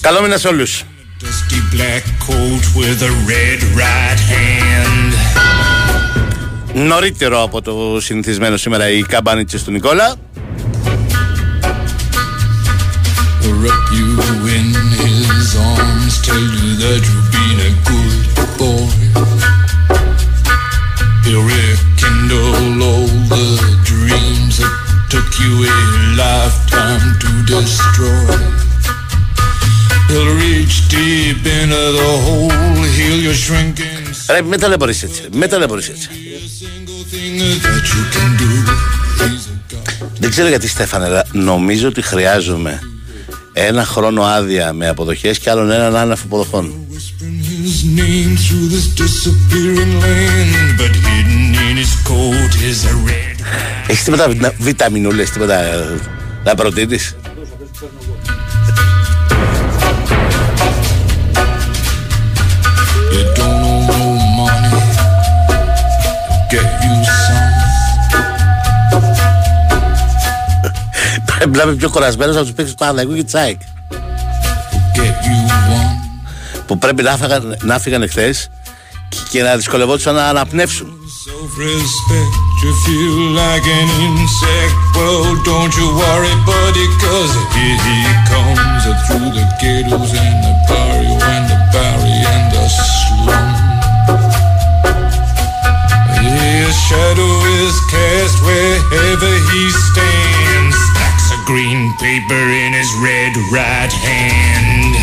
Καλό μήνα σε όλους. Dusty black coat with a red right hand. Νωρίτερο από το συνηθισμένο σήμερα η καμπάνιτσε του Νικόλα. Wrap you in his arms, tell you that you've been a good boy. He'll rekindle all the dreams that took you a lifetime to destroy. He'll reach deep into the hole, heal your shrinking. Ρε, με ταλαιπωρείς έτσι, με ταλαιπωρείς έτσι. Δεν ξέρω γιατί Στέφανε, νομίζω ότι χρειάζομαι ένα χρόνο άδεια με αποδοχές και άλλον έναν άναφο αποδοχών. Έχεις τίποτα βιταμινούλες, τίποτα να προτείνεις. βλέπει πιο κουρασμένος από τους παίκτε του Παναγού και Τσάικ. Που πρέπει να φύγαν, να φύγαν εχθέ και, και να δυσκολευόντουσαν να αναπνεύσουν green paper in his red right hand.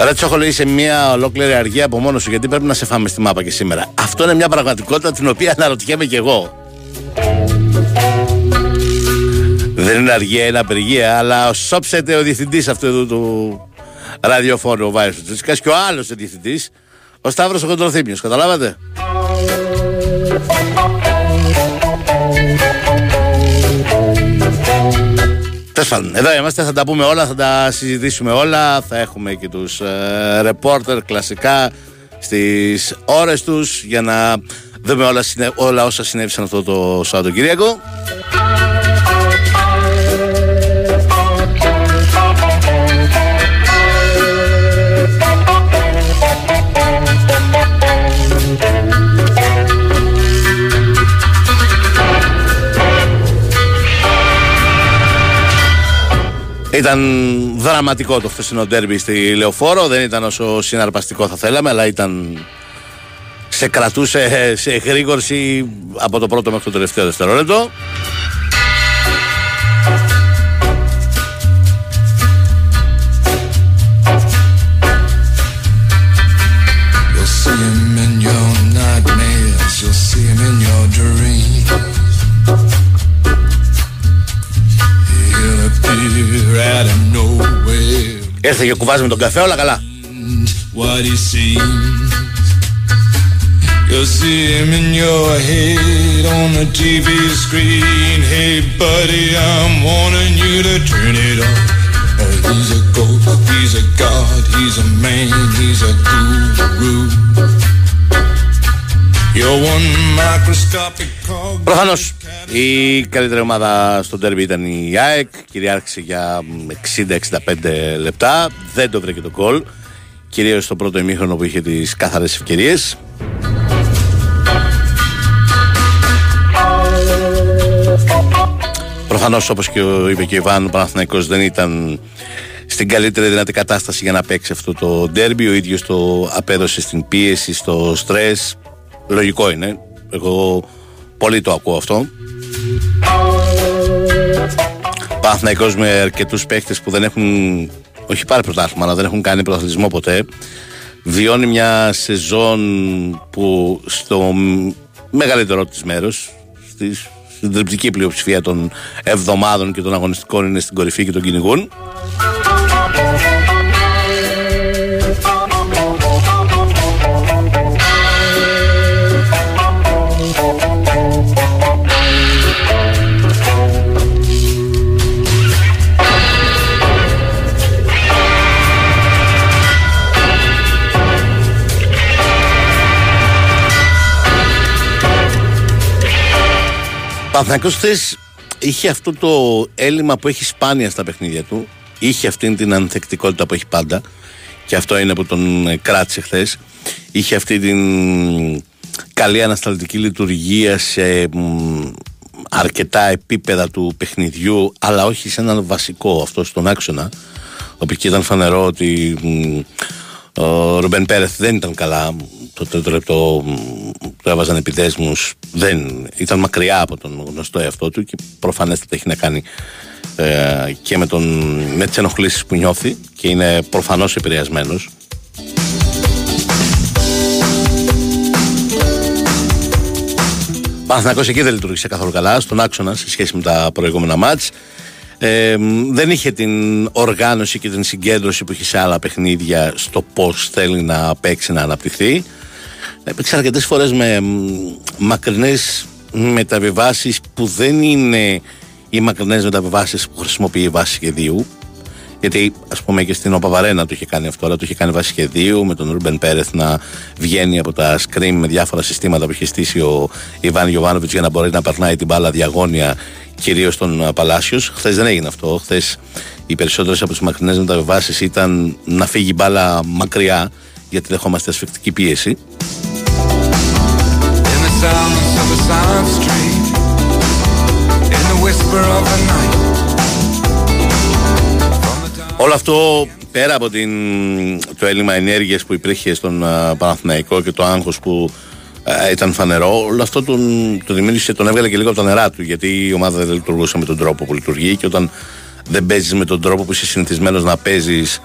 Ρε Τσόχολο είσαι μια ολόκληρη αργία από μόνος σου γιατί πρέπει να σε φάμε στη μάπα και σήμερα. Αυτό είναι μια πραγματικότητα την οποία αναρωτιέμαι κι εγώ. Δεν είναι αργία, είναι απεργία, αλλά σώψετε ο διευθυντής αυτού εδώ του ραδιοφόρου, ο Βάιο Τσίτσικα και ο άλλος ο διευθυντής, ο Σταύρος ο Κοντροθύμιος. Καταλάβατε; Τέλος εδώ είμαστε, θα τα πούμε όλα, θα τα συζητήσουμε όλα. Θα έχουμε και τους ε, ρεπόρτερ κλασικά στις ώρες τους για να δούμε όλα, όλα όσα συνέβησαν αυτό το Σαββατοκύριακο. Ήταν δραματικό το χθεσινό ντέρμπι στη Λεωφόρο. Δεν ήταν όσο συναρπαστικό θα θέλαμε, αλλά ήταν. σε κρατούσε σε γρήγορση από το πρώτο μέχρι το τελευταίο δευτερόλεπτο. Έρθε και κουβάζει με τον καφέ, όλα καλά. You'll see him in your head on the TV screen. Hey, buddy, I'm warning you to turn it off. he's a ghost, he's a god, he's a man, he's a guru. Προφανώς η καλύτερη ομάδα στο τέρμι ήταν η ΑΕΚ. Κυριάρχησε για 60-65 λεπτά. Δεν το βρήκε το κόλ. Κυρίως στο πρώτο ημίχρονο που είχε τις καθαρές ευκαιρίες. Προφανώς όπως και είπε και ο Ιβάν, ο Παναθηναϊκός δεν ήταν στην καλύτερη δυνατή κατάσταση για να παίξει αυτό το ντέρμπι. Ο ίδιος το απέδωσε στην πίεση, στο στρες. Λογικό είναι. Εγώ πολύ το ακούω αυτό. Παναθηναϊκός με αρκετούς παίχτε που δεν έχουν όχι πάρει πρωτάθλημα αλλά δεν έχουν κάνει πρωταθλητισμό ποτέ βιώνει μια σεζόν που στο μεγαλύτερο της μέρος στη συντριπτική πλειοψηφία των εβδομάδων και των αγωνιστικών είναι στην κορυφή και των κυνηγούν Παναθηναϊκός χθες είχε αυτό το έλλειμμα που έχει σπάνια στα παιχνίδια του. Είχε αυτή την ανθεκτικότητα που έχει πάντα. Και αυτό είναι που τον κράτησε χθες. Είχε αυτή την καλή ανασταλτική λειτουργία σε αρκετά επίπεδα του παιχνιδιού, αλλά όχι σε έναν βασικό αυτό στον άξονα. Όπου εκεί ήταν φανερό ότι ο Ρουμπέν Πέρεθ δεν ήταν καλά. Το τρίτο λεπτό το έβαζαν επιδέσμους. Δεν ήταν μακριά από τον γνωστό εαυτό του και προφανέστατα έχει να κάνει ε, και με, τον, με τις ενοχλήσεις που νιώθει και είναι προφανώς επηρεασμένος. Παναθηναϊκός εκεί δεν λειτουργήσε καθόλου καλά στον άξονα σε σχέση με τα προηγούμενα μάτς ε, δεν είχε την οργάνωση και την συγκέντρωση που είχε σε άλλα παιχνίδια στο πώς θέλει να παίξει να αναπτυχθεί έπαιξε αρκετές φορές με μακρινές μεταβιβάσεις που δεν είναι οι μακρινές μεταβιβάσεις που χρησιμοποιεί η βάση σχεδίου γιατί ας πούμε και στην Οπαβαρένα το είχε κάνει αυτό, αλλά το είχε κάνει βάση σχεδίου με τον Ρούμπεν Πέρεθ να βγαίνει από τα screen με διάφορα συστήματα που είχε στήσει ο Ιβάν Γιοβάνοβιτ για να μπορεί να περνάει την μπάλα διαγώνια κυρίως τον Παλάσιος. Χθες δεν έγινε αυτό. Χθες οι περισσότερες από τις μακρινές μεταβιβάσεις ήταν να φύγει μπάλα μακριά γιατί δεχόμαστε ασφικτική πίεση. Όλο αυτό πέρα από την, το έλλειμμα ενέργειας που υπήρχε στον uh, Παναθηναϊκό και το άγχος που ήταν φανερό, όλο αυτό τον, τον δημιούργησε, τον έβγαλε και λίγο από τα νερά του γιατί η ομάδα δεν λειτουργούσε με τον τρόπο που λειτουργεί και όταν δεν παίζεις με τον τρόπο που είσαι συνηθισμένος να παίζεις,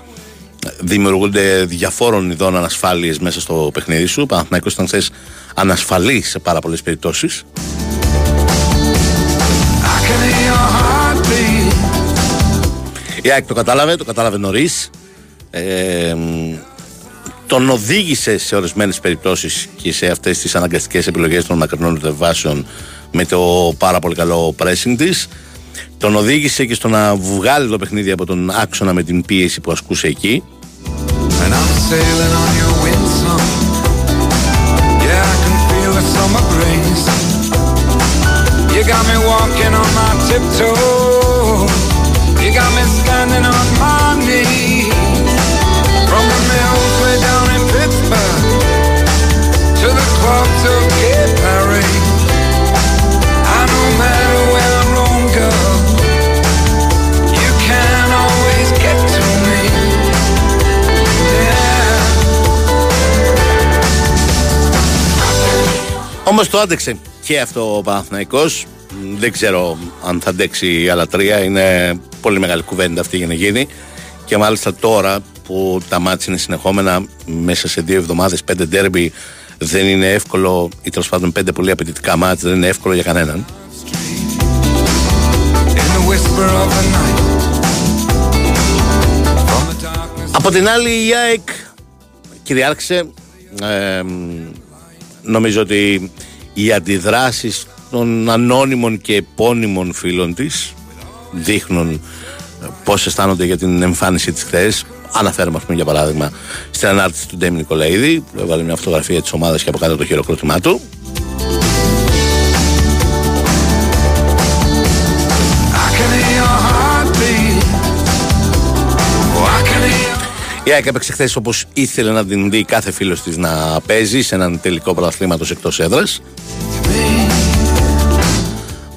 δημιουργούνται διαφόρων ειδών ανασφάλειες μέσα στο παιχνίδι σου. Ο Παναθηναϊκός ήταν χθε ανασφαλή σε πάρα πολλές περιπτώσεις. Η ΑΕΚ το κατάλαβε, το κατάλαβε νωρίς. Ε, τον οδήγησε σε ορισμένες περιπτώσεις και σε αυτές τις αναγκαστικές επιλογές των μακρινών μεταβάσεων με το πάρα πολύ καλό pressing της. Τον οδήγησε και στο να βγάλει το παιχνίδι από τον άξονα με την πίεση που ασκούσε εκεί. You got me walking on my tiptoes You got me standing on my knees From the mills way down in Pittsburgh To the clubs of Gay Paris I no matter where the roam goes You can always get to me Yeah Όμως το άντεξε και αυτό ο Παναθηναϊκός δεν ξέρω αν θα αντέξει άλλα τρία. Είναι πολύ μεγάλη κουβέντα αυτή για να γίνει. Και μάλιστα τώρα που τα μάτια είναι συνεχόμενα μέσα σε δύο εβδομάδες, πέντε ντέρμπι δεν είναι εύκολο ή τέλος πάντων πέντε πολύ απαιτητικά μάτια δεν είναι εύκολο για κανέναν. Από την άλλη η ΑΕΚ κυριάρχησε ε, νομίζω ότι οι αντιδράσεις των ανώνυμων και επώνυμων φίλων της δείχνουν πώς αισθάνονται για την εμφάνιση της χθες. Αναφέρουμε, πούμε, για παράδειγμα, στην ανάρτηση του Ντέμι Νικολαίδη, που έβαλε μια φωτογραφία της ομάδας και από κάτω το χειροκρότημά του. Η ΑΕΚ έπαιξε χθες όπως ήθελε να την δει κάθε φίλος της να παίζει σε έναν τελικό πρωταθλήματος εκτός έδρας.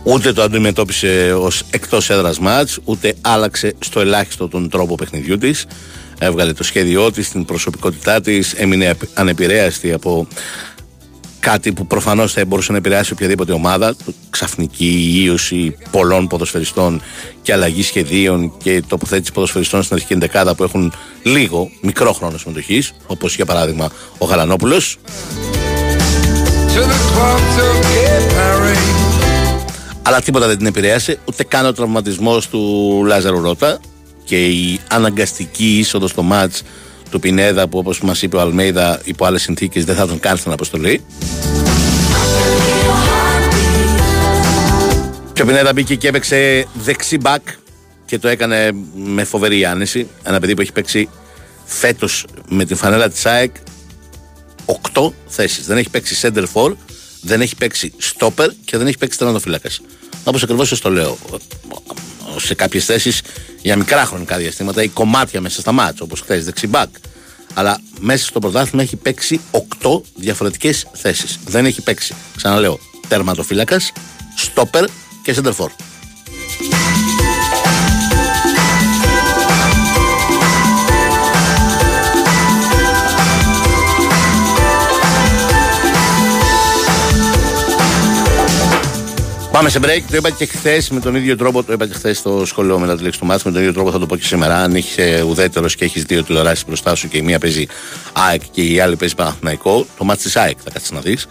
Ούτε το αντιμετώπισε ως εκτός έδρας μάτς, ούτε άλλαξε στο ελάχιστο τον τρόπο παιχνιδιού της. Έβγαλε το σχέδιό της, την προσωπικότητά της, έμεινε ανεπηρέαστη από κάτι που προφανώς θα μπορούσε να επηρεάσει οποιαδήποτε ομάδα. Ξαφνική ίωση πολλών ποδοσφαιριστών και αλλαγή σχεδίων και τοποθέτηση ποδοσφαιριστών στην αρχική δεκάδα που έχουν λίγο, μικρό χρόνο συμμετοχής, όπως για παράδειγμα ο Γαλανόπουλος. Αλλά τίποτα δεν την επηρέασε, ούτε καν ο τραυματισμός του Λάζαρου Ρώτα και η αναγκαστική είσοδος στο μάτς του Πινέδα που όπως μας είπε ο Αλμέιδα υπό άλλες συνθήκες δεν θα τον κάνει στην αποστολή. Και ο Πινέδα μπήκε και έπαιξε δεξί μπακ και το έκανε με φοβερή άνεση. Ένα παιδί που έχει παίξει φέτος με την φανέλα της ΑΕΚ 8 θέσεις. Δεν έχει παίξει center for, δεν έχει παίξει stopper και δεν έχει παίξει τερματοφύλακας. Όπως ακριβώς σας το λέω. Σε κάποιες θέσεις για μικρά χρονικά διαστήματα ή κομμάτια μέσα στα μάτια, όπως χθες δεξιμπάκ. Αλλά μέσα στο πρωτάθλημα έχει παίξει 8 διαφορετικές θέσεις. Δεν έχει παίξει, ξαναλέω, τερματοφύλακας, στόπερ και σεντερφόρ. Πάμε σε break. Το είπα και χθες με τον ίδιο τρόπο. Το είπα και χθες στο σχολείο μετά τη λέξη του μάτς. Με τον ίδιο τρόπο θα το πω και σήμερα. Αν είσαι ουδέτερος και έχεις δύο τηλεοράσεις μπροστά σου και η μία παίζει ΑΕΚ και η άλλη παίζει Παναθηναϊκό, το μάτς της ΑΕΚ θα κάτσεις να δεις.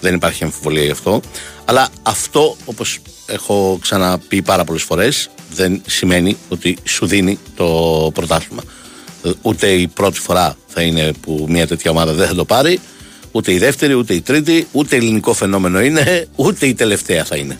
Δεν υπάρχει αμφιβολία γι' αυτό. Αλλά αυτό, όπως έχω ξαναπεί πάρα πολλές φορές, δεν σημαίνει ότι σου δίνει το πρωτάθλημα. Ούτε η πρώτη φορά θα είναι που μια τέτοια ομάδα δεν θα το πάρει, ούτε η δεύτερη, ούτε η τρίτη, ούτε ελληνικό φαινόμενο είναι, ούτε η τελευταία θα είναι.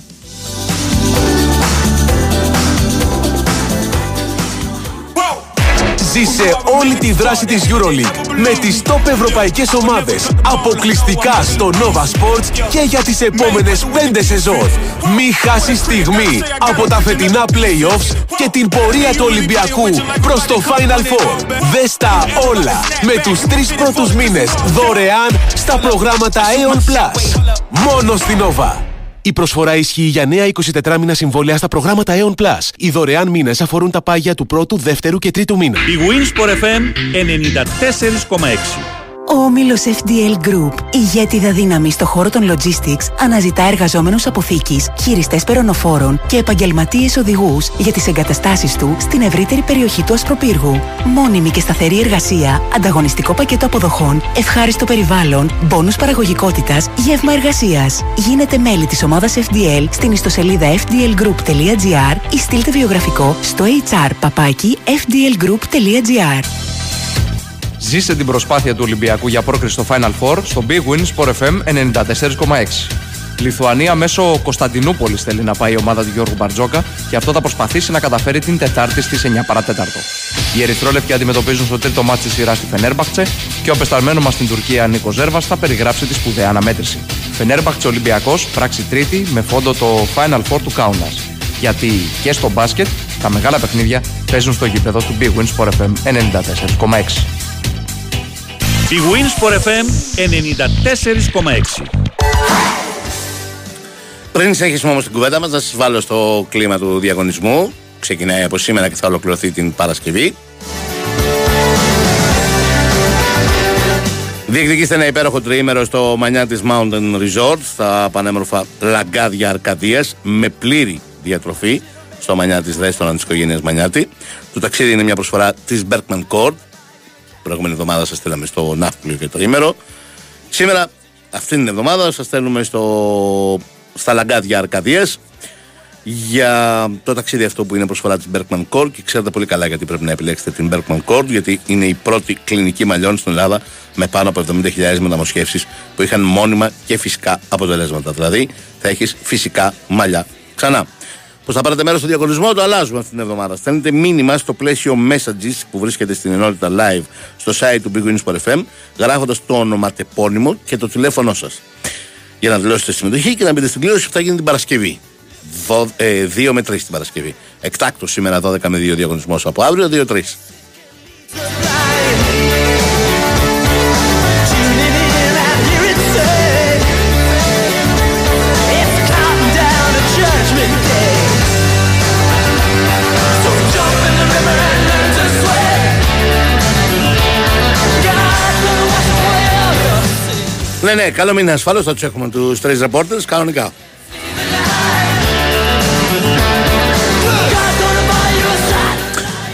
Ζήσε όλη τη δράση της EuroLeague με τις top ευρωπαϊκές ομάδες αποκλειστικά στο Nova Sports και για τις επόμενες 5 σεζόν. Μη χάσεις στιγμή από τα φετινά playoffs και την πορεία του Ολυμπιακού προς το Final Four. Δες τα όλα με τους τρεις πρώτους μήνες δωρεάν στα προγράμματα Aeon Plus. Μόνο στην Nova. Η προσφορά ισχύει για νέα 24 μήνα συμβόλαια στα προγράμματα Aeon Plus. Οι δωρεάν μήνες αφορούν τα πάγια του πρώτου, δεύτερου και τρίτου μήνα. Η Winsport FM 94,6 ο όμιλος FDL Group, ηγέτιδα δύναμη στο χώρο των logistics, αναζητά εργαζόμενους αποθήκης, χειριστές περονοφόρων και επαγγελματίες οδηγούς για τις εγκαταστάσεις του στην ευρύτερη περιοχή του Ασπροπύργου. Μόνιμη και σταθερή εργασία, ανταγωνιστικό πακέτο αποδοχών, ευχάριστο περιβάλλον, μπόνους παραγωγικότητας, γεύμα εργασίας. Γίνετε μέλη της ομάδας FDL στην ιστοσελίδα fdlgroup.gr ή στείλτε βιογραφικό στο hr Ζήσε την προσπάθεια του Ολυμπιακού για πρόκριση στο Final Four στο Big Win Sport FM 94,6. Λιθουανία μέσω Κωνσταντινούπολης θέλει να πάει η ομάδα του Γιώργου Μπαρτζόκα και αυτό θα προσπαθήσει να καταφέρει την Τετάρτη στις 9 παρατέταρτο. Οι Ερυθρόλευκοι αντιμετωπίζουν στο τρίτο μάτι της σειράς στη Φενέρμπαχτσε και ο πεσταλμένο μας στην Τουρκία Νίκος Ζέρβας θα περιγράψει τη σπουδαία αναμέτρηση. Φενέρμπαχτσε Ολυμπιακός, πράξη τρίτη με φόντο το Final Four του Κάουνα. Γιατί και στο μπάσκετ τα μεγάλα παιχνίδια παίζουν στο γήπεδο του Big Win Sport FM 94,6. Η Winsport FM 94,6 Πριν συνεχίσουμε όμως την κουβέντα μας, θα σας βάλω στο κλίμα του διαγωνισμού. Ξεκινάει από σήμερα και θα ολοκληρωθεί την Παρασκευή. Διεκδικήστε ένα υπέροχο τριήμερο στο μανιά της Mountain Resort στα πανέμορφα λαγκάδια Αρκαδίας με πλήρη διατροφή στο μανιά της Ρέστοραν της οικογένειας Μανιάτη. Το ταξίδι είναι μια προσφορά της Berkman Court προηγούμενη εβδομάδα σας στείλαμε στο Ναύπλιο και το ημέρο. Σήμερα, αυτήν την εβδομάδα, σας στέλνουμε στο, στα λαγκάδια Αρκαδία για το ταξίδι αυτό που είναι προσφορά της Berkman Court και ξέρετε πολύ καλά γιατί πρέπει να επιλέξετε την Berkman Court γιατί είναι η πρώτη κλινική μαλλιών στην Ελλάδα με πάνω από 70.000 μεταμοσχεύσεις που είχαν μόνιμα και φυσικά αποτελέσματα. Δηλαδή θα έχεις φυσικά μαλλιά ξανά που θα πάρετε μέρος στο διαγωνισμό, το αλλάζουμε αυτήν την εβδομάδα. Στέλνετε μήνυμα στο πλαίσιο messages που βρίσκεται στην ενότητα live στο site του Big Wings FM, γράφοντας το ονοματεπώνυμο και το τηλέφωνό σας. Για να δηλώσετε τη συμμετοχή και να μπείτε στην κλήρωση που θα γίνει την Παρασκευή. 2 ε, με 3 την Παρασκευή. Εκτάκτος σήμερα 12 με 2 διαγωνισμός από αύριο 2-3. Ναι, ναι, καλό μήνα. Ασφαλώς θα τους έχουμε τους τρεις reporters κανονικά.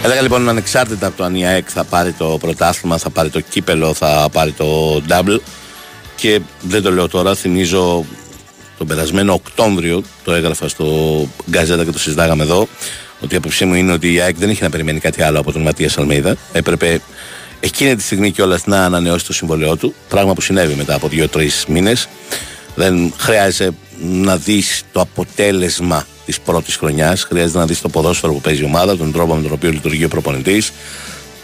Έλεγα λοιπόν ανεξάρτητα από το αν η ΑΕΚ θα πάρει το πρωτάθλημα, θα πάρει το κύπελο, θα πάρει το double και δεν το λέω τώρα, θυμίζω τον περασμένο Οκτώβριο, το έγραφα στο Γκαζέτα και το συζητάγαμε εδώ, ότι η άποψή μου είναι ότι η ΑΕΚ δεν είχε να περιμένει κάτι άλλο από τον Ματίας Αλμίδα. Έπρεπε εκείνη τη στιγμή κιόλας να ανανεώσει το συμβολαιό του. Πράγμα που συνέβη μετά από δύο-τρεις μήνες. Δεν χρειάζεται να δεις το αποτέλεσμα της πρώτης χρονιάς. Χρειάζεται να δεις το ποδόσφαιρο που παίζει η ομάδα, τον τρόπο με τον οποίο λειτουργεί ο προπονητής,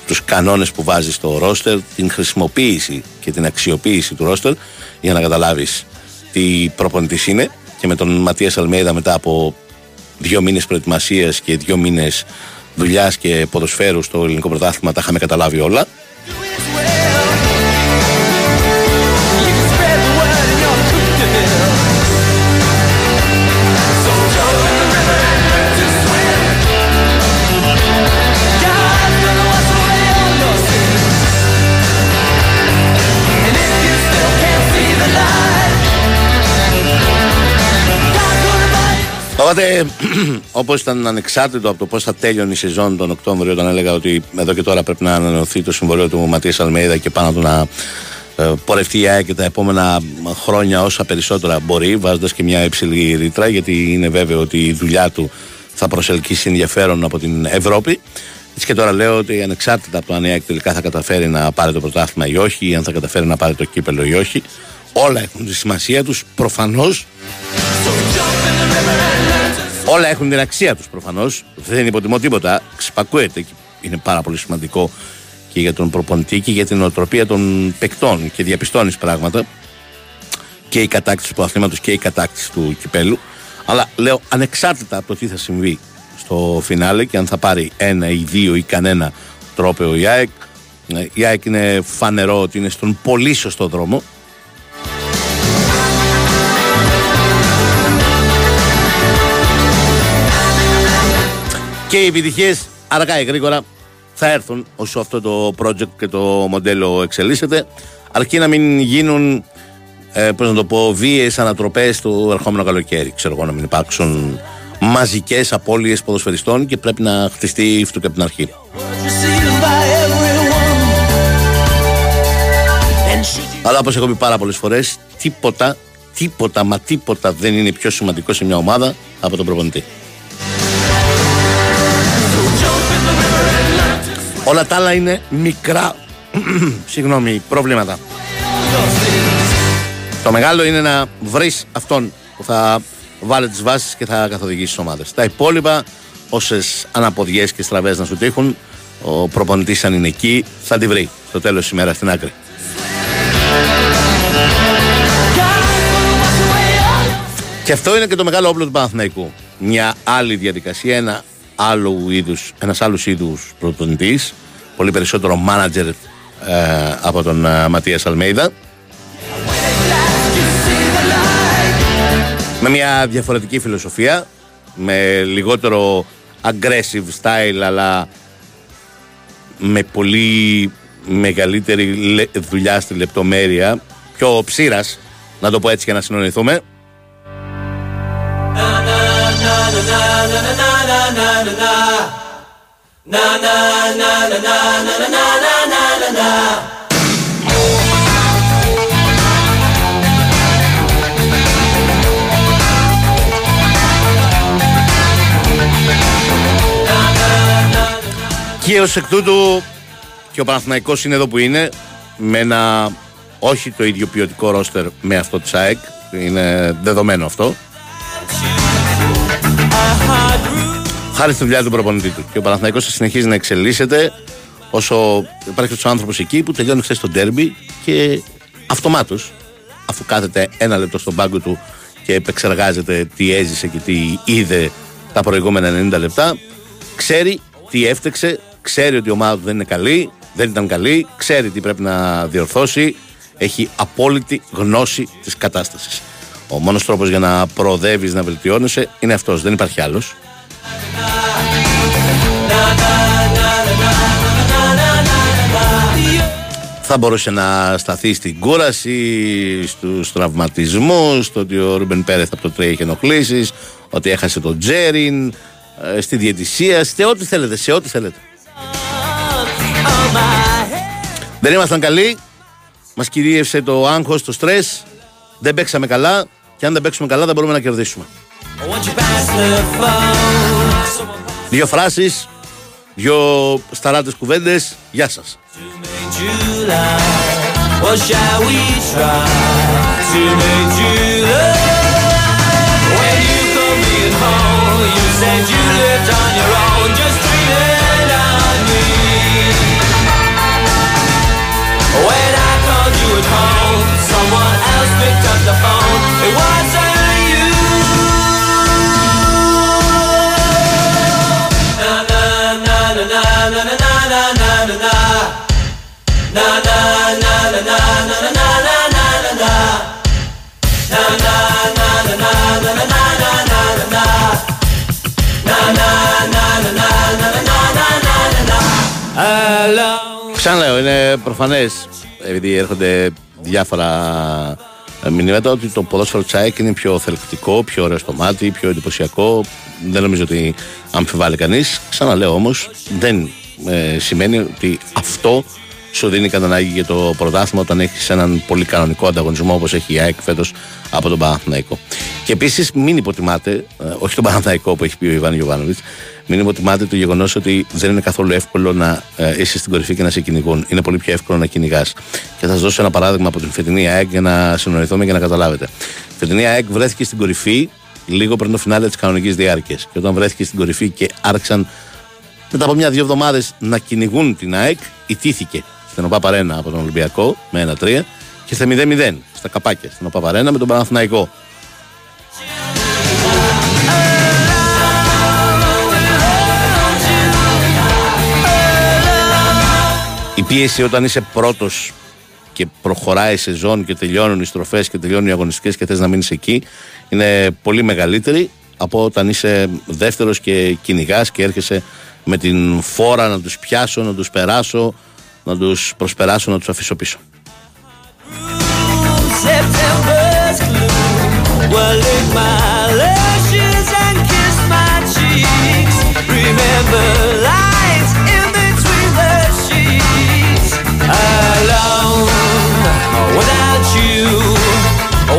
τους κανόνες που βάζει στο ρόστερ, την χρησιμοποίηση και την αξιοποίηση του ρόστερ για να καταλάβεις τι προπονητής είναι. Και με τον Ματίας Αλμέιδα μετά από δύο μήνες προετοιμασίας και δύο μήνες δουλειάς και ποδοσφαίρου στο ελληνικό πρωτάθλημα τα είχαμε καταλάβει όλα. Οπότε, όπως ήταν ανεξάρτητο από το πώς θα τέλειωνε η σεζόν τον Οκτώβριο, όταν έλεγα ότι εδώ και τώρα πρέπει να ανανεωθεί το συμβολίο του Ματίας Αλμέιδα και πάνω του να ε, πορευτεί η ΑΕΚ και τα επόμενα χρόνια όσα περισσότερα μπορεί, βάζοντας και μια υψηλή ρήτρα, γιατί είναι βέβαιο ότι η δουλειά του θα προσελκύσει ενδιαφέρον από την Ευρώπη. Έτσι και τώρα λέω ότι ανεξάρτητα από το αν η ΑΕΚ τελικά θα καταφέρει να πάρει το πρωτάθλημα ή όχι, ή αν θα καταφέρει να πάρει το κύπελο ή όχι, όλα έχουν τη σημασία τους προφανώς. Όλα έχουν την αξία τους προφανώς. Δεν υποτιμώ τίποτα. Ξυπακούεται Είναι πάρα πολύ σημαντικό και για τον προπονητή και για την οτροπία των παικτών και διαπιστώνεις πράγματα και η κατάκτηση του αθλήματος και η κατάκτηση του κυπέλου. Αλλά λέω ανεξάρτητα από το τι θα συμβεί στο φινάλε και αν θα πάρει ένα ή δύο ή κανένα τρόπεο η ΑΕΚ. Η ΑΕΚ είναι φανερό ότι είναι στον πολύ σωστό δρόμο Και οι επιτυχίες αργά ή γρήγορα θα έρθουν όσο αυτό το project και το μοντέλο εξελίσσεται. Αρκεί να μην γίνουν, ε, πώς να το πω, βίαιες ανατροπές του ερχόμενου καλοκαίρι. Ξέρω εγώ να μην υπάρξουν μαζικές απώλειες ποδοσφαιριστών και πρέπει να χτιστεί αυτό και από την αρχή. Αλλά όπως έχω πει πάρα πολλές φορές, τίποτα, τίποτα, μα τίποτα δεν είναι πιο σημαντικό σε μια ομάδα από τον προπονητή. Όλα τα άλλα είναι μικρά συγγνώμη, προβλήματα. Το μεγάλο είναι να βρεις αυτόν που θα βάλει τις βάσεις και θα καθοδηγήσει τις ομάδες. Τα υπόλοιπα, όσες αναποδιές και στραβές να σου τύχουν, ο προπονητής αν είναι εκεί θα τη βρει στο τέλος της ημέρας στην άκρη. Και αυτό είναι και το μεγάλο όπλο του Παναθηναϊκού. Μια άλλη διαδικασία, ένα άλλου είδους, ένας άλλος είδους προπονητής, πολύ περισσότερο μάνατζερ ε, από τον ε, Ματίας Αλμέιδα. Με μια διαφορετική φιλοσοφία, με λιγότερο aggressive style, αλλά με πολύ μεγαλύτερη δουλειά στη λεπτομέρεια, πιο ψήρας, να το πω έτσι για να συνονιθούμε. Και ως εκ τούτου και ο Παναθηναϊκός είναι εδώ που είναι με ένα όχι το ίδιο ποιοτικό ρόστερ με αυτό της ΑΕΚ είναι δεδομένο αυτό χάρη στη δουλειά του προπονητή του. Και ο Παναθηναϊκός θα συνεχίζει να εξελίσσεται όσο υπάρχει ο άνθρωπος εκεί που τελειώνει χθες το ντέρμπι και αυτομάτως, αφού κάθεται ένα λεπτό στον πάγκο του και επεξεργάζεται τι έζησε και τι είδε τα προηγούμενα 90 λεπτά, ξέρει τι έφτεξε, ξέρει ότι η ομάδα του δεν είναι καλή, δεν ήταν καλή, ξέρει τι πρέπει να διορθώσει, έχει απόλυτη γνώση της κατάστασης. Ο μόνος τρόπος για να προοδεύεις, να βελτιώνεσαι είναι αυτός. Δεν υπάρχει άλλος. Θα μπορούσε να σταθεί στην κούραση, στους τραυματισμούς, στο ότι ο Ρούμπεν Πέρεθ από το τρέι είχε ενοχλήσεις, ότι έχασε τον Τζέριν, ε, στη διαιτησία, σε ό,τι θέλετε, σε ό,τι θέλετε. Δεν ήμασταν καλοί, μας κυρίευσε το άγχος, το στρες, δεν παίξαμε καλά και αν δεν παίξουμε καλά δεν μπορούμε να κερδίσουμε. Δύο φράσεις, δύο σταράτες κουβέντες. Γεια σας. said Ξαναλέω, είναι προφανές, επειδή έρχονται διάφορα μηνύματα, ότι το ποδόσφαιρο Τσάικ είναι πιο θελκτικό, πιο ωραίο στο μάτι, πιο εντυπωσιακό. Δεν νομίζω ότι αμφιβάλλει κανείς. Ξαναλέω όμως, δεν ε, σημαίνει ότι αυτό σου δίνει κατά ανάγκη για το πρωτάθλημα όταν έχεις έναν πολύ κανονικό ανταγωνισμό όπως έχει η ΑΕΚ φέτος από τον Παναθηναϊκό. Και επίσης μην υποτιμάτε, ε, όχι τον Παναθηναϊκό που έχει πει ο Ιβάν Γιοβάνοβιτ, μην υποτιμάτε το γεγονός ότι δεν είναι καθόλου εύκολο να ε, είσαι στην κορυφή και να σε κυνηγούν. Είναι πολύ πιο εύκολο να κυνηγάς. Και θα σας δώσω ένα παράδειγμα από την φετινή ΑΕΚ για να συνοηθούμε και να καταλάβετε. Η φετινή ΑΕΚ βρέθηκε στην κορυφή λίγο πριν το φινάλε της κανονικής διάρκειας. Και όταν βρέθηκε στην κορυφή και άρχισαν μετά από μια-δύο εβδομάδες να κυνηγούν την ΑΕΚ, ιτήθηκε στην ΟΠΑ Παρένα από τον Ολυμπιακό με 1-3 και στα 0-0 στα καπάκια στην ΟΠΑ Παρένα με τον Παναθηναϊκό. Η πίεση όταν είσαι πρώτος και προχωράει η σεζόν και τελειώνουν οι στροφές και τελειώνουν οι αγωνιστικές και θες να μείνεις εκεί είναι πολύ μεγαλύτερη από όταν είσαι δεύτερος και κυνηγάς και έρχεσαι με την φόρα να τους πιάσω, να τους περάσω να τους προσπεράσω, να τους αφήσω πίσω.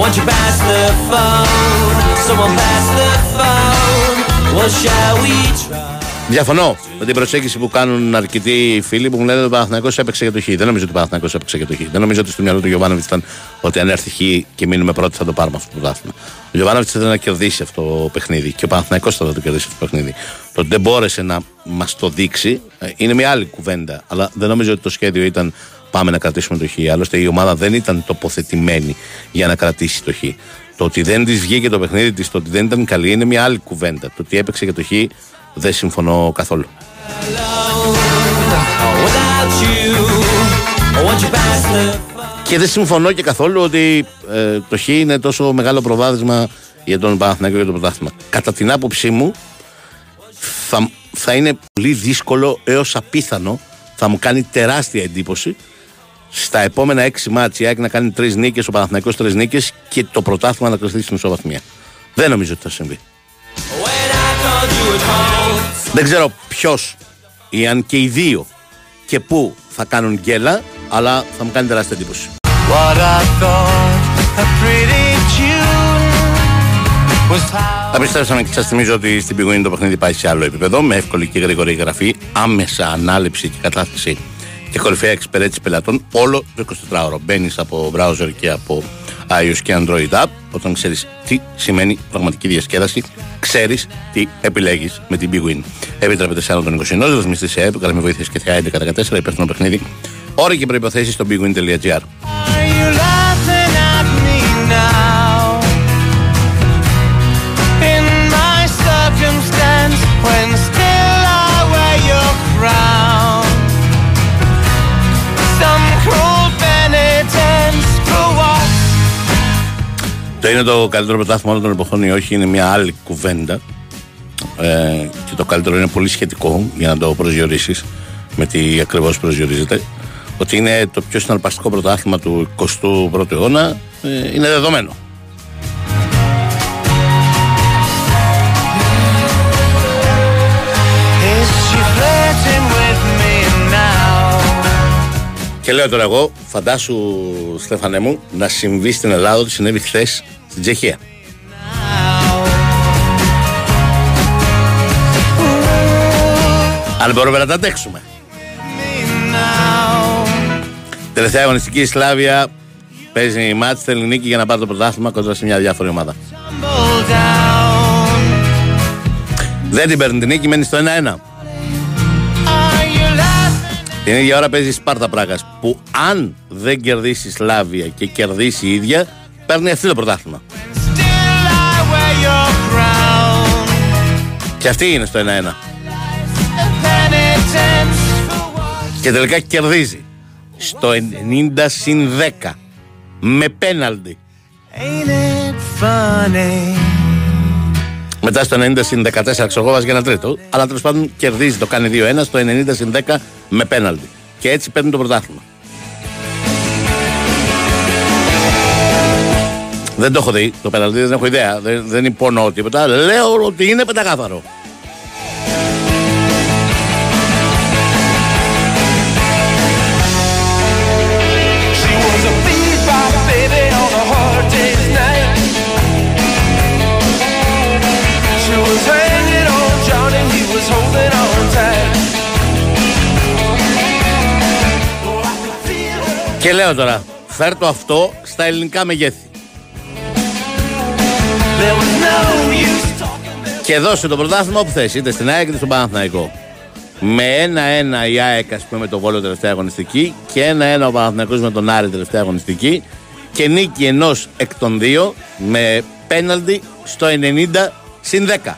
Won't you pass the phone? Someone pass the phone. What shall we try? Διαφωνώ με την προσέγγιση που κάνουν αρκετοί φίλοι που μου λένε ότι ο Παναθυνακό έπαιξε για το Χ. Δεν νομίζω ότι ο Παναθυνακό έπαιξε για το Χ. Δεν νομίζω ότι στο μυαλό του Γιωβάνοβιτς ήταν ότι αν έρθει Χ και μείνουμε πρώτοι θα το πάρουμε αυτό το πρωτάθλημα. Ο Γιωβάνοβιτς ήθελε να κερδίσει αυτό το παιχνίδι και ο Παναθυνακό θα το κερδίσει αυτό το παιχνίδι. Το ότι δεν μπόρεσε να μας το δείξει ε, είναι μια άλλη κουβέντα. Αλλά δεν νομίζω ότι το σχέδιο ήταν πάμε να κρατήσουμε το Χ. Άλλωστε η ομάδα δεν ήταν τοποθετημένη για να κρατήσει το Χ. Το ότι δεν της βγήκε το παιχνίδι της, το ότι δεν ήταν καλή είναι μια άλλη κουβέντα. Το ότι έπαιξε για το Χ δεν συμφωνώ καθόλου. Και δεν συμφωνώ και καθόλου ότι ε, το Χ είναι τόσο μεγάλο προβάδισμα για τον Παναθηναϊκό για το πρωτάθλημα. Κατά την άποψή μου θα, θα είναι πολύ δύσκολο έως απίθανο θα μου κάνει τεράστια εντύπωση στα επόμενα έξι μάτια η να κάνει τρεις νίκες, ο Παναθηναϊκός τρεις νίκες και το πρωτάθλημα να κρυφθεί στην ισοβαθμία. Δεν νομίζω ότι θα συμβεί. Δεν ξέρω ποιος ή αν και οι δύο και πού θα κάνουν γκέλα, αλλά θα μου κάνει τεράστια εντύπωση. Επιστρέψαμε και σας θυμίζω ότι στην πηγούνη το παιχνίδι πάει σε άλλο επίπεδο με εύκολη και γρήγορη γραφή, άμεσα ανάληψη και κατάθεση και κορυφαία εξυπηρέτηση πελατών όλο το 24ωρο. Μπαίνεις από browser και από iOS και Android app. Όταν ξέρεις τι σημαίνει πραγματική διασκέδαση, ξέρεις τι επιλέγεις με την Big Win. Επιτρέπεται σε άλλο των 20 ενό, ρυθμιστή σε app, με βοήθεια και θεά 1114, υπεύθυνο παιχνίδι. Όροι και προποθέσει στο bigwin.gr. Το είναι το καλύτερο πρωτάθλημα όλων των εποχών ή όχι, είναι μια άλλη κουβέντα. Ε, και το καλύτερο είναι πολύ σχετικό για να το προσδιορίσεις με τι ακριβώς προσδιορίζεται. Ότι είναι το πιο συναρπαστικό πρωτάθλημα του 21ου αιώνα ε, είναι δεδομένο. Και λέω τώρα εγώ, φαντάσου Στέφανέ μου, να συμβεί στην Ελλάδα ότι συνέβη χθες στην Τσεχία. Αν μπορούμε να τα αντέξουμε. Τελευταία αγωνιστική η Σλάβια παίζει η μάτς, θέλει νίκη για να πάρει το πρωτάθλημα κοντά σε μια διάφορη ομάδα. Δεν την παίρνει την νίκη, μένει στο 1-1. Την ίδια ώρα παίζεις η Σπάρτα Πράγας που αν δεν κερδίσει Σλάβια και κερδίσει η ίδια, παίρνει αυτή το πρωτάθλημα. Και αυτή είναι στο 1-1. Και τελικά κερδίζει στο 90 συν 10 με πέναλτι. Μετά στο 90 συν 14 ξέρω εγώ βάζει ένα τρίτο. Αλλά τέλος πάντων κερδίζει, το κάνει 2-1 στο 90 συν 10 με πέναλτι. Και έτσι παίρνουν το πρωτάθλημα. Δεν το έχω δει το πέναλτι, δεν έχω ιδέα. Δεν, δεν υπονοώ τίποτα. Λέω ότι είναι πεντακάθαρο. Και λέω τώρα, φέρ το αυτό στα ελληνικά μεγέθη. There was no use talking. Και δώσε το πρωτάθλημα όπου θες, είτε στην ΑΕΚ είτε στον Παναθηναϊκό. Με ένα-ένα η ΑΕΚ, ας πούμε, με το Βόλο τελευταία αγωνιστική και ένα-ένα ο Παναθηναϊκός με τον Άρη τελευταία αγωνιστική και νίκη ενός εκ των δύο με πέναλτι στο 90 συν 10. Yeah,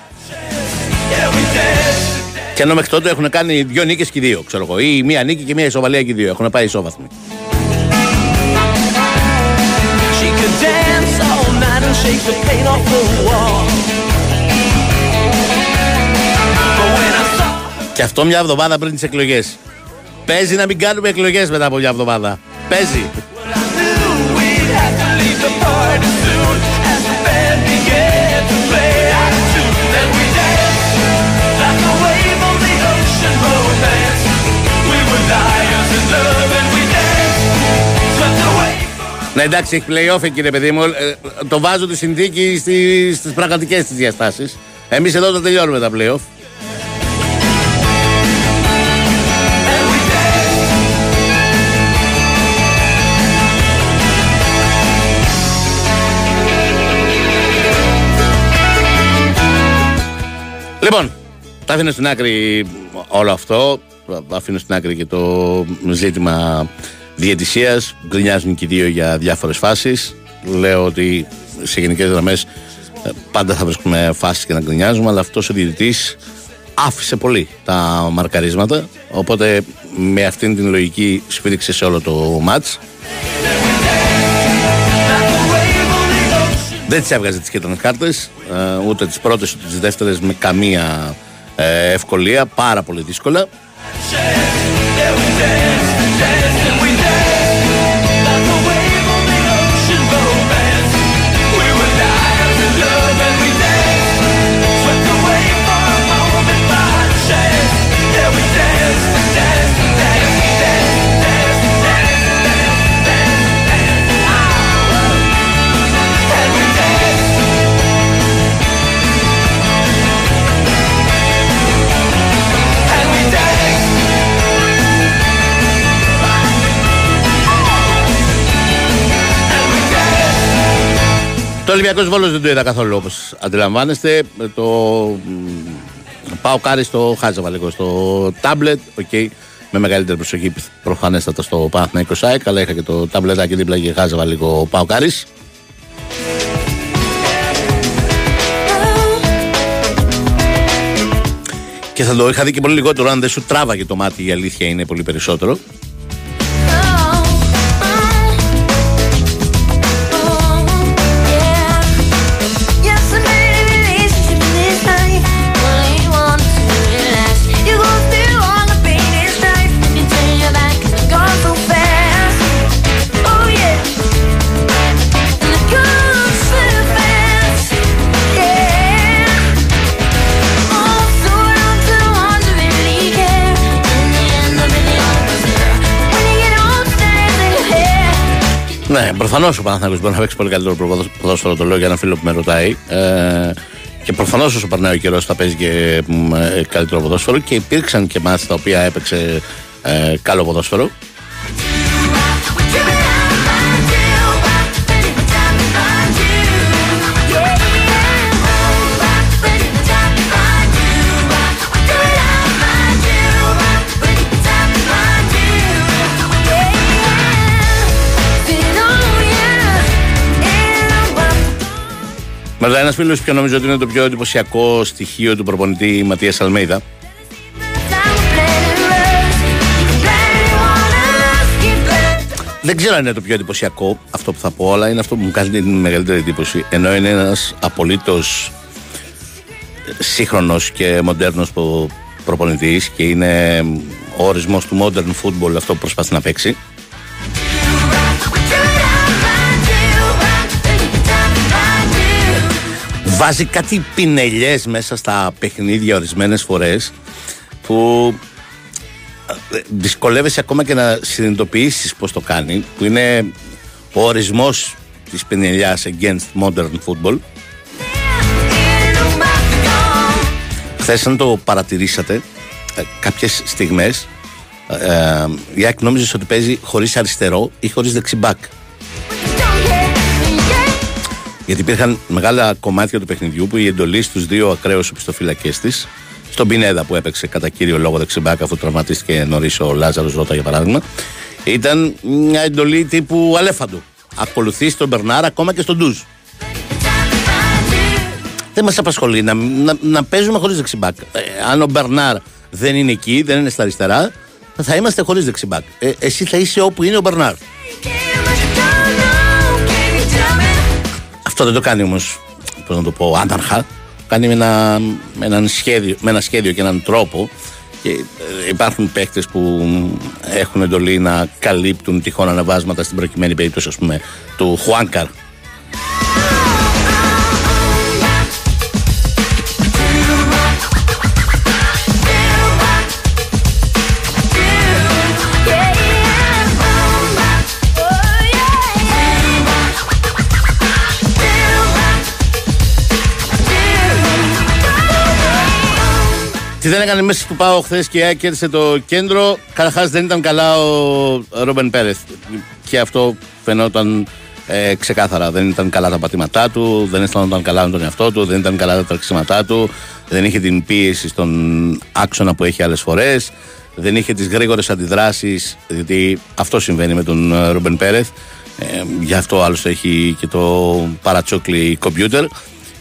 we danced. Και ενώ μέχρι τότε έχουν κάνει δύο νίκες και δύο, ξέρω εγώ. Ή μία νίκη και μία ισοβαλία και δύο. Έχουν πάει ισόβαθμοι. Shake the paint off the wall. But when I saw her, Και αυτό μια εβδομάδα πριν τις εκλογές. Παίζει να μην κάνουμε εκλογές μετά από μια εβδομάδα. Παίζει. Ναι, εντάξει, έχει playoff εκεί, ρε παιδί μου. Ε, το βάζω τη συνθήκη στις πραγματικές της διαστάσεις. Εμείς εδώ το τελειώνουμε τα playoff. And we danced. Λοιπόν, τα αφήνω στην άκρη όλο αυτό. Αφήνω στην άκρη και το ζήτημα διαιτησίας. Γκρινιάζουν και οι δύο για διάφορες φάσεις. Λέω ότι σε γενικές γραμμές πάντα θα βρίσκουμε φάσεις και να γκρινιάζουμε, αλλά αυτός ο διαιτητής άφησε πολύ τα μαρκαρίσματα. Οπότε με αυτήν την λογική σφίριξε σε όλο το μάτς. Δεν τι έβγαζε τις κίτρινες κάρτες, ούτε τις πρώτες ούτε τις δεύτερες με καμία ε, ευκολία. Πάρα πολύ δύσκολα. Ολυμπιακός Βόλος δεν το είδα καθόλου όπως αντιλαμβάνεστε. Το μ, ΠΑΟΚ Άρης το χάζευα λίγο στο τάμπλετ. οκ, με μεγαλύτερη προσοχή προφανέστατα στο Παναθηναϊκός ΑΕΚ, αλλά είχα και το ταμπλετάκι δίπλα και χάζευα λίγο ΠΑΟΚ Άρης. Και θα το είχα δει και πολύ λιγότερο αν δεν σου τράβαγε το μάτι, η αλήθεια είναι πολύ περισσότερο. Ναι, προφανώς ο Παναθηναϊκός μπορεί να παίξει πολύ καλύτερο προποδο- ποδόσφαιρο. Το λέω για ένα φίλο που με ρωτάει. Ε, και προφανώς όσο περνάει ο καιρός θα παίζει και μ, ε, καλύτερο ποδόσφαιρο. Και υπήρξαν και μάτια τα οποία έπαιξε ε, καλό ποδόσφαιρο. Μετά ένας φίλος που νομίζω ότι είναι το πιο εντυπωσιακό στοιχείο του προπονητή Ματίας Αλμέιδα. Δεν ξέρω αν είναι το πιο εντυπωσιακό αυτό που θα πω, αλλά είναι αυτό που μου κάνει την μεγαλύτερη εντύπωση. Ενώ είναι ένας απολύτως σύγχρονος και μοντέρνος προπονητής και είναι ο ορισμός του modern football αυτό που προσπαθεί να παίξει. Βάζει κάτι πινελιές μέσα στα παιχνίδια ορισμένες φορές που ε, δυσκολεύεσαι ακόμα και να συνειδητοποιήσεις πως το κάνει που είναι ο ορισμός της πινελιάς against modern football Χθες, αν το παρατηρήσατε, ε, κάποιες στιγμές ε, η ΑΕΚ νόμιζε ότι παίζει χωρίς αριστερό ή χωρίς δεξιμπάκ. Γιατί υπήρχαν μεγάλα κομμάτια του παιχνιδιού που η εντολή στους δύο ακραίους οπισθοφυλακέ της, στον Πινέδα που έπαιξε κατά κύριο λόγο δεξιμπάκ αφού τραυματίστηκε νωρίς ο Λάζαρος Ρότα για παράδειγμα, ήταν μια εντολή τύπου αλέφαντου. Ακολουθεί τον Μπερνάρ ακόμα και στον Ντουζ. Δεν μας απασχολεί να, να, να παίζουμε χωρίς δεξιμπάκ. Ε, αν ο Μπερνάρ δεν είναι εκεί, δεν είναι στα αριστερά, θα είμαστε χωρίς δεξιμπάκ. Ε, εσύ θα είσαι όπου είναι ο Μπερνάρ. Αυτό δεν το κάνει όμως, πώς να το πω, άναρχα. Κάνει με ένα, με, έναν σχέδιο, με ένα σχέδιο και έναν τρόπο. Και ε, υπάρχουν παίκτες που έχουν εντολή να καλύπτουν τυχόν αναβάσματα στην προκειμένη περίπτωση, ας πούμε, του Χουάνκαρ Τι δεν έκανε μέσα του Πάο χθες και κέρδισε το κέντρο. Καταρχάς δεν ήταν καλά ο Ρόμπεν Πέρεθ. Και αυτό φαινόταν ε, ξεκάθαρα. Δεν ήταν καλά τα πατήματά του, δεν αισθανόταν καλά με τον εαυτό του, δεν ήταν καλά τα τρεξίματά του, δεν είχε την πίεση στον άξονα που έχει άλλες φορές, δεν είχε τις γρήγορες αντιδράσεις, γιατί αυτό συμβαίνει με τον ε, Ρόμπεν Πέρεθ. Ε, γι' αυτό άλλωστε έχει και το παρατσόκλι κομπιούτερ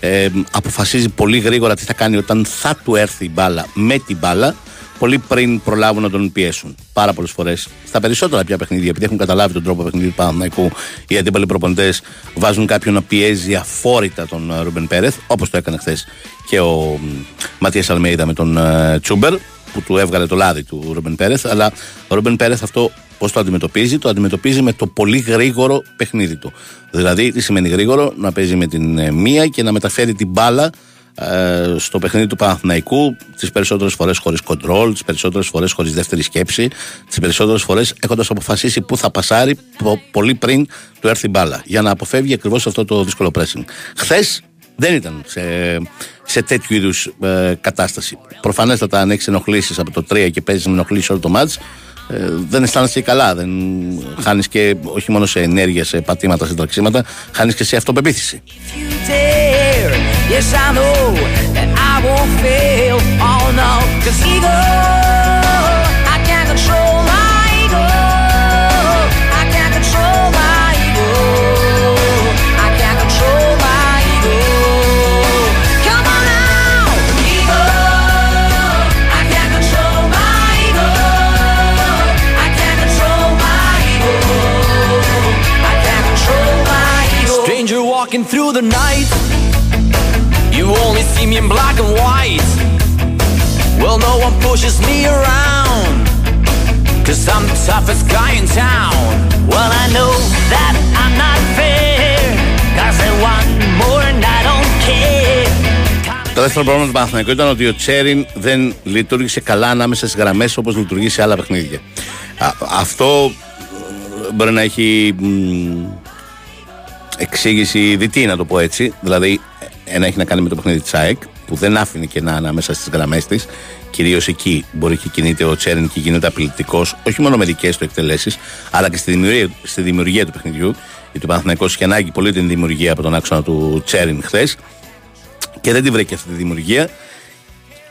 ε, αποφασίζει πολύ γρήγορα τι θα κάνει όταν θα του έρθει η μπάλα με την μπάλα πολύ πριν προλάβουν να τον πιέσουν. Πάρα πολλές φορές. Στα περισσότερα πια παιχνίδια, επειδή έχουν καταλάβει τον τρόπο παιχνιδιού του Παναθηναϊκού, οι αντίπαλοι προπονητές βάζουν κάποιον να πιέζει αφόρητα τον ε, Ρούμπεν Πέρεθ, όπως το έκανε χθες και ο Ματίας Αλμέιδα με τον ε, Τσούμπερ, που του έβγαλε το λάδι του Ρούμπεν Πέρεθ. Αλλά ο Ρούμπεν Πέρεθ αυτό Πώς το αντιμετωπίζει, το αντιμετωπίζει με το πολύ γρήγορο παιχνίδι του. Δηλαδή, τι σημαίνει γρήγορο, να παίζει με την ε, μία και να μεταφέρει την μπάλα ε, στο παιχνίδι του Παναθηναϊκού τις περισσότερες φορές χωρίς κοντρόλ, τις περισσότερες φορές χωρίς δεύτερη σκέψη, τις περισσότερες φορές έχοντας αποφασίσει πού θα πασάρει πολύ πριν του έρθει η μπάλα. Για να αποφεύγει ακριβώς αυτό το δύσκολο pressing. Χθες δεν ήταν σε, σε τέτοιου είδους ε, κατάσταση. Προφανέστατα, αν έχεις ενοχλήσεις από το 3 και παίζεις με ενοχλήσεις όλο το μάτς ε, δεν αισθάνεσαι καλά. Δεν χάνεις και όχι μόνο σε ενέργεια, σε πατήματα, σε τραξίματα, χάνεις και σε αυτοπεποίθηση. Walking through the night. You only see me in black and white. Well, no one pushes me around. Cause I'm the toughest guy in town. Well, I know that I'm not fair. Cause I want more and I don't care. Το δεύτερο πρόβλημα του Παναθηναϊκού ήταν ότι ο Τσέριν δεν λειτουργήσε καλά ανάμεσα στι γραμμέ όπω λειτουργεί σε άλλα παιχνίδια. Α, αυτό μπορεί να έχει εξήγηση δυτή, να το πω έτσι. Δηλαδή, ένα έχει να κάνει με το παιχνίδι της ΑΕΚ, που δεν άφηνε και να ανάμεσα στις γραμμές της. Κυρίως εκεί μπορεί και κινείται ο Τσέριν και γίνεται απειλητικός, όχι μόνο με δικές του εκτελέσεις, αλλά και στη δημιουργία, στη δημιουργία του παιχνιδιού. Γιατί ο Παναθηναϊκός είχε ανάγκη πολύ την δημιουργία από τον άξονα του Τσέριν χθες και δεν τη βρήκε αυτή τη δημιουργία.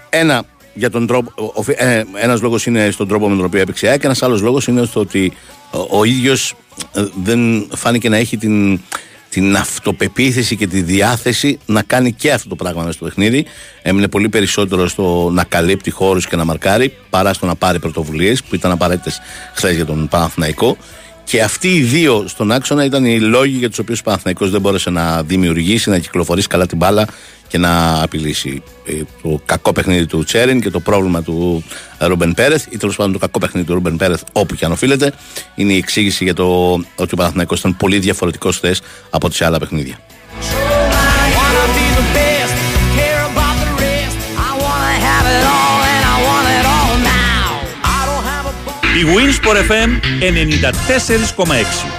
Ένα για τον τρόπο, ε, ένας λόγος είναι στον τρόπο με τον οποίο έπαιξε η ΑΕΚ και ένας άλλος λόγος είναι στο ότι ο, ο ίδιος ε, δεν φάνηκε να έχει την, την αυτοπεποίθηση και τη διάθεση να κάνει και αυτό το πράγμα μέσα στο παιχνίδι. Έμεινε πολύ περισσότερο στο να καλύπτει χώρους και να μαρκάρει παρά στο να πάρει πρωτοβουλίες που ήταν απαραίτητες χθες για τον Παναθηναϊκό. Και αυτοί οι δύο στον άξονα ήταν οι λόγοι για τους οποίους ο Παναθηναϊκός δεν μπόρεσε να δημιουργήσει, να κυκλοφορήσει καλά την μπάλα και να απειλήσει ε, το κακό παιχνίδι του Τσέριν και το πρόβλημα του Ρούμπεν Πέρεθ ή τέλος πάντων το κακό παιχνίδι του Ρούμπεν Πέρεθ όπου και αν οφείλεται είναι η εξήγηση για το ότι ο Παναθηναϊκός ήταν πολύ διαφορετικός χθες από τις άλλα παιχνίδια. Wanna be the best, care about the rest. I wanna have it all and I want it all now. I don't have a Η Winsport FM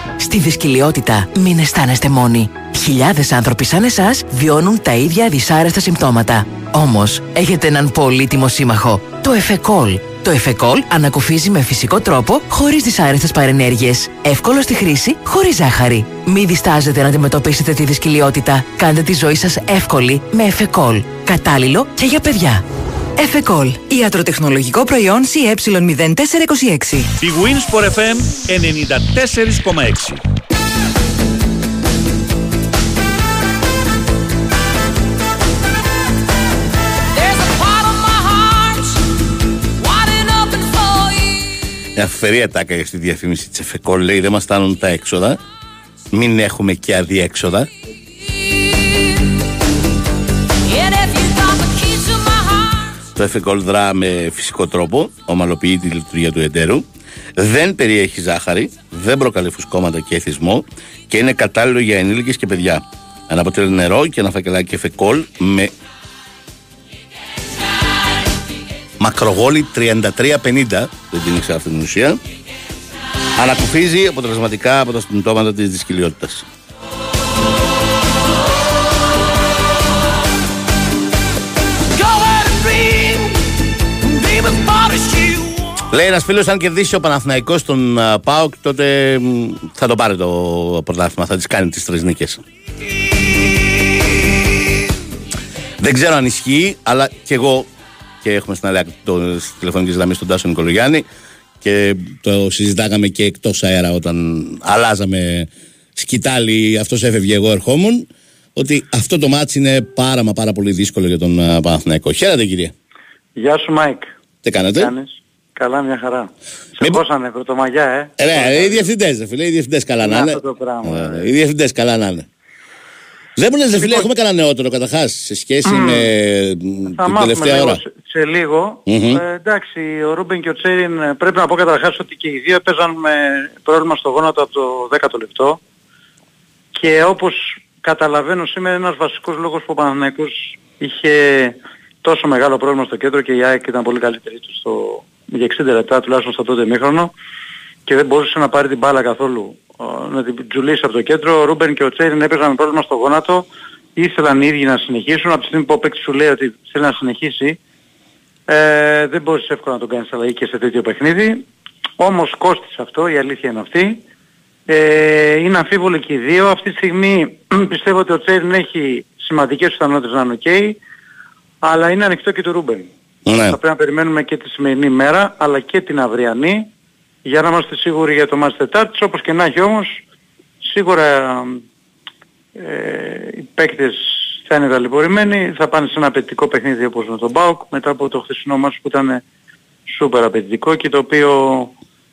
94,6. Στη δυσκοιλιότητα μην αισθάνεστε μόνοι. Χιλιάδες άνθρωποι σαν εσάς βιώνουν τα ίδια δυσάρεστα συμπτώματα. Όμως, έχετε έναν πολύτιμο σύμμαχο. Το Εφεκόλ. Το Εφεκόλ ανακουφίζει με φυσικό τρόπο, χωρίς δυσάρεστες παρενέργειες. Εύκολο στη χρήση, χωρίς ζάχαρη. Μην διστάζετε να αντιμετωπίσετε τη δυσκολιότητα. Κάντε τη ζωή σας εύκολη με Εφεκόλ. Κατάλληλο και για παιδιά. Εφεκόλ. Ιατροτεχνολογικό προϊόν CE0426. Η Winsport FM 94,6. There's a part of my heart winding open for you. Μια φερή ατάκα για στη διαφήμιση της ΕΦΕΚΟΛ λέει δεν μας φτάνουν τα έξοδα. Μην έχουμε και αδιέξοδα. Το ΕΦΕΚΟΛ δρά με φυσικό τρόπο, ομαλοποιεί τη λειτουργία του εταίρου. Δεν περιέχει ζάχαρη, δεν προκαλεί φουσκώματα και εθισμό και είναι κατάλληλο για ενήλικες και παιδιά. Αναποτελεί νερό και ένα φακελάκι ΕΦΕΚΟΛ με μακρογόλη 3350, δεν την ήξερα αυτή την ουσία. Ανακουφίζει αποτελεσματικά από τα συμπτώματα της δυσκολιότητας. Λέει ένας φίλος, αν κερδίσει ο Παναθηναϊκός τον α, ΠΑΟΚ, τότε μ, θα το πάρει το πρωτάθλημα. Θα τις κάνει τις τρεις νίκες. Δεν ξέρω αν ισχύει, αλλά και εγώ και έχουμε στην αλέα το στη τηλεφωνική γραμμή στον Τάσο Νικολογιάννη και το συζητάγαμε και εκτός αέρα όταν αλλάζαμε σκητάλη, αυτός έφευγε, εγώ ερχόμουν. Ότι αυτό το μάτς είναι πάρα μα πάρα πολύ δύσκολο για τον α, Παναθηναϊκό. Χαίρετε κύριε. Γεια σου Μάικ. Τι κάνετε; Κάνεις; Καλά μια χαρά. Σε Μήπως- χώσανε πρωτομαγιά ε. Ε, Ναι, οι διευθυντές, φίλε, οι διευθυντές καλά να Είναι είναι. αυτό το πράγμα, Ε, ε. Οι διευθυντές καλά να είναι. Δεν μου λες, ρε φίλε, έχουμε κανένα νεότερο καταρχάς σε σχέση με Θα την μάθουμε τελευταία λίγο ώρα. σε, σε λίγο. Μμμ. Ε, εντάξει, ο Ρούμπεν και ο Τσέριν ε, πρέπει να πω καταρχάς ότι και οι δύο έπαιζαν με πρόβλημα στο γόνατο από το 10ο λεπτό. Και όπως καταλαβαίνω σήμερα είναι ένας βασικός λόγος που ο Παναθηναϊκός είχε τόσο μεγάλο πρόβλημα στο κέντρο και η ΑΕΚ ήταν πολύ καλύτερη του στο, για 60 λεπτά τουλάχιστον στο τότε μήχρονο και δεν μπορούσε να πάρει την μπάλα καθόλου ε, να την τζουλήσει από το κέντρο. Ο Ρούμπεν και ο Τσέριν έπαιζαν με πρόβλημα στο γόνατο. Ήθελαν οι ίδιοι να συνεχίσουν. Από τη στιγμή που ο παίκτης σου λέει ότι θέλει να συνεχίσει, ε, δεν μπορείς εύκολα να τον κάνεις αλλαγή και σε τέτοιο παιχνίδι. Όμως κόστησε αυτό, η αλήθεια είναι αυτή. Ε, είναι αμφίβολοι και οι δύο. Αυτή τη στιγμή πιστεύω ότι ο Τσέριν έχει σημαντικές πιθανότητες να είναι ok, αλλά είναι ανοιχτό και το Ρούμπεν. Ναι. Θα πρέπει να περιμένουμε και τη σημερινή μέρα, αλλά και την αυριανή, για να είμαστε σίγουροι για το μάτς Τετάρτης. Όπως και να έχει όμως, σίγουρα ε, οι παίκτες θα είναι ταλαιπωρημένοι, θα πάνε σε ένα απαιτητικό παιχνίδι όπως με τον ΠΑΟΚ, μετά από το χθεσινό μας που ήταν σούπερ απαιτητικό και το οποίο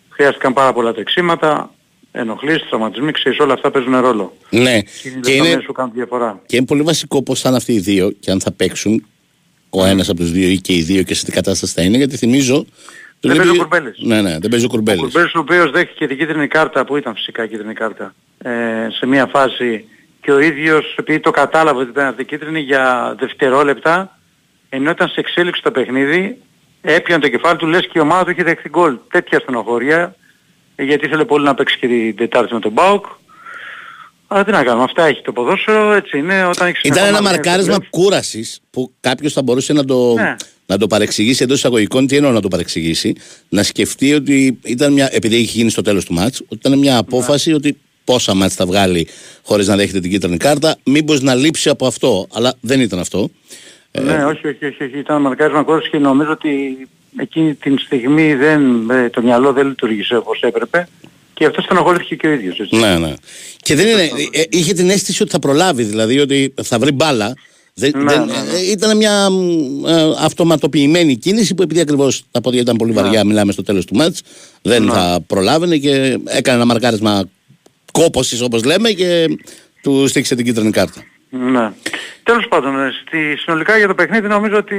χρειάστηκαν πάρα πολλά τρεξίματα, ενοχλήσεις, τραυματισμοί, ξέρεις όλα αυτά παίζουν ρόλο. Ναι, Είναι οι και δεδομένες είναι, που κάνουν τη διαφορά. και είναι πολύ βασικό πώς θα είναι αυτοί οι δύο και αν θα παίξουν ο ένας από τους δύο ή και οι δύο και σε τι κατάσταση θα είναι, γιατί θυμίζω. Δεν το παίζει ο λείπει- Κουρμπέλης. Ναι, ναι, δεν παίζει ο Ο Κουρμπέλης. Κουρμπέλης ο οποίος δέχτηκε την κίτρινη κάρτα που ήταν φυσικά κίτρινη κάρτα ε, σε μια φάση και ο ίδιος επειδή το κατάλαβε ότι ήταν αυτή κίτρινη για δευτερόλεπτα ενώ ήταν σε εξέλιξη το παιχνίδι έπιανε το κεφάλι του λες και η ομάδα του είχε δεχτεί γκολ. Τέτοια στενοχώρια ε, γιατί ήθελε πολύ να παίξει και την Τετάρτη με τον Μπάουκ. Αλλά τι να κάνουμε, αυτά έχει το ποδόσφαιρο, έτσι είναι. Όταν έχεις Ήταν ένα συνεχόμενα μαρκάρισμα δουλειές. κούρασης που κάποιος θα μπορούσε να το, Ναι. να το παρεξηγήσει εντός εισαγωγικών. Τι εννοώ να το παρεξηγήσει, να σκεφτεί ότι ήταν μια. επειδή έχει γίνει στο τέλος του μάτς, ότι ήταν μια απόφαση ότι πόσα μάτς θα βγάλει χωρίς να δέχεται την κίτρινη κάρτα. Μήπως να λείψει από αυτό, αλλά δεν ήταν αυτό. Ναι, όχι, όχι, όχι, όχι. Ήταν μαρκάρισμα κόρος και νομίζω ότι εκείνη την στιγμή δεν, ε, το μυαλό δεν λειτουργήσε όπως έπρεπε και αυτός στενοχωρήθηκε και ο ίδιος. Έτσι. Ναι, ναι. Και δεν είναι, ε, ε, είχε την αίσθηση ότι θα προλάβει, δηλαδή ότι θα βρει μπάλα. Δεν, Ναι, δεν- ναι, ναι. ε, ήταν μια μ, ε, αυτοματοποιημένη κίνηση που επειδή ακριβώς τα πόδια ήταν πολύ βαριά, μιλάμε στο τέλος του μάτς, δεν θα προλάβαινε και έκανε ένα μαρκάρισμα κόπωσης όπως λέμε και του στήξε την κίτρινη κάρτα. Ναι. Τέλος πάντων, ε, στη, συνολικά για το παιχνίδι νομίζω ότι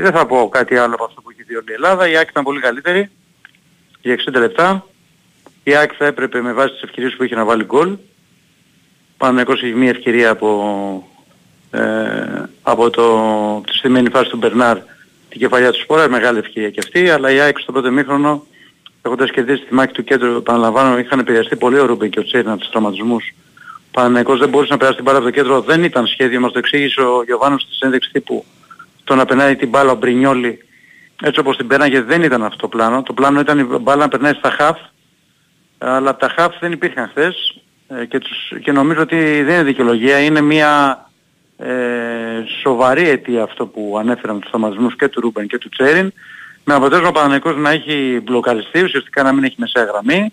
δεν θα πω κάτι άλλο από αυτό που έχει δει όλη η Ελλάδα. Η ΑΕΚ ήταν πολύ καλύτερη για 60 λεπτά. Η ΑΕΚ θα έπρεπε με βάση τις ευκαιρίες που είχε να βάλει γκολ. Παναγικός έχει μία ευκαιρία από, ε, από το, τη στημένη φάση του Μπερνάρ την κεφαλιά του Σπόρα, μεγάλη ευκαιρία και αυτή, αλλά η ΑΕΚ στο πρώτο μήχρονο έχοντας κερδίσει τη μάχη του κέντρου, επαναλαμβάνω, είχαν επηρεαστεί πολύ ο Ρούμπεν και ο Τσέριν από τους τραυματισμούς. Ο Παναγικός δεν μπορούσε να περάσει την μπάλα από το κέντρο, δεν ήταν σχέδιο, μας το εξήγησε ο Γιωβάνος στη συνέντευξη τύπου. Το να περνάει την μπάλα ο Μπρινιόλη έτσι όπως την πέρναγε δεν ήταν αυτό το πλάνο. Το πλάνο ήταν η μπάλα να περνάει στα χαφ, αλλά τα χαφς δεν υπήρχαν χθες ε, και, τους, και νομίζω ότι δεν είναι δικαιολογία, είναι μια ε, σοβαρή αιτία αυτό που ανέφεραν τους θαυμασμούς και του Ρούμπεν και του Τσέριν με αποτέλεσμα ο Παναγικός να έχει μπλοκαριστεί, ουσιαστικά να μην έχει μεσαία γραμμή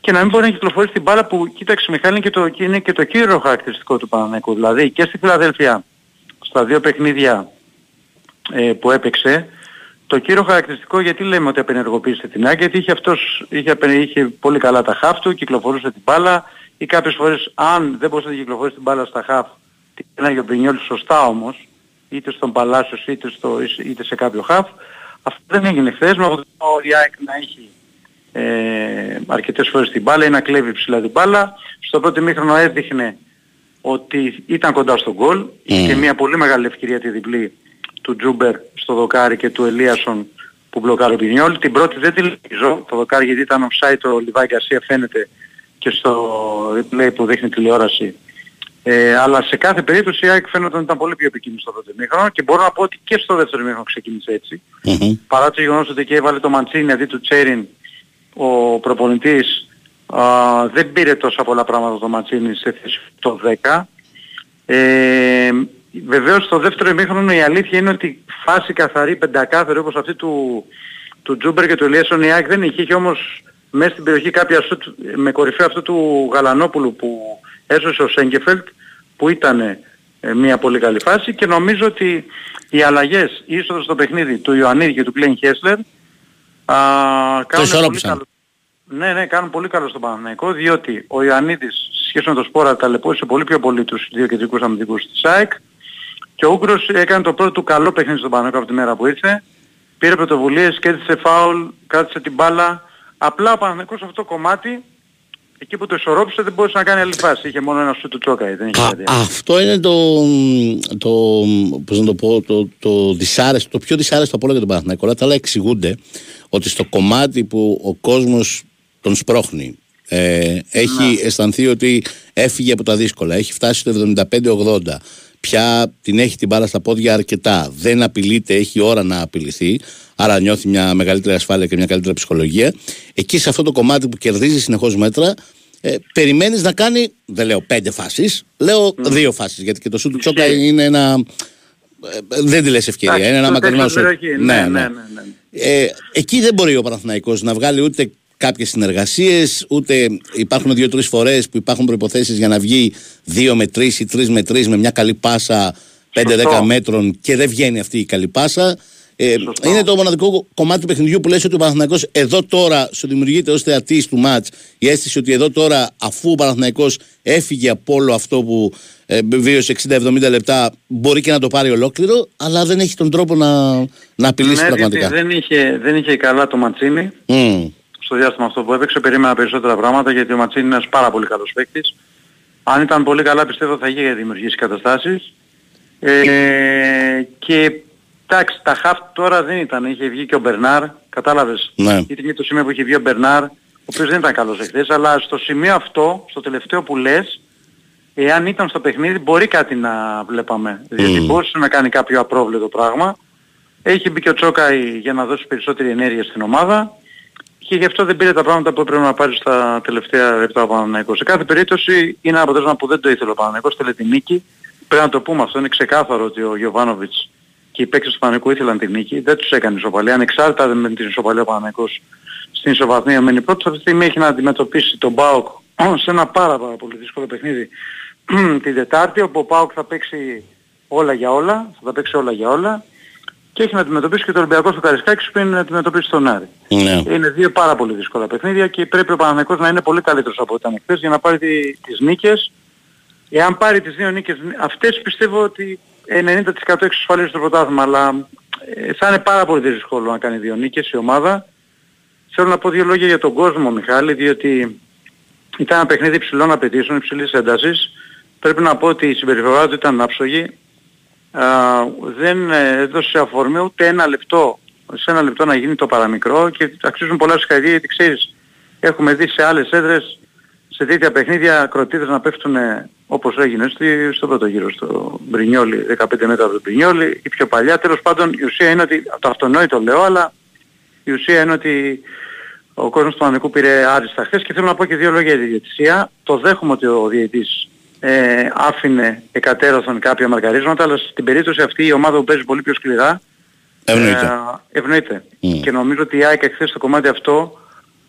και να μην μπορεί να κυκλοφορήσει την μπάλα που, κοίταξε Μιχάλη, είναι και το, είναι και το κύριο χαρακτηριστικό του Παναγικού. Δηλαδή και στη Φιλαδέλφια, στα δύο παιχνίδια ε, που έπαιξε, το κύριο χαρακτηριστικό γιατί λέμε ότι απενεργοποίησε την ΑΕΚ, γιατί είχε αυτός, είχε, είχε πολύ καλά τα χαφ του, κυκλοφορούσε την μπάλα ή κάποιες φορές αν δεν μπορούσε να κυκλοφορήσει την μπάλα στα χαφ, την έκανε ο Μπρινιόλ σωστά όμως, είτε στον Παλάσιος είτε, στο, είτε σε κάποιο χαφ. Αυτό δεν έγινε χθες, με αποτέλεσμα ο ΑΕΚ να έχει ε, αρκετές φορές την μπάλα ή να κλέβει ψηλά την μπάλα. Στο πρώτο μήχρονο έδειχνε ότι ήταν κοντά στον γκολ. Είχε και μια πολύ μεγάλη ευκαιρία τη διπλή του Τζούμπερ στο δοκάρι και του Ελίασον που μπλοκάρει ο Πινιόλ. Την πρώτη δεν τη λύζω, το δοκάρι γιατί ήταν offside ο Λιβάη Γκαρσία φαίνεται και στο replay που δείχνει τηλεόραση. Ε, αλλά σε κάθε περίπτωση η ΑΕΚ φαίνεται ότι ήταν πολύ πιο επικίνδυνη στο πρώτο μήχρονο και μπορώ να πω ότι και στο δεύτερο μήχρονο ξεκίνησε έτσι. Μμμ. Παρά το γεγονός ότι και έβαλε το Μαντσίνη αντί του Τσέριν ο προπονητής α, δεν πήρε τόσα πολλά πράγματα το Μαντσίνη σε θέση το 10. Ε, βεβαίως στο δεύτερο ημίχρονο η αλήθεια είναι ότι φάση καθαρή πεντακάθαρη όπως αυτή του, του Τζούμπερ και του Ελίασον η ΑΕΚ δεν είχε. Είχε όμως μέσα στην περιοχή κάποια σουτ με κορυφή αυτού του Γαλανόπουλου που έσωσε ο Σέγκεφελτ που ήταν ε, μια πολύ καλή φάση και νομίζω ότι οι αλλαγές ίσως στο παιχνίδι του Ιωαννίδη και του Κλέιν Χέσλερ α, κάνουν πολύ ισορρόπησαν. καλό. Ναι, ναι, κάνουν πολύ καλό στον Παναθηναϊκό διότι ο Ιωαννίδης σε σχέση με τον Σπόρα ταλαιπώρησε πολύ πιο πολύ τους δύο κεντρικούς αμυντικούς της ΑΕΚ και ο Ούγκρος έκανε το πρώτο του καλό παιχνίδι στον Παναθηναϊκό από τη μέρα που ήρθε. Πήρε πρωτοβουλίες, κέρδισε φάουλ, κράτησε την μπάλα. Απλά ο Παναθηναϊκός σε αυτό το κομμάτι εκεί που το ισορρόπησε δεν μπορούσε να κάνει άλλη φάση. Είχε μόνο ένα σου του Τσόκαη δεν είχε Α, κάτι άλλο. αυτό είναι το, το, πώς να το, πω, το, το, δυσάρεστο, το πιο δυσάρεστο από όλα για τον Παναθηναϊκό. Όλα τα άλλα εξηγούνται ότι στο κομμάτι που ο κόσμος τον σπρώχνει ε, έχει αισθανθεί ότι έφυγε από τα δύσκολα, έχει φτάσει στο 75-80 πια την έχει την μπάλα στα πόδια αρκετά. Δεν απειλείται, έχει ώρα να απειληθεί. Άρα νιώθει μια μεγαλύτερη ασφάλεια και μια καλύτερη ψυχολογία. Εκεί σε αυτό το κομμάτι που κερδίζει συνεχώς μέτρα, ε, περιμένεις να κάνει, δεν λέω πέντε φάσεις, λέω δύο φάσεις. Γιατί και το σου του Τσόκα Ισχύει. είναι ένα. ε, δεν τη λες ευκαιρία, Εντάξει, είναι ένα στο μακρινό τέτοιο σου. περιοχή, ναι, ναι, ναι, ναι. Ε, εκεί δεν μπορεί ο Παναθηναϊκός να βγάλει ούτε κάποιες συνεργασίες, ούτε υπάρχουν δύο-τρεις φορές που υπάρχουν προϋποθέσεις για να βγει δύο με τρεις ή τρεις με τρεις με μια καλή πάσα 5-10 Σωστό. μέτρων και δεν βγαίνει αυτή η καλή πάσα. Ε, Σωστό. είναι το μοναδικό κομμάτι του παιχνιδιού που λες ότι ο Παναθηναϊκός εδώ τώρα σου δημιουργείται ως θεατής του μάτς η αίσθηση ότι εδώ τώρα αφού ο Παναθηναϊκός έφυγε από όλο αυτό που ε, βίωσε 60-70 λεπτά μπορεί και να το πάρει ολόκληρο αλλά δεν έχει τον τρόπο να, να απειλήσει Ναι, πραγματικά. γιατί δεν είχε, δεν είχε καλά το Ματσίνη Μμ. Στο διάστημα αυτό που έπαιξε. Περίμενα περισσότερα πράγματα γιατί ο Ματσίνη είναι ένας πάρα πολύ καλός παίκτης. Αν ήταν πολύ καλά πιστεύω θα είχε δημιουργήσει καταστάσεις. Ε, και εντάξει τα χαφ τώρα δεν ήταν. Είχε βγει και ο Μπερνάρ. Κατάλαβες. Ναι. Ήταν και το σημείο που είχε βγει ο Μπερνάρ ο οποίος δεν ήταν καλός εχθές. Αλλά στο σημείο αυτό, στο τελευταίο που λες, εάν ήταν στο παιχνίδι μπορεί κάτι να βλέπαμε. Διότι Μμ. μπορούσε να κάνει κάποιο απρόβλεπτο πράγμα. Έχει μπει και ο Τσόκαη για να δώσει περισσότερη ενέργεια στην ομάδα και γι' αυτό δεν πήρε τα πράγματα που έπρεπε να πάρει στα τελευταία λεπτά ο Παναναϊκός. Σε κάθε περίπτωση είναι ένα αποτέλεσμα που δεν το ήθελε ο Παναναϊκός, θέλει τη νίκη. Πρέπει να το πούμε αυτό, είναι ξεκάθαρο ότι ο Γιωβάνοβιτς και οι παίκτες του Παναναϊκού ήθελαν τη νίκη, δεν τους έκανε ισοπαλία. Ανεξάρτητα με την ισοπαλία ο Παναναϊκός στην ισοβαθμία μένει πρώτος, αυτή τη στιγμή έχει να αντιμετωπίσει τον ΠΑΟΚ σε ένα πάρα, πάρα πολύ δύσκολο παιχνίδι την Τετάρτη, όπου ο ΠΑΟΚ θα παίξει όλα για όλα, θα τα παίξει όλα για όλα και έχει να αντιμετωπίσει και το Ολυμπιακό στο Καρισκάκης που είναι να αντιμετωπίσει τον Άρη. Ναι. Είναι δύο πάρα πολύ δύσκολα παιχνίδια και πρέπει ο Παναθηναϊκός να είναι πολύ καλύτερος από ό,τι ήταν χθες για να πάρει τη- τις νίκες Εάν πάρει τις δύο νίκες, αυτές πιστεύω ότι 90% εξασφαλίζει το πρωτάθλημα, αλλά ε, θα είναι πάρα πολύ δύσκολο να κάνει δύο νίκες η ομάδα. Θέλω να πω δύο λόγια για τον κόσμο, Μιχάλη, διότι ήταν ένα παιχνίδι υψηλών απαιτήσεων, υψηλής έντασης. Πρέπει να πω ότι η συμπεριφορά του ήταν άψογη. Α, δεν ε, έδωσε αφορμή ούτε ένα λεπτό, σε ένα λεπτό να γίνει το παραμικρό και αξίζουν πολλά συγχαρητήρια γιατί ξέρεις, έχουμε δει σε άλλες έδρες σε τέτοια παιχνίδια κροτίδες να πέφτουν όπως έγινε στη, στο πρώτο γύρο, στο Μπρινιόλι, 15 μέτρα από το Μπρινιόλι ή πιο παλιά. Τέλος πάντων η ουσία είναι ότι, το αυτονόητο λέω, αλλά η ουσία είναι ότι ο κόσμος του Ανικού πήρε άριστα χθες και θέλω να πω και δύο λόγια για τη διαιτησία. Το δέχομαι ότι ο διαιτής ε, άφηνε εκατέρωθον κάποια μαρκαρίσματα, αλλά στην περίπτωση αυτή η ομάδα που παίζει πολύ πιο σκληρά Ευνοείται. ε, ευνοείται. Μμ. Και νομίζω ότι η ΑΕΚ εχθές στο κομμάτι αυτό,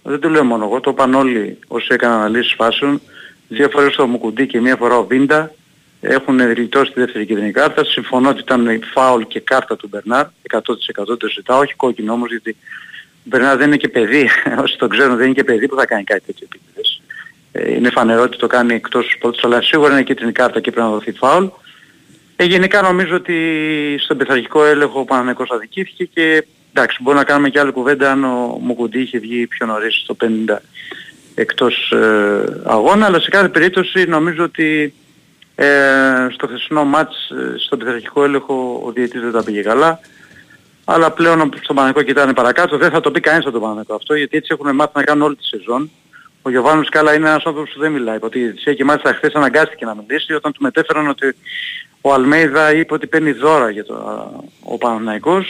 δεν το λέω μόνο εγώ, το είπαν όλοι όσοι έκαναν αναλύσεις φάσεων, δύο φορές το Μουκουντή και μία φορά ο Βίντα, έχουν γλιτώσει τη δεύτερη κεντρική κάρτα. Συμφωνώ ότι ήταν φάουλ και κάρτα του Μπερνάρ, 100% το ζητάω, όχι κόκκινο όμως γιατί ο Μπερνάρ δεν είναι και παιδί, όσοι το ξέρουν δεν είναι και παιδί που θα κάνει κάτι τέτοιο επίτηδες. Ε, είναι φανερό ότι το κάνει εκτός πρώτης, αλλά σίγουρα είναι κίτρινη κάρτα και πρέπει να δοθεί φάουλ. Ε, γενικά νομίζω ότι στον πειθαρχικό έλεγχο ο Παναγενικός αδικήθηκε και εντάξει μπορεί να κάνουμε και άλλη κουβέντα αν ο Μουκουντή είχε βγει πιο νωρίς στο 50 εκτός ε, αγώνα. Αλλά σε κάθε περίπτωση νομίζω ότι ε, στο χθεσινό μάτς ε, στον πειθαρχικό έλεγχο ο διαιτής δεν τα πήγε καλά. Αλλά πλέον στον Παναγενικό κοιτάνε παρακάτω. Δεν θα το πει κανείς από τον Παναγενικό αυτό γιατί έτσι έχουν μάθει να κάνουν όλη τη σεζόν ο Γιωβάνος Σκάλα είναι ένας άνθρωπος που δεν μιλάει. Από τη διαιτησία και μάλιστα χθες αναγκάστηκε να μιλήσει όταν του μετέφεραν ότι ο Αλμέιδα είπε ότι παίρνει δώρα για το, ο Παναθηναϊκός.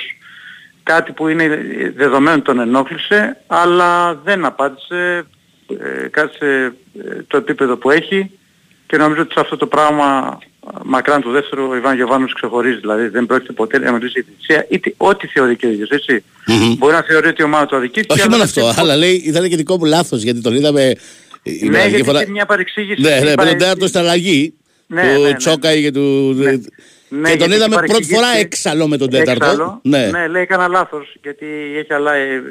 Κάτι που είναι δεδομένο τον ενόχλησε αλλά δεν απάντησε ε, κάτσε ε, το επίπεδο που έχει. Και νομίζω ότι σε αυτό το πράγμα μακράν του δεύτερου ο Ιβάν Γιωβάνος ξεχωρίζει δηλαδή δεν πρόκειται ποτέ να μιλήσει για τη διαιτησία είτε ό,τι θεωρεί και ο ίδιος έτσι Μμμ. μπορεί να θεωρεί ότι η ομάδα του αδικήθηκε Όχι αλλά μόνο δεν αυτό, ξέρει αλλά λέει ήταν και δικό μου λάθος γιατί τον είδαμε. Ναι, είδαμε γιατί φορά- είχε μια παρεξήγηση. Ναι, ναι, Είπα- με τον τέταρτο στην αλλαγή. Ναι, του ναι, ναι. Τσόκαη και του. Ναι. Ναι, και τον γιατί είδαμε πρώτη παρεξηγήθηκε- φορά έξαλλο με τον τέταρτο. Έξαλλο. Ναι. ναι, λέει έκανα λάθος γιατί έχει αλλά, ε,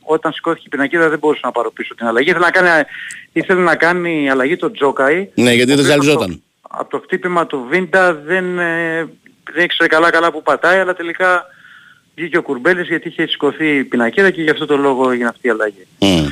όταν σηκώθηκε η πινακίδα δεν μπορούσε να πάρω πίσω την αλλαγή. Ήθελε να κάνει, ήθελε να κάνει αλλαγή το Τζόκαη. Ναι, γιατί ο δεν οποίος ζαλιζόταν. Από, το- από το χτύπημα του Βίντα δεν, ε, δεν ήξερε καλά καλά που πατάει αλλά τελικά βγήκε ο Κουρμπέλης γιατί είχε σηκωθεί η πινακίδα και γι' αυτό το λόγο έγινε αυτή η αλλαγή. Μμ.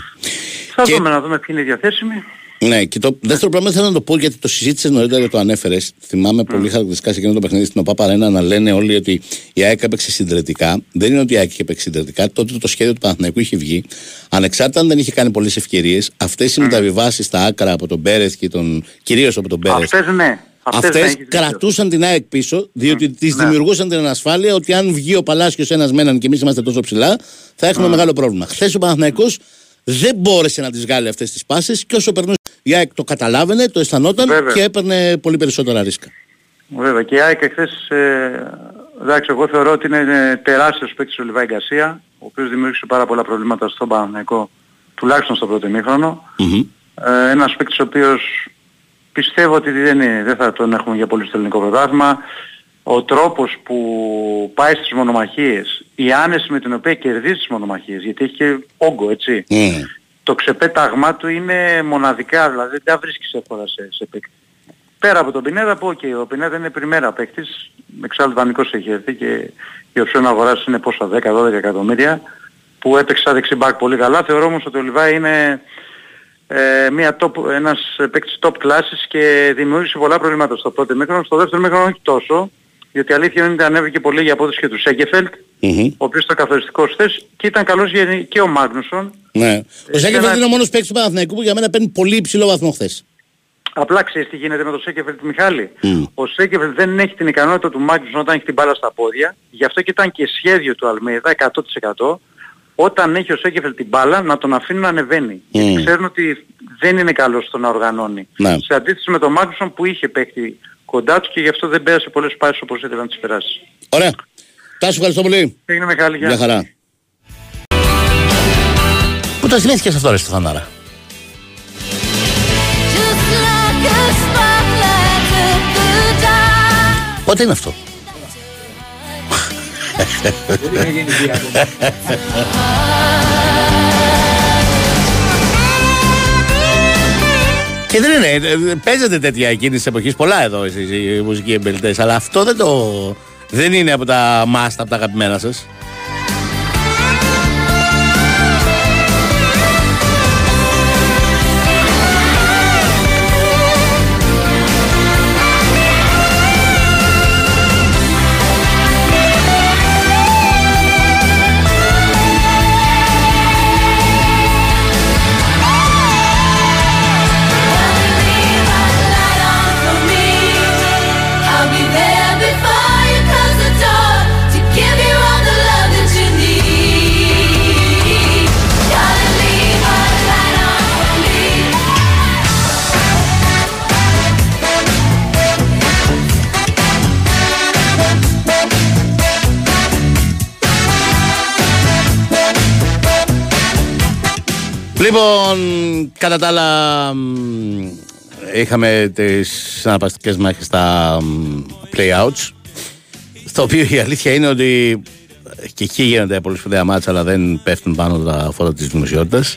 Θα Και- δούμε να δούμε ποιοι είναι διαθέσιμοι. Ναι, και το δεύτερο πράγμα θέλω να το πω γιατί το συζήτησες νωρίτερα και το ανέφερες. Θυμάμαι πολύ χαρακτηριστικά σε εκείνο το παιχνίδι στην ΟΠΑ Παρένα να λένε όλοι ότι η ΑΕΚ έπαιξε συντηρητικά. Δεν είναι ότι η ΑΕΚ είχε παίξει συντηρητικά. Τότε το σχέδιο του Παναθηναϊκού είχε βγει. Ανεξάρτητα αν δεν είχε κάνει πολλές ευκαιρίες, αυτές οι μεταβιβάσεις στα άκρα από τον Πέρεθ και τον. κυρίως από τον Πέρεθ. Αυτές ναι. Αυτές, ναι, Αυτέ έχεις δίκιο. κρατούσαν την ΑΕΚ πίσω, διότι τη ναι. δημιουργούσαν την ανασφάλεια ότι αν βγει ο Παλάσιος ένας με έναν και εμείς είμαστε τόσο ψηλά, θα έχουμε μεγάλο πρόβλημα. Χθες ο Παναθηναϊκός δεν μπόρεσε να τις βγάλει αυτές τις πάσει και όσο περνούσε η ΑΕΚ το καταλάβαινε, το αισθανόταν Βέβαια. και έπαιρνε πολύ περισσότερα ρίσκα. Βέβαια και η ΑΕΚ εχθές, ε, εντάξει εγώ θεωρώ ότι είναι τεράστιος παίκτης ο Λιβάη Γκασία, ο οποίος δημιούργησε πάρα πολλά προβλήματα στον Παναθηναϊκό, τουλάχιστον στο πρώτο ημίχρονο. Μμμ. Ε, ένας παίκτης ο οποίος πιστεύω ότι δεν, είναι, δεν θα τον έχουμε για πολύ στο ελληνικό πρωτάθλημα. Ο τρόπος που πάει στις μονομαχίες, η άνεση με την οποία κερδίζει τις μονομαχίες, γιατί έχει και όγκο έτσι. Μμ. Το ξεπέταγμά του είναι μοναδικά, δηλαδή δεν τα βρίσκεις εύκολα σε, σε παίκτη. Πέρα από τον Πινέδα που οκ, ο Πινέδα είναι πριμέρα παίκτης, εξάλλου δανεικός έχει έρθει και η οψιόν αγοράς είναι πόσα 10-12 εκατομμύρια που έπαιξε σαν δεξί μπακ πολύ καλά. Θεωρώ όμως ότι ο Λιβάι είναι ε, μια top, ένας παίκτης top κλάσης και δημιούργησε πολλά προβλήματα στο πρώτο ημίχρονο. Στο δεύτερο ημίχρονο όχι τόσο, γιατί η αλήθεια είναι ότι ανέβηκε πολύ η απόδοση και του Σένκεφελντ, Μμμ. ο οποίος ήταν καθοριστικός χθες και ήταν καλός για- και ο Μάγνουσον. Ναι. Ο Σένκεφελντ ένα- είναι ο μόνος παίκτης του Παναθηναϊκού που για μένα παίρνει πολύ υψηλό βαθμό χθες. Απλά ξέρεις τι γίνεται με τον Σέκεφελτ Μιχάλη. Μμ. Ο Σέκεφελτ δεν έχει την ικανότητα του Μάγνουσον όταν έχει την μπάλα στα πόδια. Γι' αυτό και ήταν και σχέδιο του Αλμέιδα 100% όταν έχει ο Σέκεφελτ την μπάλα να τον αφήνει να ανεβαίνει. Μμ. Γιατί ξέρουν ότι δεν είναι καλός στο να οργανώνει. Ναι. Σε αντίθεση με τον Μάγνουσον που είχε παίχτη κοντά του και γι' αυτό δεν πέρασε πολλές πάσεις όπως ήθελε να τις περάσει. Ωραία. Τάσου, ευχαριστώ πολύ. Έγινε Μιχάλη. γεια. Γεια χαρά. Πού τα θυμήθηκες αυτό ρε Στεφανάρα. Πότε είναι αυτό; Και δεν είναι, ε, παίζεται τέτοια εκείνης της εποχής πολλά εδώ εσείς οι μουσικοί εμπελτέ, αλλά αυτό δεν το. Δεν είναι από τα must, από τα αγαπημένα σας. Λοιπόν, κατά τα άλλα, μ, είχαμε τις αναπαστικές μάχε στα μ, play-outs. Στο οποίο η αλήθεια είναι ότι και εκεί γίνονται πολύ σπουδαία μάτσα, αλλά δεν πέφτουν πάνω τα φώτα της δημοσιότητας.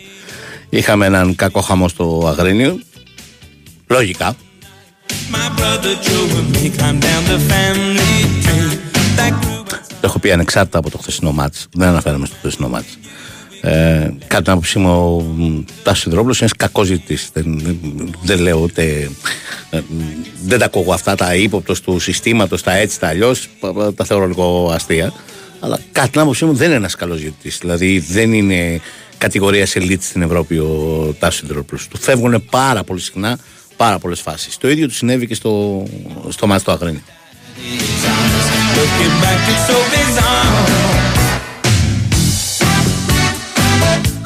Είχαμε έναν κακό χαμό στο Αγρίνιο. Λογικά. My brother Joe and me climb down the family tree. That grew Το έχω πει ανεξάρτητα από το χθεσινό μάτς. Δεν αναφέρομαι στο χθεσινό μάτς. Ε, κατά την άποψή μου, ο Τάσος Σιδρόπουλο είναι κακός ζητητή. Δεν, δεν, δεν λέω ούτε. ε, δεν τα ακούω αυτά τα ύποπτος του συστήματος, τα έτσι, τα αλλιώς. Τα θεωρώ λίγο αστεία. Αλλά κατά την άποψή μου δεν είναι ένας καλός ζητητή. Δηλαδή δεν είναι κατηγορίας elite στην Ευρώπη ο Τάσος Σιδρόπουλο. Του φεύγουν πάρα πολύ συχνά πάρα πολλές φάσεις. Το ίδιο του συνέβη και στο, στο μάτς του Αγρίνη.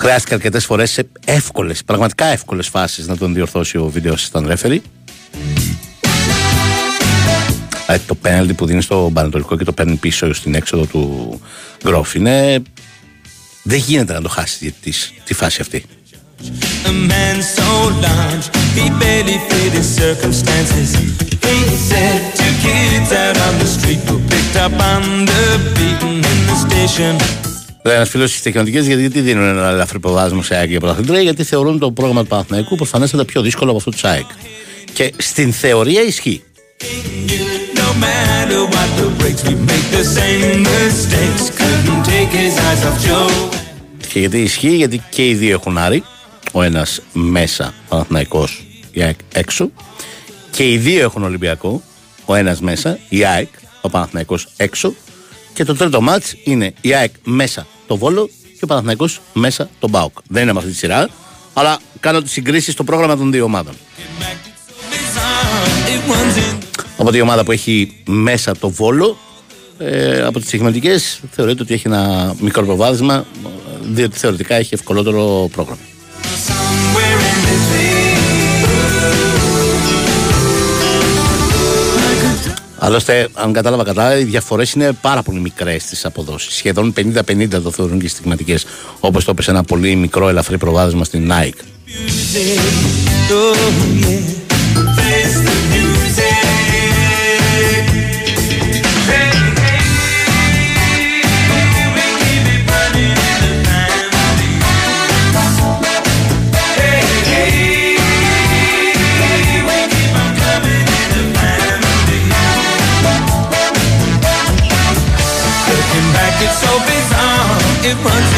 Χρειάστηκε αρκετές φορές σε εύκολες, πραγματικά εύκολες φάσεις να τον διορθώσει ο βίντεος assistant referee. Δηλαδή το πέναλτι που δίνει στο Πανατολικό και το παίρνει πίσω στην έξοδο του Γκρόφ είναι. Δεν γίνεται να το χάσεις τη, τη φάση αυτή. A man so large, he barely fit his circumstances. He said two kids out on the street were picked up on the beaten in the station. Ένας φίλος στι τεχνολογίε γιατί, γιατί δίνουν ένα ελαφρύ προβάδισμα σε ΑΕΚ για πρωταθλήτρια, γιατί θεωρούν το πρόγραμμα του Παναθηναϊκού προφανέστατα πιο δύσκολο από αυτό του ΑΕΚ. Και στην θεωρία ισχύει. No matter what the breaks, we make the same mistakes. Couldn't take his eyes off Joe. Και γιατί ισχύει, γιατί και οι δύο έχουν άρει. Ο ένας μέσα, Παναθηναϊκός, η ΑΕΚ έξω. Και οι δύο έχουν Ολυμπιακό. Ο ένας μέσα, η ΑΕΚ, ο Παναθηναϊκός έξω. Και το τρίτο μάτς είναι η ΑΕΚ μέσα το Βόλο και ο Παναθηναϊκός μέσα τον Μπάουκ. Δεν είναι με αυτή τη σειρά, αλλά κάνω τις συγκρίσεις στο πρόγραμμα των δύο ομάδων. It runs in Οπότε η ομάδα που έχει μέσα το Βόλο ε, από τις segmentικές θεωρείται ότι έχει ένα μικρό προβάδισμα ε, διότι θεωρητικά έχει ευκολότερο πρόγραμμα. Άλλωστε, αν κατάλαβα καλά, οι διαφορές είναι πάρα πολύ μικρές στις αποδόσεις. Σχεδόν 50-50 το θεωρούν και οι στιγματικές. Όπως το έπεσε ένα πολύ μικρό ελαφρύ προβάδισμα στην Nike. burns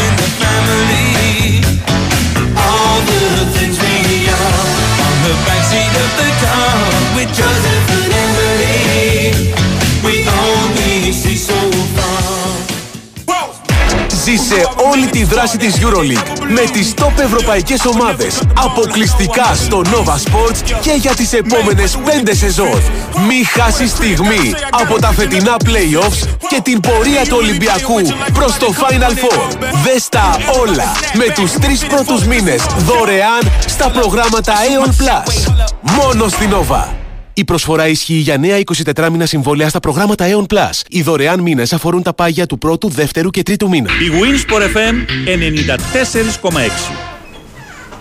Ζήσε όλη τη δράση της EuroLeague με τις top ευρωπαϊκές ομάδες αποκλειστικά στο Nova Sports και για τις επόμενες 5 σεζόν. Μη χάσεις στιγμή από τα φετινά playoffs και την πορεία του Ολυμπιακού προς το Final Four. Δες τα όλα με τους τρεις πρώτους μήνες δωρεάν στα προγράμματα Aeon Plus. Μόνο στην Nova. Η προσφορά ισχύει για νέα 24 μήνα συμβόλαια στα προγράμματα Aeon Plus. Οι δωρεάν μήνες αφορούν τα πάγια του πρώτου, δεύτερου και τρίτου μήνα. Η Winsport FM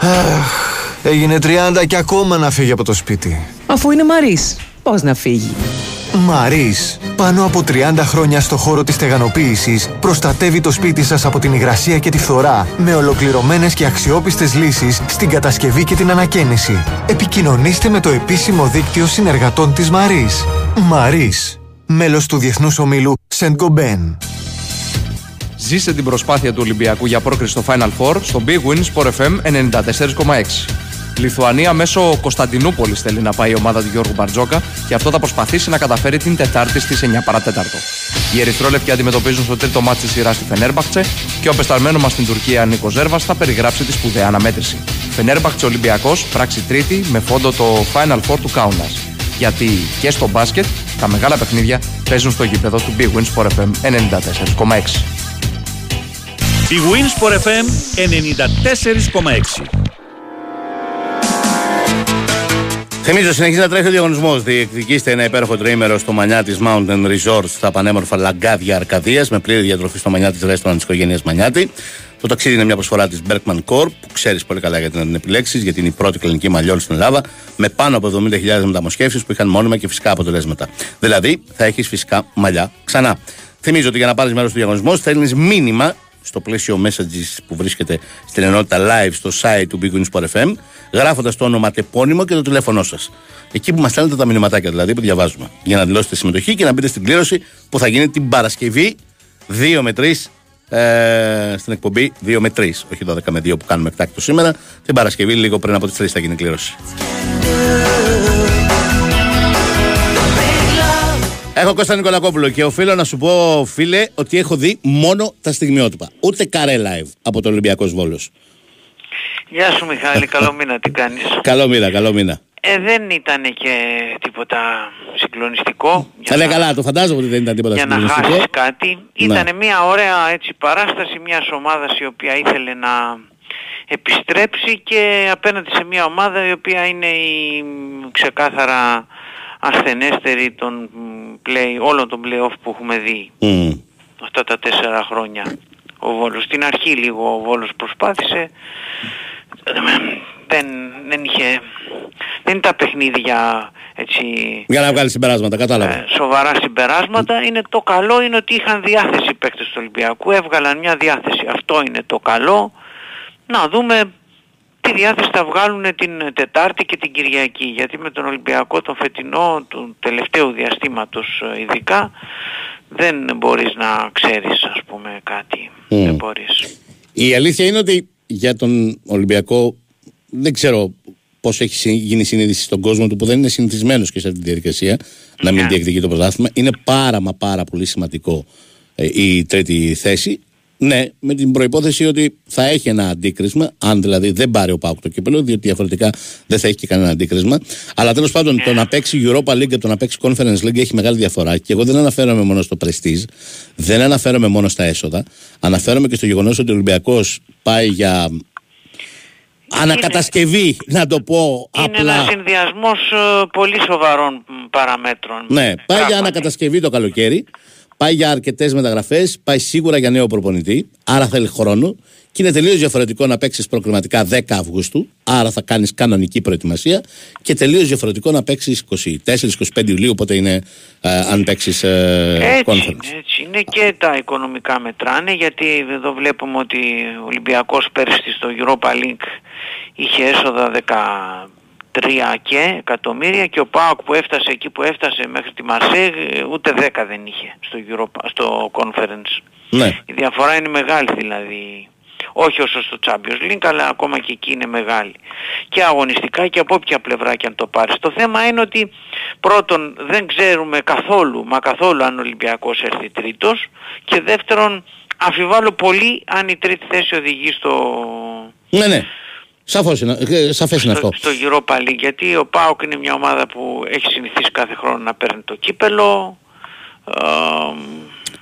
94,6. Έγινε 30 και ακόμα να φύγει από το σπίτι. Αφού είναι Μαρίς, πώς να φύγει; Μαρίς. Πάνω από 30 χρόνια στο χώρο της στεγανοποίησης προστατεύει το σπίτι σας από την υγρασία και τη φθορά με ολοκληρωμένες και αξιόπιστες λύσεις στην κατασκευή και την ανακαίνιση. Επικοινωνήστε με το επίσημο δίκτυο συνεργατών της Μαρίς. Μαρίς. Μέλος του Διεθνούς Ομίλου Σεντ Γκομπέν. Ζήστε την προσπάθεια του Ολυμπιακού για πρόκριση στο Final Four στο Big Win Sport FM 94,6. Λιθουανία μέσω Κωνσταντινούπολης θέλει να πάει η ομάδα του Γιώργου Μπαρτζόκα και αυτό θα προσπαθήσει να καταφέρει την Τετάρτη στις 9 παρατέταρτο. Οι Ερυθρόλεπτοι αντιμετωπίζουν στο τρίτο μάτι της σειράς στη Φενέρμπαχτσε και ο πεσταλμένο μας στην Τουρκία Νίκος Ζέρβας θα περιγράψει τη σπουδαία αναμέτρηση. Φενέρμπαχτσε Ολυμπιακός, πράξη τρίτη με φόντο το Final Four του Κάουνα. Γιατί και στο μπάσκετ τα μεγάλα παιχνίδια παίζουν στο γήπεδο του Big Win Sport FM 94,6. Η Winsport FM 94,6. Θυμίζω, συνεχίζει να τρέχει ο διαγωνισμός. Διεκδικήστε ένα υπέροχο τριήμερο στο μανιά της Mountain Resort στα πανέμορφα λαγκάδια Αρκαδίας με πλήρη διατροφή στο μανιά της Restaurant της οικογένειας Μανιάτη. Το ταξίδι είναι μια προσφορά της Berkman Corp που ξέρεις πολύ καλά γιατί να την επιλέξεις, γιατί είναι η πρώτη κλινική μαλλιών στην Ελλάδα με πάνω από 70.000 μεταμοσχεύσεις που είχαν μόνιμα και φυσικά αποτελέσματα. Δηλαδή θα έχεις φυσικά μαλλιά ξανά. Θυμίζω ότι για να πάρεις μέρος του διαγωνισμού στέλνει μήνυμα στο πλαίσιο messages που βρίσκεται στην ενότητα live στο site του Big Win Sport FM, γράφοντας το όνομα, τεπώνυμο και το τηλέφωνό σας. Εκεί που μας στέλνετε τα μηνυματάκια δηλαδή που διαβάζουμε. Για να δηλώσετε συμμετοχή και να μπείτε στην κλήρωση που θα γίνει την Παρασκευή 2 με 3 ε, στην εκπομπή 2 με 3, όχι 12 με 2 που κάνουμε εκτάκτο σήμερα. Την Παρασκευή, λίγο πριν από τις 3 θα γίνει η κλήρωση. Έχω Κώστα Νικολακόπουλο και οφείλω να σου πω, φίλε, ότι έχω δει μόνο τα στιγμιότυπα. Ούτε καρέ live από το Ολυμπιακό Βόλος. Γεια σου Μιχάλη, καλό μήνα, τι κάνεις; Καλό μήνα, καλό μήνα. Ε, δεν ήταν και τίποτα συγκλονιστικό. Θα λέει καλά, το φαντάζομαι ότι δεν ήταν τίποτα για να συγκλονιστικό. χάσεις κάτι. Ναι. Ήταν μια ωραία έτσι παράσταση μιας ομάδας η οποία ήθελε να επιστρέψει και απέναντι σε μια ομάδα η οποία είναι η μ, ξεκάθαρα ασθενέστερη των μ, play, όλων των play-off που έχουμε δει Μμ. αυτά τα τέσσερα χρόνια ο Βόλος. Στην αρχή λίγο ο Βόλος προσπάθησε, δεν, δεν είχε, δεν είναι τα παιχνίδια έτσι Για να βγάλει συμπεράσματα, κατάλαβα. ε, σοβαρά συμπεράσματα. Είναι το καλό είναι ότι είχαν διάθεση οι παίκτες του Ολυμπιακού, έβγαλαν μια διάθεση. Αυτό είναι το καλό. Να δούμε τι διάθεση θα βγάλουν την Τετάρτη και την Κυριακή. Γιατί με τον Ολυμπιακό τον φετινό του τελευταίου διαστήματος ε, ειδικά δεν μπορείς να ξέρεις ας πούμε κάτι. Μμ. Δεν μπορείς. Η αλήθεια είναι ότι για τον Ολυμπιακό δεν ξέρω πώς έχει συ- γίνει η συνείδηση στον κόσμο του που δεν είναι συνηθισμένος και σε αυτή τη διαδικασία να μην Ναι. διεκδικεί το πρωτάθλημα. Είναι πάρα μα πάρα πολύ σημαντικό ε, η τρίτη θέση. Ναι, με την προπόθεση ότι θα έχει ένα αντίκρισμα, αν δηλαδή δεν πάρει ο Πάουκ το κύπελο, διότι διαφορετικά δεν θα έχει και κανένα αντίκρισμα. Αλλά τέλος πάντων το να παίξει Europa League και το να παίξει Conference League έχει μεγάλη διαφορά. Και εγώ δεν αναφέρομαι μόνο στο prestige, δεν αναφέρομαι μόνο στα έσοδα. Αναφέρομαι και στο γεγονός ότι ο Ολυμπιακός πάει για ανακατασκευή, να το πω Είναι απλά. ένας συνδυασμός ε, πολύ σοβαρών μ, παραμέτρων. Ναι, πάει για Πράγματι. ανακατασκευή το καλοκαίρι. Πάει για αρκετές μεταγραφές. Πάει σίγουρα για νέο προπονητή. Άρα θέλει χρόνο. Και είναι τελείως διαφορετικό να παίξεις προκριματικά 10 Αυγούστου. Άρα θα κάνεις κανονική προετοιμασία. Και τελείως διαφορετικό να παίξεις 24-25 Ιουλίου. Οπότε είναι ε, αν παίξεις ε, Έτσι conference. είναι, έτσι είναι και τα οικονομικά μετράνε γιατί εδώ βλέπουμε ότι ο Ολυμπιακός πέρσι στο Europa League είχε έσοδα 13 και εκατομμύρια και ο ΠΑΟΚ που έφτασε εκεί που έφτασε μέχρι τη Μαρσέγ ούτε 10 δεν είχε στο, Europa, στο Conference. Ναι. Η διαφορά είναι μεγάλη δηλαδή. Όχι όσο στο Champions League, αλλά ακόμα και εκεί είναι μεγάλη. Και αγωνιστικά και από όποια πλευρά και αν το πάρεις. Το θέμα είναι ότι πρώτον δεν ξέρουμε καθόλου, μα καθόλου αν ο Ολυμπιακός έρθει τρίτος και δεύτερον αμφιβάλλω πολύ αν η τρίτη θέση οδηγεί στο, Ναι, ναι. Σαφώς είναι, ε, σαφές είναι αυτό. στο, στο Europa League γιατί ο ΠΑΟΚ είναι μια ομάδα που έχει συνηθίσει κάθε χρόνο να παίρνει το κύπελο. Ε,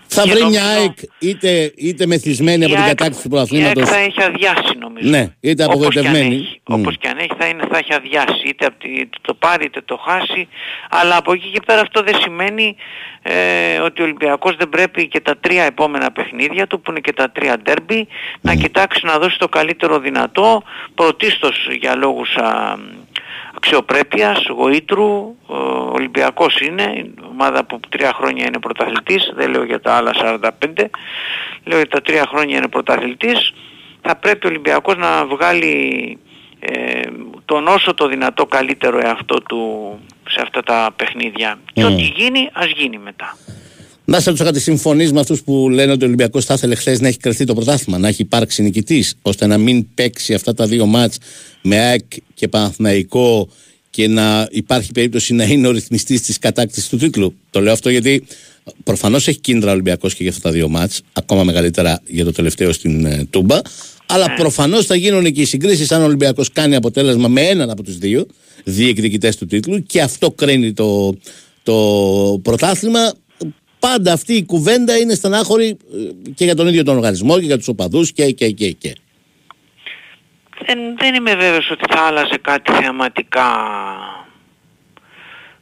Θα και βρει μια νομίζω- ΑΕΚ είτε, είτε μεθυσμένη από η την ΑΕΚ- κατάκτηση του Η ΑΕΚ πρωταθλήματος. θα έχει αδειάσει νομίζω. Ναι, είτε Όπως απογοητευμένη. Και αν έχει, Μμ. όπως και αν έχει θα, είναι, θα έχει αδειάσει. Είτε, απ' τη- είτε το πάρει είτε το χάσει. Αλλά από εκεί και πέρα αυτό δεν σημαίνει ε, ότι ο Ολυμπιακός δεν πρέπει και τα τρία επόμενα παιχνίδια του που είναι και τα τρία ντέρμπι να κοιτάξει να δώσει το καλύτερο δυνατό πρωτίστως για λόγους α, αξιοπρέπειας, γοήτρου, ο Ολυμπιακός είναι, η ομάδα που τρία χρόνια είναι πρωταθλητής, δεν λέω για τα άλλα 45, λέω για τα τρία χρόνια είναι πρωταθλητής, θα πρέπει ο Ολυμπιακός να βγάλει ε, τον όσο το δυνατό καλύτερο εαυτό του σε αυτά τα παιχνίδια. Και Μμ. ό,τι γίνει, ας γίνει μετά. Να σε ρωτήσω κάτι, συμφωνείς με αυτούς που λένε ότι ο Ολυμπιακός θα ήθελε χθες να έχει κρατεί το πρωτάθλημα, να έχει υπάρξει νικητής, ώστε να μην παίξει αυτά τα δύο μάτς με ΑΕΚ και Παναθηναϊκό και να υπάρχει περίπτωση να είναι ο ρυθμιστής της κατάκτησης του τίτλου. Το λέω αυτό γιατί προφανώς έχει κίνδυνα ο Ολυμπιακός και για αυτά τα δύο μάτς, ακόμα μεγαλύτερα για το τελευταίο στην ε, Τούμπα. Αλλά προφανώς θα γίνουν και οι συγκρίσεις αν ο Ολυμπιακός κάνει αποτέλεσμα με έναν από τους δύο διεκδικητές του τίτλου και αυτό κρίνει το, το πρωτάθλημα. Πάντα αυτή η κουβέντα είναι στενάχωρη ε, και για τον ίδιο τον οργανισμό και για τους οπαδούς και, και, και, και. Δεν, δεν είμαι βέβαιος ότι θα άλλαζε κάτι θεαματικά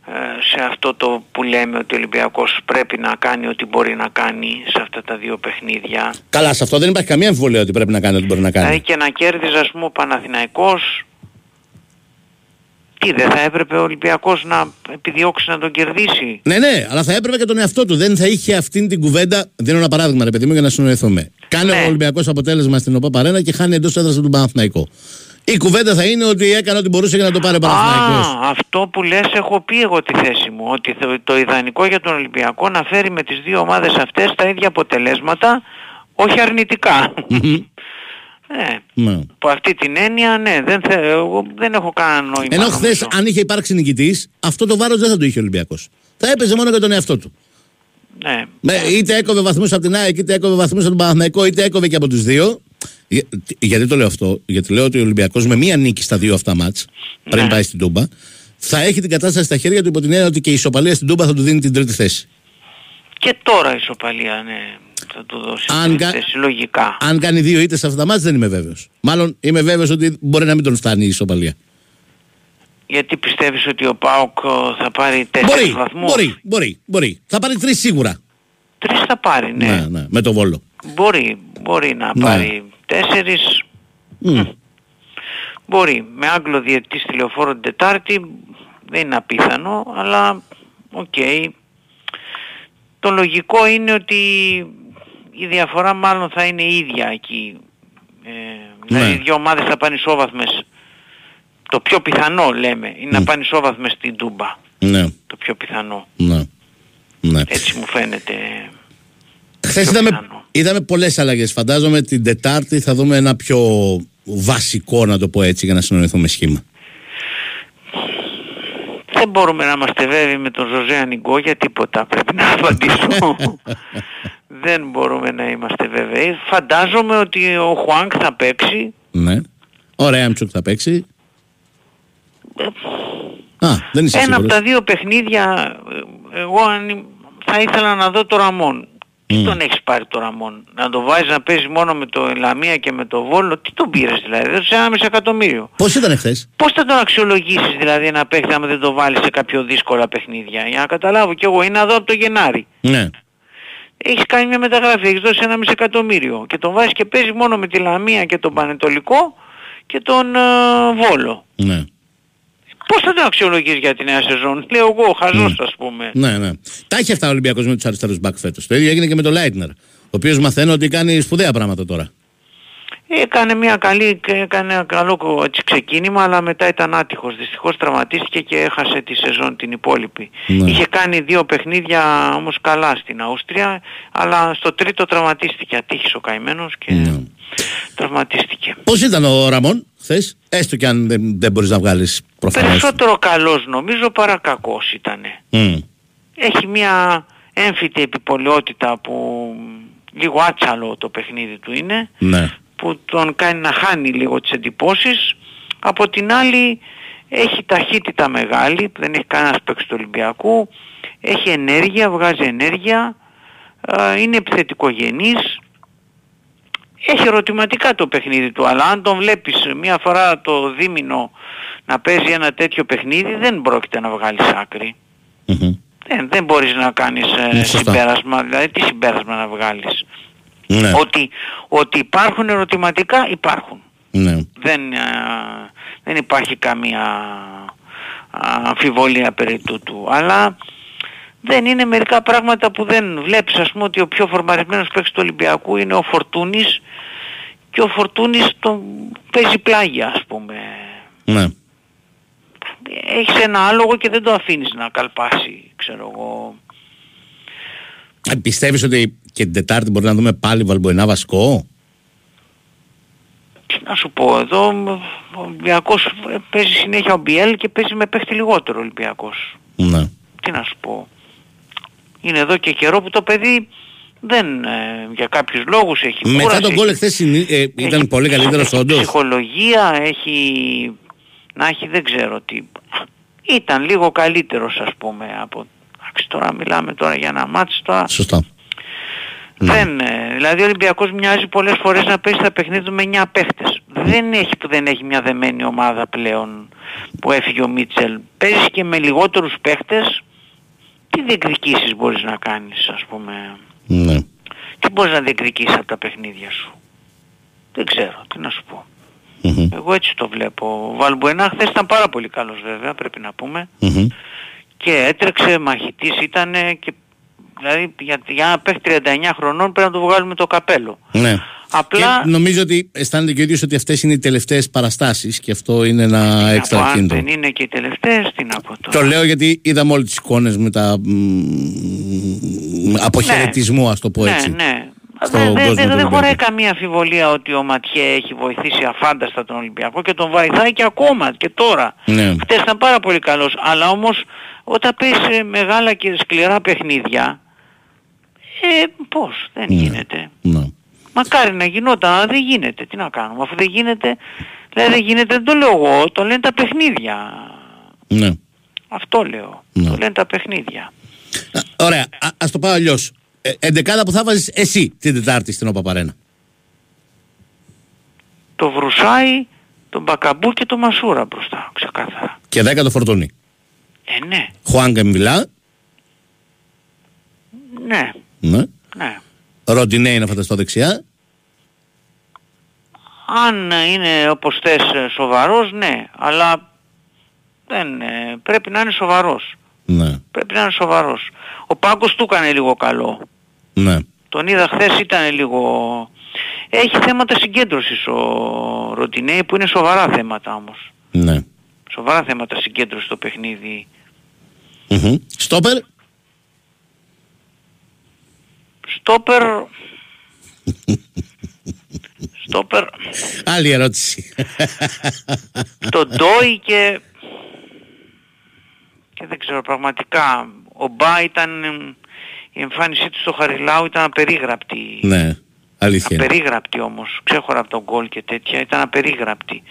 ε, σε αυτό το που λέμε ότι ο Ολυμπιακός πρέπει να κάνει ό,τι μπορεί να κάνει σε αυτά τα δύο παιχνίδια. Καλά, σε αυτό δεν υπάρχει καμία αμφιβολία ότι πρέπει να κάνει ό,τι μπορεί να κάνει. Δηλαδή και να κέρδιζε ας πούμε ο Παναθηναϊκός τι δεν θα έπρεπε ο Ολυμπιακός να επιδιώξει να τον κερδίσει; Ναι, ναι, αλλά θα έπρεπε και τον εαυτό του. Δεν θα είχε αυτήν την κουβέντα. Δίνω ένα παράδειγμα, ρε παιδί μου, για να συνοηθούμε. Κάνει Ναι. ο Ολυμπιακός αποτέλεσμα στην ΟΠΑ Παρένα και χάνει εντός έδρας του Παναθηναϊκό. Η κουβέντα θα είναι ότι έκανε ό,τι μπορούσε για να το πάρει ο Παναθηναϊκός. Α, αυτό που λες έχω πει εγώ τη θέση μου, ότι το, το ιδανικό για τον Ολυμπιακό να φέρει με τις δύο ομάδες αυτές τα ίδια αποτελέσματα, όχι αρνητικά. Ναι, Ναι. από αυτή την έννοια, ναι, δεν, θε, εγώ δεν έχω κανένα νόημα. Ενώ χθες, νομίζω. αν είχε υπάρξει νικητής, αυτό το βάρος δεν θα το είχε ο Ολυμπιακός. Θα έπαιζε μόνο για τον εαυτό του. Ναι, Με, είτε έκοβε βαθμούς από την ΑΕΚ, είτε έκοβε βαθμούς από τον Παναθηναϊκό, είτε έκοβε και από τους δύο. Για- γιατί το λέω αυτό, Γιατί λέω ότι ο Ολυμπιακός με μία νίκη στα δύο αυτά μάτς, πριν Ναι. πάει στην Τούμπα, θα έχει την κατάσταση στα χέρια του υπό την έννοια ότι και η ισοπαλία στην Τούμπα θα του δίνει την τρίτη θέση. Και τώρα η ισοπαλία, ναι, θα του δώσει Αν την κα- θέση, λογικά. Αν κάνει δύο ήττες σε αυτά τα μάτς, δεν είμαι βέβαιος. Μάλλον είμαι βέβαιος ότι μπορεί να μην τον φτάνει η ισοπαλία. Γιατί πιστεύεις ότι ο ΠΑΟΚ ε, θα πάρει τέσσερις Μπορεί, βαθμούς; μπορεί, μπορεί, μπορεί. Θα πάρει τρεις σίγουρα. Τρεις θα πάρει, ναι. ναι, ναι, με το Βόλο. Μπορεί, μπορεί να Ναι. πάρει τέσσερις. Μμ. Μπορεί. Με Άγγλο διαιτητή στη λεωφόρο την Τετάρτη δεν είναι απίθανο, αλλά οκ. Το λογικό είναι ότι η διαφορά μάλλον θα είναι η ίδια εκεί. Ε, δηλαδή Ναι. οι δύο ομάδες θα πάνε ισόβαθμες. Το πιο πιθανό λέμε είναι να πάνε ισόβαθμες στην Τούμπα. Ναι, Το πιο πιθανό. ναι. ναι. Έτσι μου φαίνεται. Χθες πιο είδαμε, πιθανό. είδαμε πολλές αλλαγές. Φαντάζομαι την Τετάρτη θα δούμε ένα πιο βασικό, να το πω έτσι, για να συνοηθούμε σχήμα. Δεν μπορούμε να είμαστε βέβαιοι με τον Ζωζέ Ανιγκό για τίποτα πρέπει να απαντήσω. Δεν μπορούμε να είμαστε βέβαιοι. Φαντάζομαι ότι ο Χουάνκ θα παίξει. Ναι. Ο Ρέαμτσουκ θα παίξει. Α, δεν είσαι Ένα από σίγουρος. τα δύο παιχνίδια, ε, εγώ αν ήμ- θα ήθελα να δω το Ραμόν. Τι τον έχεις πάρει το Ραμόν. Να το βάζεις να παίζεις μόνο με το Λαμία και με το Βόλο; Τι τον πήρες δηλαδή. Δεν σε ένα μισό εκατομμύριο. Πώς ήταν χθε. Πώς θα τον αξιολογήσεις δηλαδή ένα παίχτη άμα δεν το βάλεις σε κάποιο δύσκολα παιχνίδια; Για να καταλάβω κι εγώ είναι να δω από το Γενάρη. Ναι. Έχεις κάνει μια μεταγραφή, έχεις δώσει ένα μισό εκατομμύριο και τον βάζεις και παίζεις μόνο με τη Λαμία και τον Πανετολικό και τον ε, Βόλο. Ναι. Πώς θα τον αξιολογείς για τη νέα σεζόν; Λέω εγώ, χαζός ας πούμε. Ναι, ναι. Τα έχει αυτά ο Ολυμπιακός με τους αριστερούς μπακ φέτος. Το ίδιο έγινε και με τον Λάιτνερ. Ο οποίος μαθαίνω ότι κάνει σπουδαία πράγματα τώρα. Έκανε μια καλή, έκανε ένα καλό κο- έτσι, ξεκίνημα αλλά μετά ήταν άτυχος. Δυστυχώς τραυματίστηκε και έχασε τη σεζόν την υπόλοιπη. Ναι. Είχε κάνει δύο παιχνίδια όμως καλά στην Αούστρια αλλά στο τρίτο τραυματίστηκε. Ατύχησε ο καημένος και Ναι. τραυματίστηκε. Πώς ήταν ο Ραμόν χθες, έστω και αν δεν, δεν μπορείς να βγάλεις προφανώς. Περισσότερο καλός νομίζω παρά κακός ήτανε. Έχει μια έμφυτη επιπολαιότητα που λίγο άτσαλο το παιχνίδι του είναι Ναι. Που τον κάνει να χάνει λίγο τις εντυπώσεις. Από την άλλη έχει ταχύτητα μεγάλη που δεν έχει κανένας παίκτης του Ολυμπιακού. Έχει ενέργεια, βγάζει ενέργεια. Ε, είναι επιθετικογενής. Έχει ερωτηματικά το παιχνίδι του αλλά αν τον βλέπεις μία φορά το δίμηνο να παίζει ένα τέτοιο παιχνίδι δεν πρόκειται να βγάλεις άκρη. Μμμ. δεν, δεν μπορείς να κάνεις ε, Ναι, σωστά. συμπέρασμα δηλαδή τι συμπέρασμα να βγάλεις Ναι. ότι, ότι υπάρχουν ερωτηματικά υπάρχουν. ναι. Δεν, ε, δεν υπάρχει καμία αμφιβολία περί τούτου. Αλλά δεν είναι μερικά πράγματα που δεν βλέπεις ας πούμε ότι ο πιο φορμαρισμένος παίκτης του Ολυμπιακού είναι ο Φορτούνης και ο Φορτούνης τον παίζει πλάγια ας πούμε. Ναι. Έχεις ένα άλογο και δεν το αφήνεις να καλπάσει ξέρω εγώ. Ε, Πιστεύεις ότι και την Τετάρτη μπορεί να δούμε πάλι Βαλμποενά βασικό. Τι να σου πω εδώ ο Ολυμπιακός ε, παίζει συνέχεια ο Μπιέλ και παίζει με παίχτη λιγότερο ο Ολυμπιακός. Ναι. Τι να σου πω. Είναι εδώ και καιρό που το παιδί δεν ε, για κάποιους λόγους έχει Μετά κούραση, τον γκολ εχθές συνή- ε, ήταν έχει- πολύ καλύτερος έχει όντως; ψυχολογία, έχει να έχει δεν ξέρω τι. Ήταν λίγο καλύτερος ας πούμε από... Εντάξει, τώρα μιλάμε τώρα για ένα μάτς τώρα. Σωστά. Δεν, ε, δηλαδή ο Ολυμπιακός μοιάζει πολλές φορές να παίζει τα παιχνίδια του με 9 παίχτες. Δεν έχει που δεν έχει μια δεμένη ομάδα πλέον που έφυγε ο Μίτσελ. Παίζεις και με λιγότερους παίχτες. Τι διεκδικήσεις μπορείς να κάνεις ας πούμε; Ναι. Τι μπορείς να διεκδικήσεις από τα παιχνίδια σου; Δεν ξέρω, τι να σου πω. Μμμ. Εγώ έτσι το βλέπω. Ο Βαλμπουενά χθες ήταν πάρα πολύ καλός βέβαια, πρέπει να πούμε. Μμμ. Και έτρεξε, μαχητής ήτανε και δηλαδή για, για ένα παίχτη 39 χρονών πρέπει να του βγάλουμε το καπέλο. Ναι. Απλά Και νομίζω ότι αισθάνεται και ο ίδιος ότι αυτές είναι οι τελευταίες παραστάσεις και αυτό είναι ένα από έξτρα αν κίνητρο. δεν είναι και οι τελευταίες, τι να πω τώρα. Το λέω γιατί είδαμε όλες τις εικόνες με τα μ, αποχαιρετισμού ας το πω ναι, έτσι. ναι. στο Δεν κόσμο δεν- του δεν Ολυμπιακού. χωράει καμία αμφιβολία ότι ο Ματιέ έχει βοηθήσει αφάνταστα τον Ολυμπιακό και τον βοηθάει και ακόμα και τώρα. Ναι. Χτες ήταν πάρα πολύ καλός. Αλλά όμως όταν παίζει μεγάλα και σκληρά παιχνίδια, ε, πώς, δεν γίνεται. Ναι. Μακάρι να γινόταν, αλλά δεν γίνεται. Τι να κάνουμε, αφού δεν γίνεται, δηλαδή δεν γίνεται, δεν το λέω εγώ, το λένε τα παιχνίδια. Ναι. Αυτό λέω. Ναι. Το λένε τα παιχνίδια. Α, Ωραία, Α, ας το πάω αλλιώς. Ε, εντεκάδα που θα βάζεις εσύ την Τετάρτη στην ΟΠΑ Παρένα. Το Βρουσάι, τον Μπακαμπού και τον Μασούρα μπροστά, ξεκάθαρα. Και 10 το φορτούνι. Ε, ναι, Χουάνκα Μιλά. ναι, Ναι. ναι. Ροντινέ είναι φανταστό δεξιά. Αν είναι όπως θες ε, σοβαρός, ναι, αλλά δεν, ε, πρέπει να είναι σοβαρός. Ναι. Πρέπει να είναι σοβαρός. Ο Πάγκος του έκανε λίγο καλό. Ναι. Τον είδα χθες ήταν λίγο... Έχει θέματα συγκέντρωσης ο Ροντινέη που είναι σοβαρά θέματα όμως. Ναι. Σοβαρά θέματα συγκέντρωσης στο παιχνίδι. Μμμ. Στόπερ. Στόπερ... Στόπερ... Άλλη ερώτηση. το Ντόι και... και δεν ξέρω πραγματικά. Ο Μπά ήταν... εμ, Η εμφάνισή του στο Χαριλάου ήταν απερίγραπτη. ναι. Αλήθεια. είναι. Απερίγραπτη όμως, ξέχωρα από τον γκολ και τέτοια, ήταν απερίγραπτη.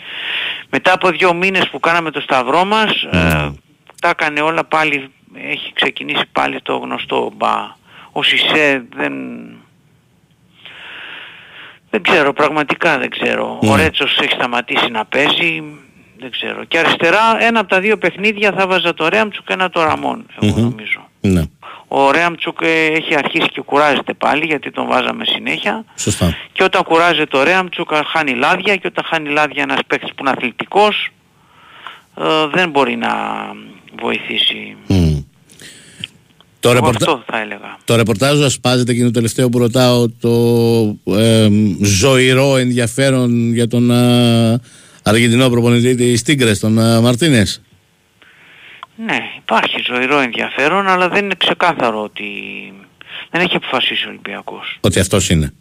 Μετά από δύο μήνες που κάναμε το σταυρό μας, Ναι. ε, τα έκανε όλα πάλι, έχει ξεκινήσει πάλι το γνωστό μπα. Ο Σισε δεν... Δεν ξέρω, πραγματικά δεν ξέρω. Ο Ναι. Ρέτσος έχει σταματήσει να παίζει, δεν ξέρω. Και αριστερά ένα από τα δύο παιχνίδια θα βάζα το Ρέαμτσουκ και ένα το Ραμόν, εγώ Μμμ. νομίζω. Ναι. Ο Ρέαμτσουκ ε, έχει αρχίσει και κουράζεται πάλι γιατί τον βάζαμε συνέχεια. Σωστά. Και όταν κουράζεται ο Ρέαμτσουκ χάνει λάδια και όταν χάνει λάδια ένας παίκτης που είναι αθλητικός ε, δεν μπορεί να βοηθήσει. Μμ. Το, Εγώ ρεπορτα... Αυτό θα έλεγα. το ρεπορτάζ σας σπάζεται και είναι το τελευταίο που ρωτάω το ε, ζωηρό ενδιαφέρον για τον ε, Αργεντινό προπονητή της Τίγκρες, τον ε, Μαρτίνες. Ναι, υπάρχει ζωηρό ενδιαφέρον αλλά δεν είναι ξεκάθαρο ότι δεν έχει αποφασίσει ο Ολυμπιακός. Ότι αυτός είναι.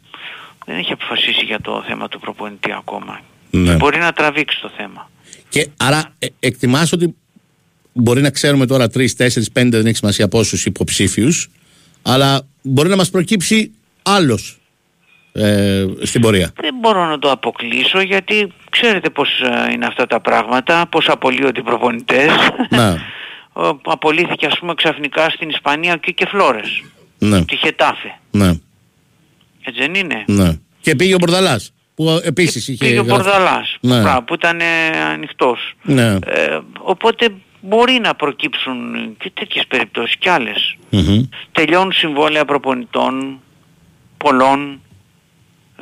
Δεν έχει αποφασίσει για το θέμα του προπονητή ακόμα. Ναι. Μπορεί να τραβήξει το θέμα. Και άρα ε, εκτιμάς ότι μπορεί να ξέρουμε τώρα 3, 4, 5, δεν έχει σημασία πόσους υποψήφιους, αλλά μπορεί να μας προκύψει άλλος ε, στην πορεία. Δεν μπορώ να το αποκλείσω γιατί ξέρετε πώς ε, είναι αυτά τα πράγματα, πώς απολύονται οι προπονητές. Να. Ο- Απολύθηκε ας πούμε ξαφνικά στην Ισπανία και και Φλόρες, Ναι, τη Χετάφε. ναι, Έτσι δεν είναι; ναι. Και πήγε ο Μπορδαλάς, που επίσης είχε... Πήγε ο γραφεί. Μπορδαλάς, Ναι. μπράβο, που ήταν ε, ανοιχτός. Ναι. Ε, οπότε μπορεί να προκύψουν και τέτοιες περιπτώσεις κι άλλες. Μμμ. Τελειώνουν συμβόλαια προπονητών, πολλών.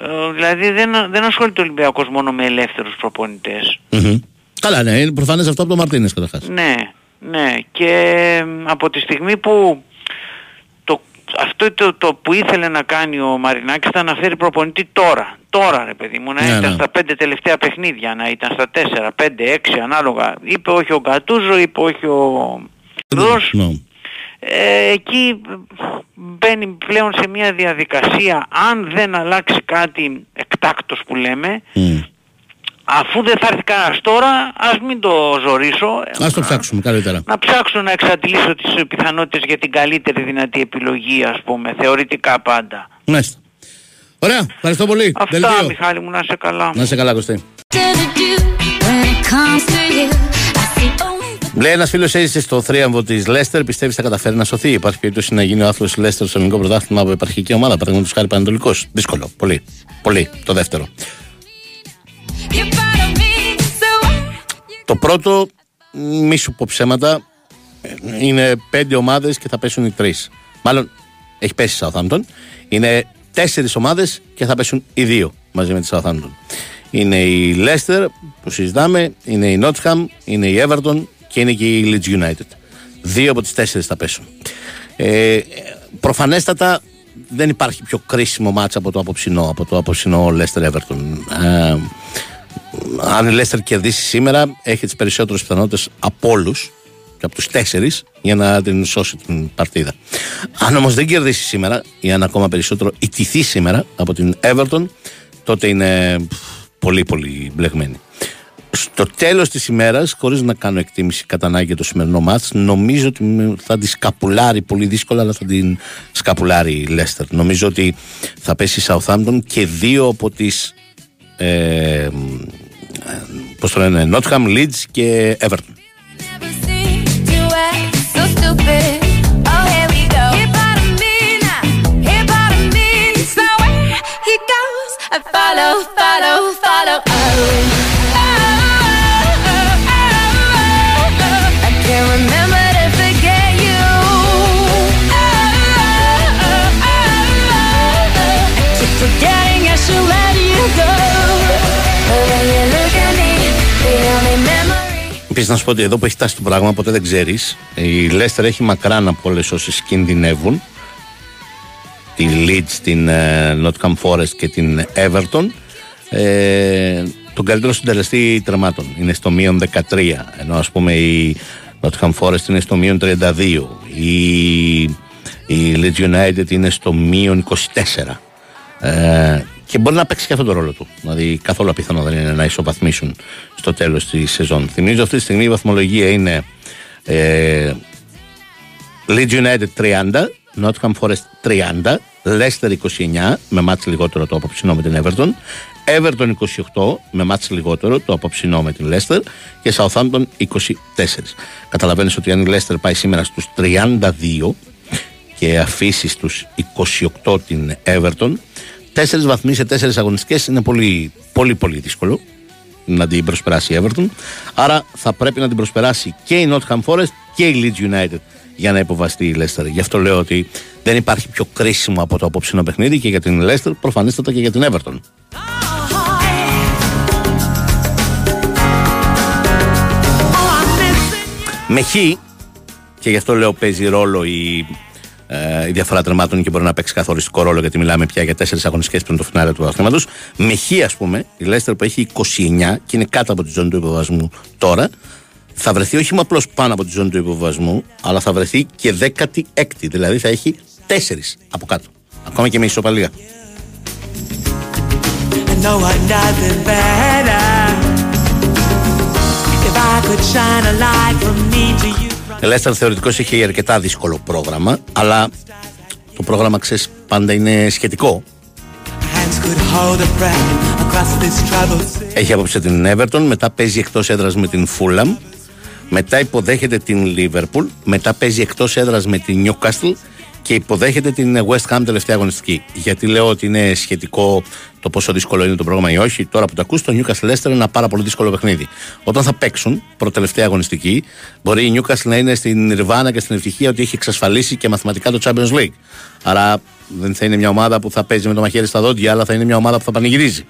Ε, δηλαδή δεν, δεν ασχολείται ο Ολυμπιακός μόνο με ελεύθερους προπονητές. Μμμ. Καλά, ναι, είναι προφανές αυτό από τον Μαρτίνες καταρχάς. Ναι, Ναι, και από τη στιγμή που το, αυτό το, το που ήθελε να κάνει ο Μαρινάκης ήταν να φέρει προπονητή τώρα. Τώρα ρε παιδί μου, να Ναι, ήταν ναι. στα πέντε τελευταία παιχνίδια, να ήταν στα τέσσερα, πέντε, έξι ανάλογα. Είπε όχι ο Γκατούζο, είπε όχι ο Ρος. Ναι. Ε, εκεί μπαίνει πλέον σε μια διαδικασία, αν δεν αλλάξει κάτι εκτάκτος που λέμε, Μμ. Αφού δεν θα έρθει κανένας τώρα, ας μην το ζωρίσω. Ας το ψάξουμε καλύτερα. Να ψάξω να εξαντλήσω τις πιθανότητες για την καλύτερη δυνατή επιλογή, ας πούμε, θεωρητικά πάντα. Μάλιστα. Ωραία, ευχαριστώ πολύ. Αυτά, Δελτίο. Μιχάλη μου, να σε καλά. Να σε καλά, Κωστή. Λέει ένας φίλος έζησε στο θρίαμβο της Λέστερ, πιστεύεις θα καταφέρει να σωθεί. Υπάρχει περίπτωση να γίνει ο άθλος Λέστερ στο ελληνικό πρωτάθλημα από επαρχική ομάδα, παραδείγματος χάρη Πανατολικό. Δύσκολο. Πολύ. Πολύ. Το δεύτερο. Το πρώτο, μη σου πω ψέματα, είναι πέντε ομάδες και θα πέσουν οι τρεις. Μάλλον έχει πέσει η Southampton. Είναι τέσσερις ομάδες και θα πέσουν οι δύο μαζί με τη Southampton. Είναι η Leicester που συζητάμε, είναι η Nottingham, είναι η Everton και είναι και η Leeds United. Δύο από τις τέσσερις θα πέσουν. Ε, προφανέστατα δεν υπάρχει πιο κρίσιμο μάτς από το απόψινό, από το απόψινό Leicester Everton. Ε, αν η Leicester κερδίσει σήμερα, έχει τις περισσότερες πιθανότητες από όλους και από τους τέσσερις για να την σώσει την παρτίδα. Αν όμως δεν κερδίσει σήμερα, ή αν ακόμα περισσότερο ιτηθεί σήμερα από την Everton, τότε είναι πφ, πολύ πολύ μπλεγμένη. Στο τέλος της ημέρας, χωρίς να κάνω εκτίμηση κατά ανάγκη για το σημερινό μάτς, νομίζω ότι μ- θα τη σκαπουλάρει πολύ δύσκολα, αλλά θα την σκαπουλάρει η Leicester. Νομίζω ότι θα πέσει η Southampton και δύο από τις ε, πώς το λένε, Nottingham, Leeds και Everton. Follow, follow, follow. Oh, oh, Επίσης, να σου πω ότι εδώ που έχει φτάσει το πράγμα, ποτέ δεν ξέρεις. Η Leicester έχει μακράν από όλες όσες κινδυνεύουν. Τη Leeds, την ε, Nottingham Forest και την Everton. Ε, τον καλύτερο συντελεστή τερμάτων. Είναι στο μείον 13. Ενώ ας πούμε η Nottingham Forest είναι στο μείον 32. Η, η Leeds United είναι στο μείον 24. Ε, και μπορεί να παίξει και αυτό το ρόλο του. Δηλαδή, καθόλου απίθανο δεν είναι να ισοπαθμίσουν στο τέλος της σεζόν. Θυμίζω αυτή τη στιγμή η βαθμολογία είναι ε, Leeds United 30, Nottingham Forest 30, Leicester 29 με μάτς λιγότερο το απόψινό με την Everton, Everton 28 με μάτς λιγότερο το απόψινό με την Leicester και Southampton 24. Καταλαβαίνεις ότι αν η Leicester πάει σήμερα στους 32 και αφήσει στους 28 την Everton, τέσσερις βαθμοί σε τέσσερις αγωνιστικές είναι πολύ πολύ πολύ δύσκολο να την προσπεράσει η Everton. Άρα θα πρέπει να την προσπεράσει και η Nottingham Forest και η Leeds United για να υποβαστεί η Leicester. Γι' αυτό λέω ότι δεν υπάρχει πιο κρίσιμο από το απόψινο παιχνίδι και για την Leicester, προφανέστατα και για την Everton. Με χ, και γι' αυτό λέω παίζει ρόλο η, ε, η διαφορά τερμάτων και μπορεί να παίξει καθοριστικό ρόλο γιατί μιλάμε πια για τέσσερις αγωνιστικές πριν το φινάλε του αθλήματος. Με χ, ας πούμε, η Leicester που έχει 29 και είναι κάτω από τη ζώνη του υποβασμού τώρα, θα βρεθεί όχι μόνο απλώς πάνω από τη ζώνη του υποβασμού, αλλά θα βρεθεί και 16η. Δηλαδή θα έχει τέσσερις από κάτω. Ακόμα και με ισοπαλία. I know I'm nothing better. If I could shine a light from me to you. Η Leicester θεωρητικώ είχε αρκετά δύσκολο πρόγραμμα, αλλά το πρόγραμμα ξέρεις πάντα είναι σχετικό. Hands could hold a breath across this troubled sea. Έχει απόψε την Everton, μετά παίζει εκτός έδρας με την Fulham, μετά υποδέχεται την Liverpool, μετά παίζει εκτός έδρας με την Newcastle και υποδέχεται την West Ham τελευταία αγωνιστική. Γιατί λέω ότι είναι σχετικό το πόσο δύσκολο είναι το πρόγραμμα ή όχι. Τώρα που το ακούς, το Newcastle Leicester είναι ένα πάρα πολύ δύσκολο παιχνίδι. Όταν θα παίξουν προτελευταία αγωνιστική, μπορεί η Newcastle να είναι στην Νιρβάνα και στην ευτυχία ότι έχει εξασφαλίσει και μαθηματικά το Champions League. Άρα δεν θα είναι μια ομάδα που θα παίζει με το μαχαίρι στα δόντια, αλλά θα είναι μια ομάδα που θα πανηγυρίζει.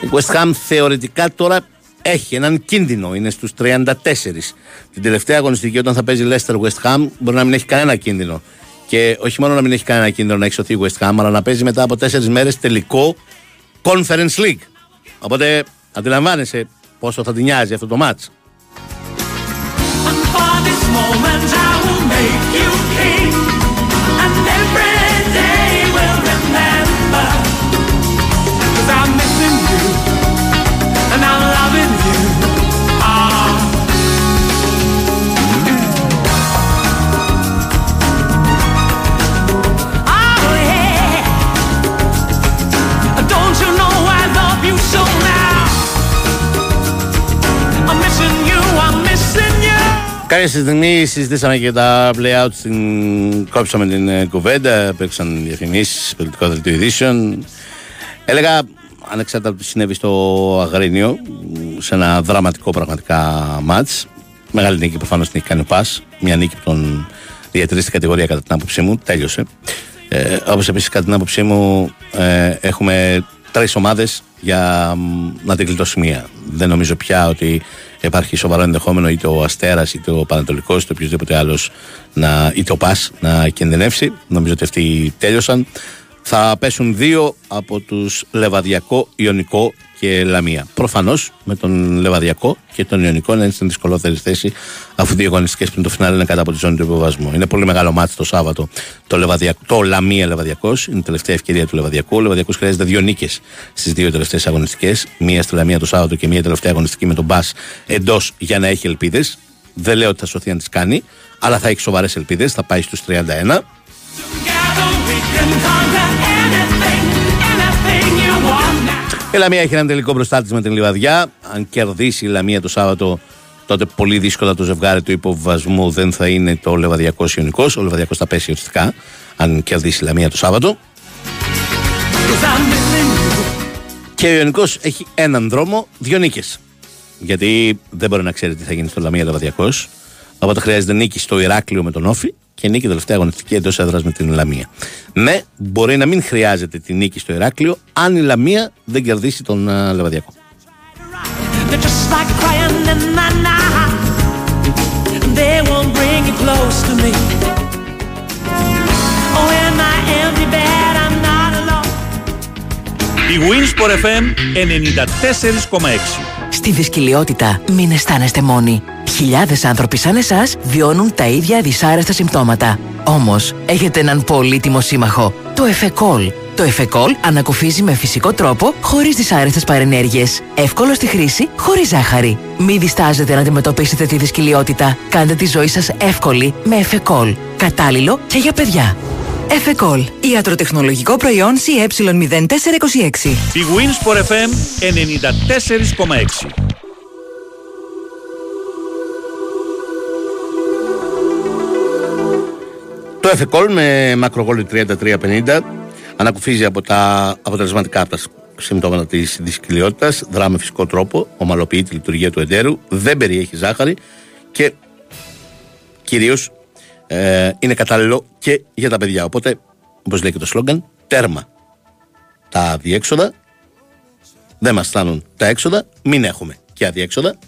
Η West Ham θεωρητικά τώρα έχει έναν κίνδυνο, είναι στους 34. Την τελευταία αγωνιστική όταν θα παίζει Leicester West Ham μπορεί να μην έχει κανένα κίνδυνο. Και όχι μόνο να μην έχει κανένα κίνδυνο να έχει σωθεί η West Ham, αλλά να παίζει μετά από 4 μέρες τελικό Conference League. Οπότε αντιλαμβάνεσαι πόσο θα την νοιάζει αυτό το μάτς. Κάποια στιγμή συζητήσαμε και τα play-out στην... Κόψαμε την ε, κουβέντα, παίξαν διαφημίσεις, πολιτικό δελτίο ειδήσεων. Έλεγα, ανεξάρτητα από τι συνέβη στο Αγρίνιο, σε ένα δραματικό πραγματικά μάτς. Μεγάλη νίκη προφανώς την έχει κάνει ο Πας. Μια νίκη που τον διατηρεί στην κατηγορία κατά την άποψή μου. Τέλειωσε. Ε, όπως επίσης κατά την άποψή μου ε, έχουμε τρεις ομάδες για μ, να την γλιτώσει μία. Δεν νομίζω πια ότι υπάρχει σοβαρό ενδεχόμενο είτε ο Αστέρας είτε ο Πανατολικός είτε οποιοδήποτε άλλος να, είτε ο Πας να κινδυνεύσει. Νομίζω ότι αυτοί τέλειωσαν. Θα πέσουν δύο από τους Λεβαδιακό, Ιωνικό και Λαμία. Προφανώς με τον Λεβαδιακό και τον Ιωνικό να είναι στην δυσκολότερη θέση, αφού δύο αγωνιστικές πριν το φινάλε είναι κάτω από τη ζώνη του υποβασμού. Είναι πολύ μεγάλο μάτι το Σάββατο το, Λεβαδιακ, το Λαμία Λεβαδιακός. Είναι η τελευταία ευκαιρία του Λεβαδιακού. Ο Λεβαδιακός χρειάζεται δύο νίκες στις δύο τελευταίες αγωνιστικές. Μία στη Λαμία το Σάββατο και μία τελευταία αγωνιστική με τον Μπα εντός για να έχει ελπίδες. Δεν λέω ότι θα σωθεί αν τις κάνει, αλλά θα έχει σοβαρές ελπίδες. Θα πάει στους 31. Η Λαμία έχει έναν τελικό μπροστά της με την Λιβαδιά. Αν κερδίσει η Λαμία το Σάββατο, τότε πολύ δύσκολα το ζευγάρι του υποβασμού δεν θα είναι το Λεβαδιακό Ιωνικό. Ο Λεβαδιακός θα πέσει ουσιαστικά, αν κερδίσει η Λαμία το Σάββατο. Cause I'm missing you Και ο Ιωνικός έχει έναν δρόμο, δύο νίκες. Γιατί δεν μπορεί να ξέρει τι θα γίνει στο Λαμία Λεβαδιακός. Οπότε χρειάζεται νίκη στο Ηράκλειο με τον Όφη και νίκη τελευταία αγωνιστική εντός έδρας με την Λαμία. Ναι, μπορεί να μην χρειάζεται τη νίκη στο Ηράκλειο αν η Λαμία δεν κερδίσει τον α, Λεβαδιακό. They're just like crying in the night They won't bring you close to me Oh, in my empty bed I'm not alone Η Winsport FM 94,6 Στη δυσκολιότητα μην αισθάνεστε μόνοι. Χιλιάδες άνθρωποι σαν εσάς βιώνουν τα ίδια δυσάρεστα συμπτώματα. Όμως, έχετε έναν πολύτιμο σύμμαχο, το Εφεκόλ. Το Εφεκόλ ανακουφίζει με φυσικό τρόπο, χωρίς δυσάρεστες παρενέργειες. Εύκολο στη χρήση, χωρίς ζάχαρη. Μην διστάζετε να αντιμετωπίσετε τη δυσκολιότητα. Κάντε τη ζωή σας εύκολη με Εφεκόλ. Κατάλληλο και για παιδιά. Εφεκόλ. Ιατροτεχνολογικό προϊόν CE0426. Η Winsport FM 94,6 Το Εφεκόλ με μακρογόλι 33-50 ανακουφίζει από τα αποτελεσματικά από τα συμπτώματα της δυσκολιότητα, δρά με φυσικό τρόπο, ομαλοποιεί τη λειτουργία του εντέρου, δεν περιέχει ζάχαρη και κυρίως ε, είναι κατάλληλο και για τα παιδιά. Οπότε, όπως λέει και το σλόγκαν, τέρμα τα αδιέξοδα. Δεν μας φτάνουν τα έξοδα, μην έχουμε και αδιέξοδα.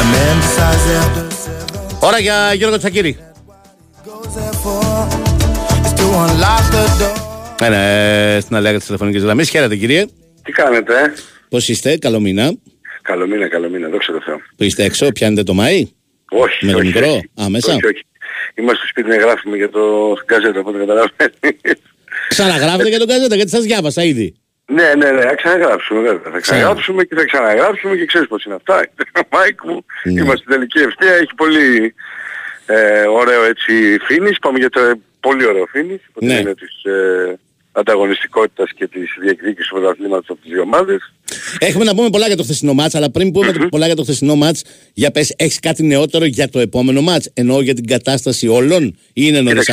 A man decides after Ώρα για Γιώργο Τσακύρη. goes there for is to unlock the door. Ένα, ε, στην αλέα της τηλεφωνικής γραμμής. Χαίρετε, κύριε. Τι κάνετε, ε; Πώς είστε, καλό μήνα. Καλό μήνα, καλό μήνα, δόξα τω Θεώ. Που είστε έξω, πιάνετε το Μάη; Όχι, Με το όχι, μικρό, όχι. α, μέσα. Όχι, όχι. Είμαστε στο σπίτι να γράφουμε για το Gazzetta, οπότε καταλαβαίνεις. Ξαναγράφετε για το Gazzetta, γιατί σας διάβασα ήδη. ναι, ναι, ναι, θα ξαναγράψουμε βέβαια. Θα ξαναγράψουμε και θα ξαναγράψουμε και ξέρεις πώς είναι αυτά. Μάικ μου, Ναι. είμαστε στην τελική ευθεία, έχει πολύ ε, ωραίο έτσι φίνις. Πάμε για το πολύ ωραίο φίνις, από την Ναι. έννοια της ε, ανταγωνιστικότητας και της διεκδίκησης του πρωταθλήματος από τις δύο ομάδες. Έχουμε να πούμε πολλά για το χθεσινό μάτς, αλλά πριν πούμε το- πολλά για το χθεσινό μάτς, για πες, έχεις κάτι νεότερο για το επόμενο μάτς, εννοώ για την κατάσταση όλων ή είναι νωρίς Κοίταξε,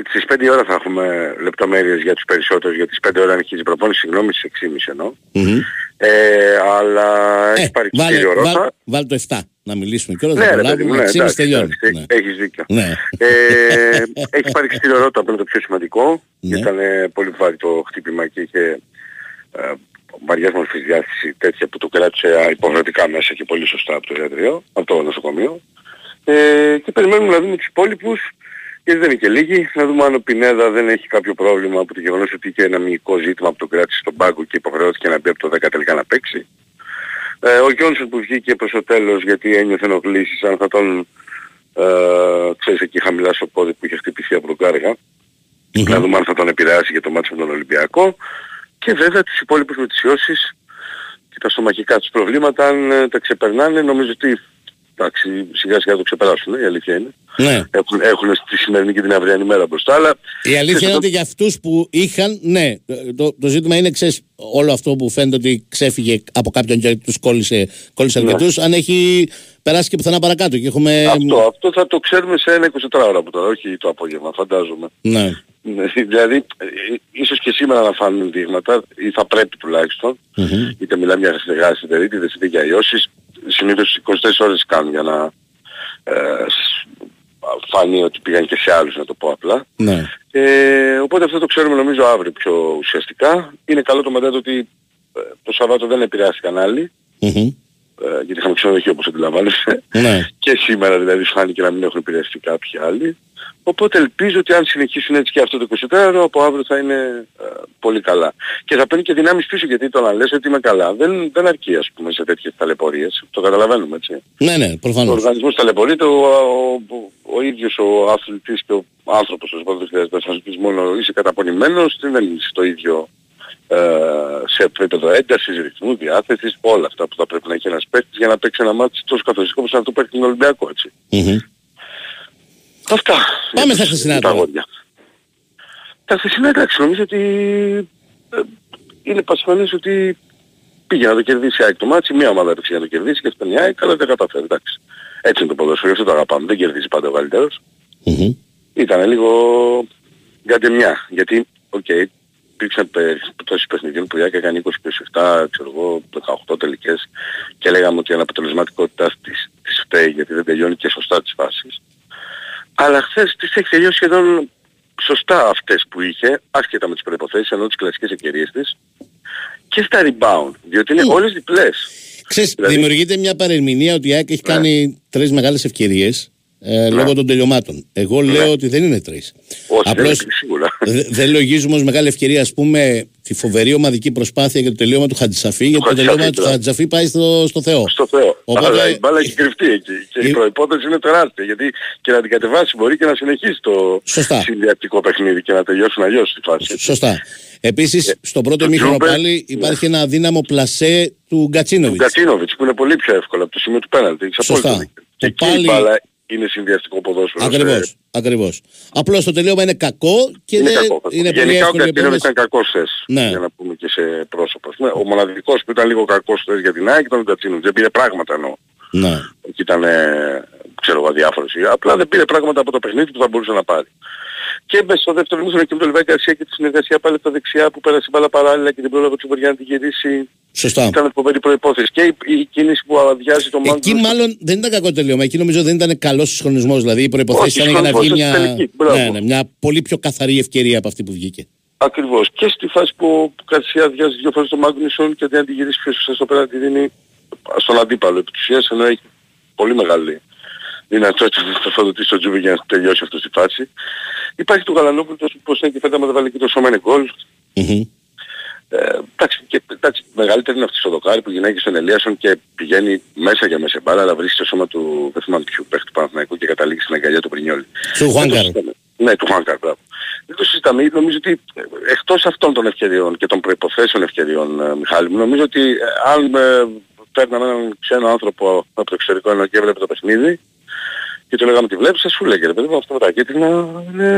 ακόμα. Στις 5 ώρα θα έχουμε λεπτομέρειες για τους περισσότερους, γιατί στις 5 ώρα αρχίζει η προπόνηση, συγγνώμη, στις 6.30 εννοώ. Μμμ. Ε, αλλά έχει πάρει βάλε, κτίριο βάλ, Ρώτα. βάλ το 7 να μιλήσουμε και όλα Ναι, θα ρε παιδί μου, προλάβουμε. ναι, 6,5 εντάξει, τελειώνει. εντάξει, Ναι. έχεις δίκιο. Ναι. Ε, έχει πάρει κτίριο Ρώτα που είναι το πιο σημαντικό. Ναι. Ήταν ε, πολύ βάρη το χτύπημα και είχε ε, βαριάς μορφής διάθεση τέτοια που το κράτησε α, υποχρεωτικά μέσα και πολύ σωστά από το ιατρείο, από το νοσοκομείο. Ε, και περιμένουμε να δούμε τους υπόλοιπους, γιατί δεν είναι και λίγοι, να δούμε αν ο Πινέδα δεν έχει κάποιο πρόβλημα από το γεγονός ότι είχε ένα μυϊκό ζήτημα που το κράτησε στον πάγκο και υποχρεώθηκε να μπει από το 10 τελικά να παίξει. Ε, ο Γιόνσον που βγήκε προς το τέλος γιατί ένιωθε ενοχλήσεις, αν θα τον, ε, ξέρεις εκεί χαμηλά στο πόδι που είχε χτυπηθεί από τον κάργα, να δούμε αν θα τον επηρεάσει για το μάτσο με τον Ολυμπιακό. Και βέβαια τους υπόλοιπους με τις ιώσεις και τα στομαχικά τους προβλήματα, αν ε, τα ξεπερνάνε, νομίζω ότι εντάξει, σιγά σιγά το ξεπεράσουν, η αλήθεια είναι. Ναι. Έχουν, έχουν στη σημερινή και την αυριανή μέρα μπροστά, αλλά Η αλήθεια είναι ξέρεις, ότι για αυτούς που είχαν, ναι, το, το ζήτημα είναι, ξέρεις, όλο αυτό που φαίνεται ότι ξέφυγε από κάποιον και τους κόλλησε, κόλλησε Ναι. αρκετούς, αν έχει περάσει και πουθενά παρακάτω και έχουμε... αυτό, αυτό θα το ξέρουμε σε ένα 24 ώρα από τώρα, όχι το απόγευμα, φαντάζομαι. Ναι. Ναι, δηλαδή, ε, ίσως και σήμερα να φάνουν δείγματα, ή θα πρέπει τουλάχιστον, είτε μιλάμε για στεγάσεις είτε είτε για ιώσεις, συνήθως 24 ώρες κάνουν για να ε, σ- φανεί ότι πήγαν και σε άλλους, να το πω απλά. Ναι. Ε, οπότε αυτό το ξέρουμε νομίζω αύριο πιο ουσιαστικά. Είναι καλό το μετά το ότι ε, το Σαββάτο δεν επηρεάστηκαν άλλοι, Μμμ. ε, γιατί είχαμε ξενοδοχείο όπως αντιλαμβάνεσαι. Ναι. Και σήμερα δηλαδή φάνηκε να μην έχουν επηρεαστεί κάποιοι άλλοι. Οπότε ελπίζω ότι αν συνεχίσουν έτσι και αυτό το 24ωρο, από αύριο θα είναι ε, πολύ καλά. Και θα παίρνει και δυνάμεις πίσω γιατί το να λες ότι είμαι καλά δεν, δεν αρκεί ας πούμε σε τέτοιες ταλαιπωρίες. Το καταλαβαίνουμε έτσι. Ναι, ναι, Ο προφανώς. οργανισμός ταλαιπωρείται, ο, ο, ο, ο ίδιος ο αθλητής και ο άνθρωπος, ας πούμε, δεν χρειάζεται να σας πεις μόνο είσαι καταπονημένος, δεν είσαι το ίδιο ε, σε επίπεδο έντασης, ρυθμού, διάθεσης, όλα αυτά που θα πρέπει να έχει ένας παίκτης για να παίξει ένα ματς τόσο καθοριστικό όπως αυτό που παίξει τον Ολυμπιακό, έτσι. Μμμ. Αυτά. Πάμε Για στα τους- χθεσινά τα τώρα. αγόρια. Τα χθεσινά εντάξει, νομίζω ότι ε, είναι πασιφανές ότι πήγε να το κερδίσει η ΑΕΚ το ματς, μία ομάδα έπαιξε για να το κερδίσει και αυτό είναι η ΑΕΚ, αλλά δεν τα κατάφερε, εντάξει. Έτσι είναι το ποδόσφαιρο, γι' αυτό το αγαπάμε, δεν κερδίζει πάντα ο καλύτερος. Μμμ. Ήταν λίγο γκαντεμιά, γιατί, οκ, υπήρξαν περιπτώσεις παιχνιδιών που η ΑΕΚ έκανε 20 27, ξέρω εγώ, 18 τελικές και λέγαμε ότι η αναποτελεσματικότητας της, της φταίει γιατί δεν τελειώνει και σωστά τις φάσεις. Αλλά χθες τις έχει τελειώσει σχεδόν σωστά αυτές που είχε, άσχετα με τις προϋποθέσεις, ενώ τις κλασικές ευκαιρίες της, και στα rebound, διότι είναι όλες διπλές. Ξέρεις, Δηλαδή- δημιουργείται μια παρερμηνία ότι η ΑΕΚ έχει κάνει τρεις μεγάλες ευκαιρίες ε, λόγω των τελειωμάτων. Εγώ λέω ότι δεν είναι τρεις. Όχι, δεν Απλώς είναι σίγουρα. δε- δεν λογίζουμε ως μεγάλη ευκαιρία ας πούμε τη φοβερή ομαδική προσπάθεια για το τελείωμα του Χατζησαφή γιατί το Χατζησαφή, τελείωμα του μπράβο. Χατζησαφή πάει στο, στο Θεό. Στο Θεό. Οπότε- Αλλά η μπάλα έχει κρυφτεί εκεί. Και η Η- προϋπόθεση είναι τεράστια. Γιατί και να την κατεβάσει μπορεί και να συνεχίσει το Σωστά. συνδυακτικό παιχνίδι και να τελειώσουν αλλιώς τη φάση. Σωστά. Επίσης στον πρώτο το ημίχρονο Τζούμπερ, πάλι ναι. υπάρχει ένα δύναμο πλασέ του Του Γκατσίνοβιτς. Κατσίνοβιτς που είναι πολύ πιο εύκολο από το σημείο του πέναλτη. Έχεις Σωστά. απόλυτο δίκιο. Και Το εκεί πάλι- η μπάλα είναι συνδυαστικό ποδόσφαιρο. Ακριβώς. σε- Ακριβώς. Απλώς το τελείωμα είναι κακό και Είναι δεν κακό. είναι πολύ Γενικά ο εύκολο η Κατσίνοβιτς επέμβαση. ήταν κακός χθες. Ναι. Για να πούμε και σε πρόσωπο. ας πούμε. Ο μοναδικός που ήταν λίγο κακός χθες για την ΑΕΚ ήταν ο Κατσίνοβιτς. Δεν πήρε πράγματα εννοώ. Ναι. Εκεί ήταν, ε, ξέρω εγώ, αδιάφορος. Απλά δεν πήρε πράγματα από το παιχνίδι που θα μπορούσε να πάρει. Και μέσα στο δεύτερο μήχρονο και με τον Λιβάη Γκαρσία και τη συνεργασία πάλι από τα δεξιά που πέρασε η μπάλα παράλληλα και την πρόλαβε του Βοριά να την γυρίσει. Σωστά. Ήταν φοβερή προϋπόθεση. Και η, η κίνηση που αδειάζει το μάγκο. Εκεί μάλλον δεν ήταν κακό τελείωμα. Εκεί νομίζω δεν ήταν καλός συγχρονισμός. Δηλαδή οι προποθέσει Όχι, ήταν για να βγει συγχρονισμός, μια, στην τελική. Μπράβο. ναι, ναι, μια πολύ πιο καθαρή ευκαιρία από αυτή που βγήκε. Ακριβώς. Και στη φάση που ο Γκαρσία αδειάζει δύο φορές τον Μάγνουσον και αντί να την γυρίσει πιο σωστά στο πέρα τη δίνει στον αντίπαλο επί της ουσίας, ενώ έχει πολύ μεγάλη δυνατότητα να τροφοδοτήσει τον Τζούβι για να τελειώσει αυτός στη φάση. Υπάρχει το Γαλανόπουλο, το πως είναι και φέτα με βάλει και το σώμα είναι γκολ. Μμμ. Ε, εντάξει, και, εντάξει, μεγαλύτερη είναι αυτή στο δοκάρι που γυρνάει και στον Ελίασον και πηγαίνει μέσα για μέσα μπάλα, αλλά βρίσκει το σώμα του, δεν θυμάμαι ποιου παίχτη του Παναθηναϊκού και καταλήγει στην αγκαλιά του Πρινιόλη. Του Χουάνκαρ. Δεν το συζητάμε. Ναι, του Χουάνκαρ, μπράβο. Δεν το συζητάμε. Νομίζω ότι ε, εκτός αυτών των ευκαιριών και των προϋποθέσεων ευκαιριών, ε, Μιχάλη μου, νομίζω ότι ε, αν ε, παίρναμε έναν ξένο άνθρωπο από το εξωτερικό ενώ και έβλεπε το παιχνίδι και του λέγαμε τι βλέπεις, θα σου λέγε ρε παιδί μου αυτό με τα κίτρινα είναι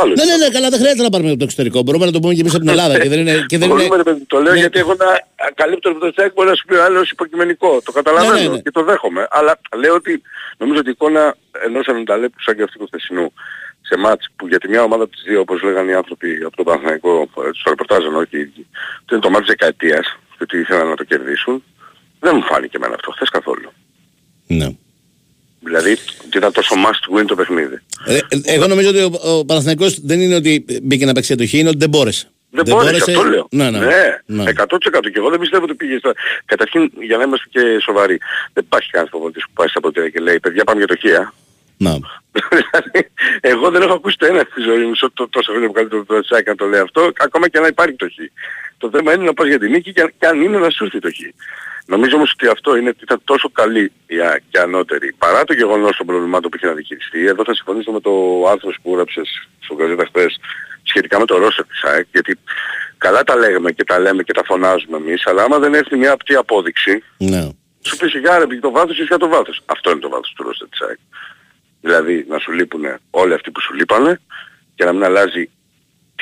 άλλο. Ναι, ναι, ναι, καλά, δεν χρειάζεται να πάρουμε από το εξωτερικό. Μπορούμε να το πούμε και εμείς από την Ελλάδα. και δεν είναι, και δεν Μπορούμε, είναι... ρε παιδί, το λέω Ναι. γιατί έχω να καλύπτω το τσάκ μπορεί να σου πει ο άλλος υποκειμενικό. Το καταλαβαίνω Ναι, ναι, ναι. και το δέχομαι. Αλλά λέω ότι νομίζω ότι η εικόνα ενός ανενταλέπου σαν και αυτή του χθεσινού σε μάτς που για τη μια ομάδα από τις δύο όπως λέγανε οι άνθρωποι από τον Παναθηναϊκό, ε, στο ρεπορτάζ ενώ όχι οι ίδιοι, ότι είναι το μάτς δεκαετίας και ότι ήθελαν να το κερδίσουν. Δεν μου φάνηκε εμένα αυτό χθες καθόλου. Ναι. Δηλαδή ότι ήταν τόσο must win το παιχνίδι. Ε, ε, εγώ νομίζω ότι ο, ο Παναθηναϊκός δεν είναι ότι μπήκε να παίξει ατοχή, είναι ότι δεν μπόρεσε. Δεν, μπόρεσε, αυτό λέω. Ναι, ναι. ναι, 100% και εγώ δεν πιστεύω ότι πήγε στα... Καταρχήν, για να είμαστε και σοβαροί, δεν υπάρχει κανένας προπονητής που πάει στα ποτήρια και λέει «Παιδιά πάμε για το χεία». Να. Δηλαδή, εγώ δεν έχω ακούσει το ένα στη ζωή μου σε τό- τόσα χρόνια που κάνει το το Τσάκη να το λέει αυτό, ακόμα και να υπάρχει το χ. Το θέμα είναι να πας για την νίκη και, αν- και αν είναι να σου έρθει το χ. Νομίζω όμως ότι αυτό είναι ότι ήταν τόσο καλή η ΑΕΚ και ανώτερη, παρά το γεγονός των προβλημάτων που είχε να διαχειριστεί. Εδώ θα συμφωνήσω με το άρθρο που έγραψες στο Γαζέτα χθες σχετικά με το ρόστερ της ΑΕΚ, γιατί καλά τα λέγαμε και τα λέμε και τα φωνάζουμε εμείς, αλλά άμα δεν έρθει μια απτή απόδειξη, Ναι. σου πει σιγά ρε πήγε το βάθος ή για το βάθος. Αυτό είναι το βάθος του ρόστερ της ΑΕΚ. Δηλαδή να σου λείπουν όλοι αυτοί που σου λείπανε και να μην αλλάζει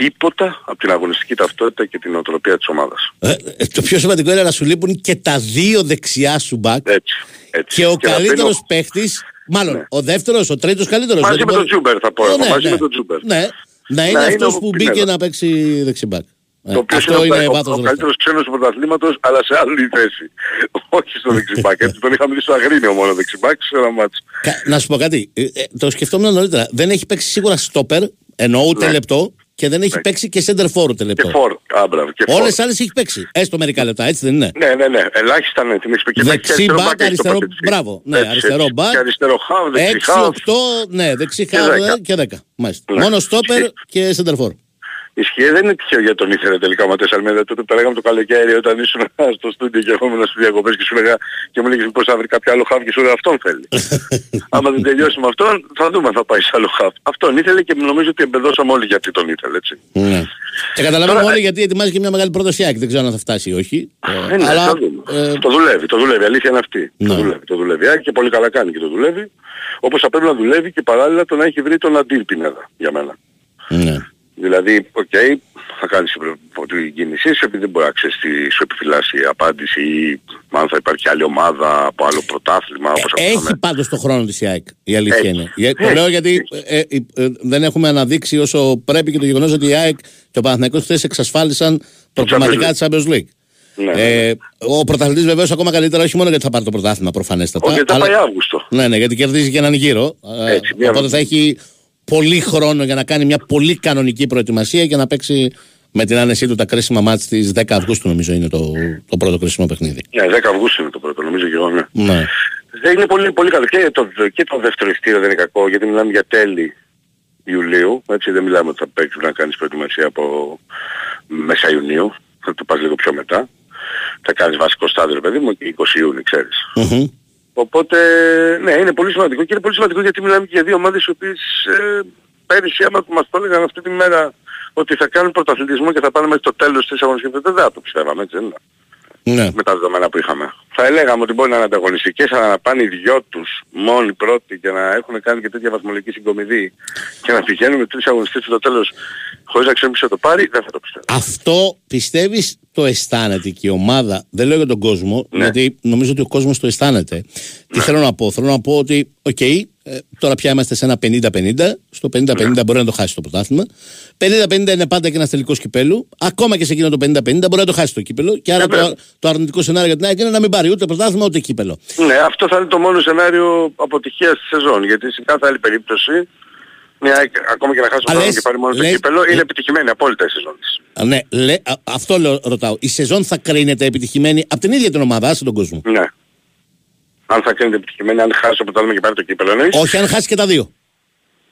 τίποτα από την αγωνιστική ταυτότητα και τη νοοτροπία της ομάδας. Ε, ε, το πιο σημαντικό είναι να σου λείπουν και τα δύο δεξιά σου μπακ Έτσι. έτσι. και ο Και να καλύτερος μπαίνω- παίχτης, μάλλον ο δεύτερος, ο τρίτος καλύτερος. Μαζί γιατί με τον μπορεί- Ζούμπερ θα πω Ε, εγώ, ναι, μαζί ναι. με τον Ζούμπερ. Ναι, να είναι Να είναι αυτός ο που Πινέδας. μπήκε να παίξει δεξιμπακ. Ε, Το οποίο αυτό είναι, είναι ο, βάθος ο, ο ρόστερ. καλύτερος ξένος του πρωταθλήματος, αλλά σε άλλη θέση. Όχι στο δεξιμπάκ. Έτσι τον είχαμε δει στο Αγρίνιο μόνο δεξιμπάκ σε ένα ματς. Κα- Να σου πω κάτι. ε, ε, το σκεφτόμουν νωρίτερα. Δεν έχει παίξει σίγουρα στόπερ, ενώ ούτε Ναι. λεπτό, και δεν έχει παίξει και center for ούτε Και λεπτό. φόρ. Α, μπράβο, και φόρ. Όλες τις άλλες έχει παίξει. Έστω μερικά λεπτά, έτσι δεν είναι. Ναι, ναι, ναι. Ελάχιστα ναι, την έχεις πει. Και Δεξί παίξει αριστερό μπακ, μπακ, έχεις αριστερό. τοποθετηθεί. Μπράβο. Ναι, Έτσι, αριστερό έτσι. μπακ. Και αριστερό χάφ, δεξί 6, χάφ. 8, ναι, δεξί Και χάβ δέκα. και 10. Μάλιστα. Ναι. Μόνο στόπερ και center for. Ισχύει, δεν είναι τυχαίο γιατί τον ήθελε τελικά ο Ματές Αλμέδα. Τότε τα λέγαμε το καλοκαίρι όταν ήσουν στο στούντιο και εγώ ήμουν στις διακοπές και σου λέγα και μου λέγες μήπως θα βρει κάποιο άλλο χαβ και σου λέγα αυτόν θέλει. Άμα δεν τελειώσει με αυτόν θα δούμε αν θα πάει σε άλλο χαβ. Αυτόν ήθελε και νομίζω ότι εμπεδώσαμε όλοι γιατί τον ήθελε έτσι. Ναι. Και καταλαβαίνουμε Τώρα, όλοι γιατί ετοιμάζει και μια μεγάλη πρόταση ΑΕΚ. Δεν ξέρω αν θα φτάσει ή όχι. Ε, Ε, ναι, αλλά θα δούμε. ε, Το δουλεύει, το δουλεύει. Η αλήθεια είναι αυτή. Ναι. Το δουλεύει, το δουλεύει. Α, Και πολύ καλά κάνει και το δουλεύει. Όπως θα πρέπει να δουλεύει και παράλληλα το να έχει βρει τον αντί Πινέδα για μένα. ναι. Δηλαδή, οκ, θα κάνεις την κίνησή σου επειδή δεν μπορεί να ξέρεις τι σου επιφυλάσσει η απάντηση ή αν θα υπάρχει άλλη ομάδα από άλλο πρωτάθλημα όπως Έχει ακούσαμε. πάντως το χρόνο της η ΑΕΚ. Η αλήθεια Έχει. είναι. Για- Το Έχει. λέω γιατί ε, ε, ε, δεν έχουμε αναδείξει όσο πρέπει και το γεγονός ότι η ΑΕΚ και ο Παναθηναϊκός χθες εξασφάλισαν προκριματικά τη Champions League. Ναι, Ε, ο πρωταθλητής βεβαίως ακόμα καλύτερα όχι μόνο γιατί θα πάρει το πρωτάθλημα προφανέστατα. Όχι, γιατί θα αλλά- πάει Αύγουστο. Ναι, ναι, γιατί κερδίζει και έναν γύρο. Ε, Έτσι, μια- οπότε θα έχει πολύ χρόνο για να κάνει μια πολύ κανονική προετοιμασία και να παίξει με την άνεσή του τα κρίσιμα μάτς της 10 Αυγούστου νομίζω είναι το, το πρώτο κρίσιμο παιχνίδι. Ναι, 10 Αυγούστου είναι το πρώτο, νομίζω και εγώ. Ναι. Ναι. Δεν είναι πολύ, πολύ καλό. Και το, και το δεύτερο ειστήριο δεν είναι κακό, γιατί μιλάμε για τέλη Ιουλίου. Έτσι δεν μιλάμε ότι θα παίξουν να κάνεις προετοιμασία από μέσα Ιουνίου. Θα το πας λίγο πιο μετά. Θα κάνεις βασικό στάδιο, ρε παιδί μου, και 20 Ιούνιου, ξέρεις. Μμμ. Οπότε, ναι, είναι πολύ σημαντικό και είναι πολύ σημαντικό γιατί μιλάμε και για δύο ομάδες οι οποίες ε, πέρυσι άμα μας το έλεγαν αυτή τη μέρα ότι θα κάνουν πρωταθλητισμό και θα πάνε μέχρι το τέλος της αγωνιστικής δεν θα το πιστεύαμε, έτσι δεν είναι. Ναι. Με τα δεδομένα που είχαμε. Θα έλεγαμε ότι μπορεί να είναι ανταγωνιστικές, αλλά να πάνε οι δυο τους μόνοι πρώτοι και να έχουν κάνει και τέτοια βαθμολογική συγκομιδή και να πηγαίνουν με τρεις αγωνιστές στο τέλος χωρίς να ξέρουν ποιος θα το πάρει, δεν θα το πιστεύω. Αυτό πιστεύεις το αισθάνεται και η ομάδα, δεν λέω για τον κόσμο, Ναι. γιατί νομίζω ότι ο κόσμος το αισθάνεται. Τι θέλω να πω, θέλω να πω ότι, οκ, ε, τώρα πια είμαστε σε ένα 50-50, στο 50-50 μπορεί να το χάσει το πρωτάθλημα. 50-50 είναι πάντα και ένα τελικό κυπέλου. Ακόμα και σε εκείνο το 50-50 μπορεί να το χάσει το κύπελο. Και άρα Βέβαια. το, το αρνητικό σενάριο για την ΑΕΚ είναι να μην πάρει ούτε πρωτάθλημα ούτε κύπελο. Ναι, αυτό θα είναι το μόνο σενάριο αποτυχίας της σεζόν, γιατί σε κάθε άλλη περίπτωση μια, ΑΕΚ, ακόμα και να χάσει το Αλλά χρόνο λες- και πάρει μόνο το λες- κύπελο, ε- είναι επιτυχημένη απόλυτα η σεζόν της. Α, Ναι, λέ, α, αυτό λέω, ρωτάω. Η σεζόν θα κρίνεται επιτυχημένη από την ίδια την ομάδα, άσε τον κόσμο. Ναι. Αν θα κρίνεται επιτυχημένη, αν χάσει το πρωτάθλημα και πάρει το κύπελο, εννοείς; Όχι αν χάσει και τα δύο.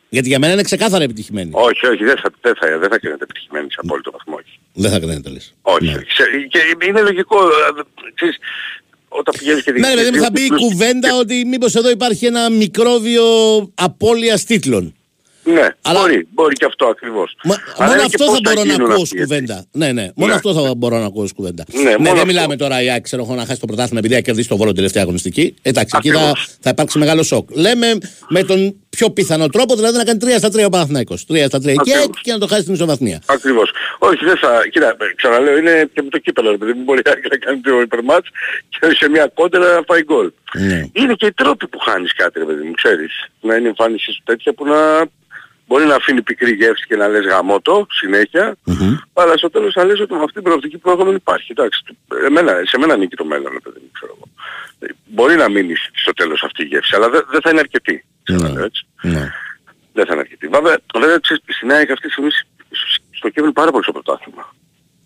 Γιατί για μένα είναι ξεκάθαρα επιτυχημένη. Όχι, όχι, δεν θα, δεν θα, δεν θα κρίνεται επιτυχημένη σε απόλυτο βαθμό. Όχι. Δεν θα κρίνεται λες. Όχι. Ναι. Σε- Και είναι λογικό, ε, ξέρεις, όταν πηγαίνεις και Ναι, ρε παιδί μου, δύο θα μπει η κύκλους- κουβέντα ότι μήπως εδώ υπάρχει ένα μικρόβιο απώλειας τίτλων. Ναι, Αλλά- μπορεί, μπορεί και αυτό ακριβώς. Μα, Αλλά μόνο είναι και αυτό πώς θα μπορώ να γίνουν ακούω αυτοί, ως έτσι. κουβέντα. Ναι, ναι. Μόνο Ναι. αυτό θα μπορώ να ακούω ως κουβέντα. Ναι, Ναι, μόνο δεν αυτό. μιλάμε τώρα η ΑΕΚ, ξέρω εγώ, να χάσει το πρωτάθλημα επειδή θα κερδίσει το βόλο τελευταία αγωνιστική. Εντάξει, εκεί θα, Ακριβώς. θα υπάρξει μεγάλο σοκ. Λέμε με τον πιο πιθανό τρόπο, δηλαδή να κάνει 3 στα 3 ο Παναθηναϊκός. 3 στα 3 η ΑΕΚ Ακριβώς. και να το χάσει την ισοβαθμία. Ακριβώς. Όχι, δεν θα... Κοίτα, ε, ξαναλέω, είναι και με το κύπελο, επειδή δεν μπορεί να κάνει το υπερμάτς και σε μια κόντρα να φάει γκολ. Ναι. Είναι και οι τρόποι που χάνεις κάτι, ρε παιδί μου, ξέρεις. Να είναι η εμφάνισης σου τέτοια που να, μπορεί να αφήνει πικρή γεύση και να λες γαμότο συνέχεια, αλλά στο τέλος θα λες ότι με αυτή την προοπτική που έχουμε υπάρχει. Εντάξει, εμένα, σε μένα νίκη το μέλλον, ρε παιδί μου, ξέρω εγώ. Ε, Μπορεί να μείνει στο τέλος αυτή η γεύση, αλλά δεν δεν θα είναι αρκετή. Ξέρω, έτσι. Ναι. Δεν θα είναι αρκετή. Βέβαια, βέβαια ξέρεις, στην ΑΕΚ αυτή τη στιγμή στοχεύουν πάρα πολύ στο πρωτάθλημα.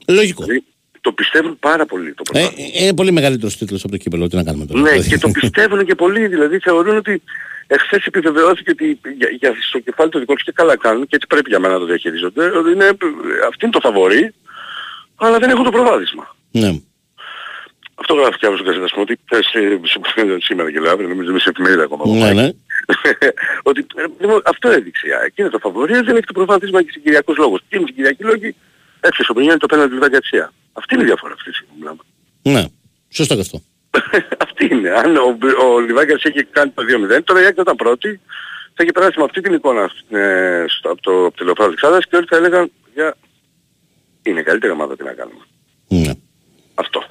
Λογικό. Δηλαδή, το πιστεύουν πάρα πολύ το Ε, πρωτάθλημα. είναι πολύ μεγαλύτερος τίτλος από το κύπελο. Τι να κάνουμε τώρα. Ναι, και το πιστεύουν και πολλοί. Δηλαδή θεωρούν ότι εχθές επιβεβαιώθηκε ότι για, για, στο κεφάλι του δικό τους και καλά κάνουν και έτσι πρέπει για μένα να το διαχειρίζονται. Ότι είναι, αυτή είναι το φαβορή, αλλά δεν έχουν το προβάδισμα. Ναι. Αυτό γράφει και αύριο στο καζέτα μου, ότι θες, ε, σου πω σήμερα και λέω, αύριο, νομίζω είμαι σε εφημερίδα ακόμα. Ναι, ναι. ότι ε, λοιπόν, αυτό έδειξε. η ΑΕΚ. Είναι το φαβορή, δεν έχει το προβάδισμα και συγκυριακούς λόγους. Και είναι συγκυριακοί λόγοι, έφυγε ο Πενιάννη το πέναντι του Λιβάγκατσία. Αυτή είναι η διαφορά αυτή τη στιγμή. μιλάμε. Ναι. Σωστό και αυτό. Αυτή είναι. Αν ο, ο Λιβάγκας είχε κάνει το 2-0, τώρα η ΑΕΚ θα ήταν πρώτη, θα είχε περάσει με αυτή την εικόνα ε, στο, από το, από το λεωφορείο Αλεξάνδρας και όλοι θα έλεγαν για... είναι καλύτερη ομάδα τι να κάνουμε. Ναι. Αυτό.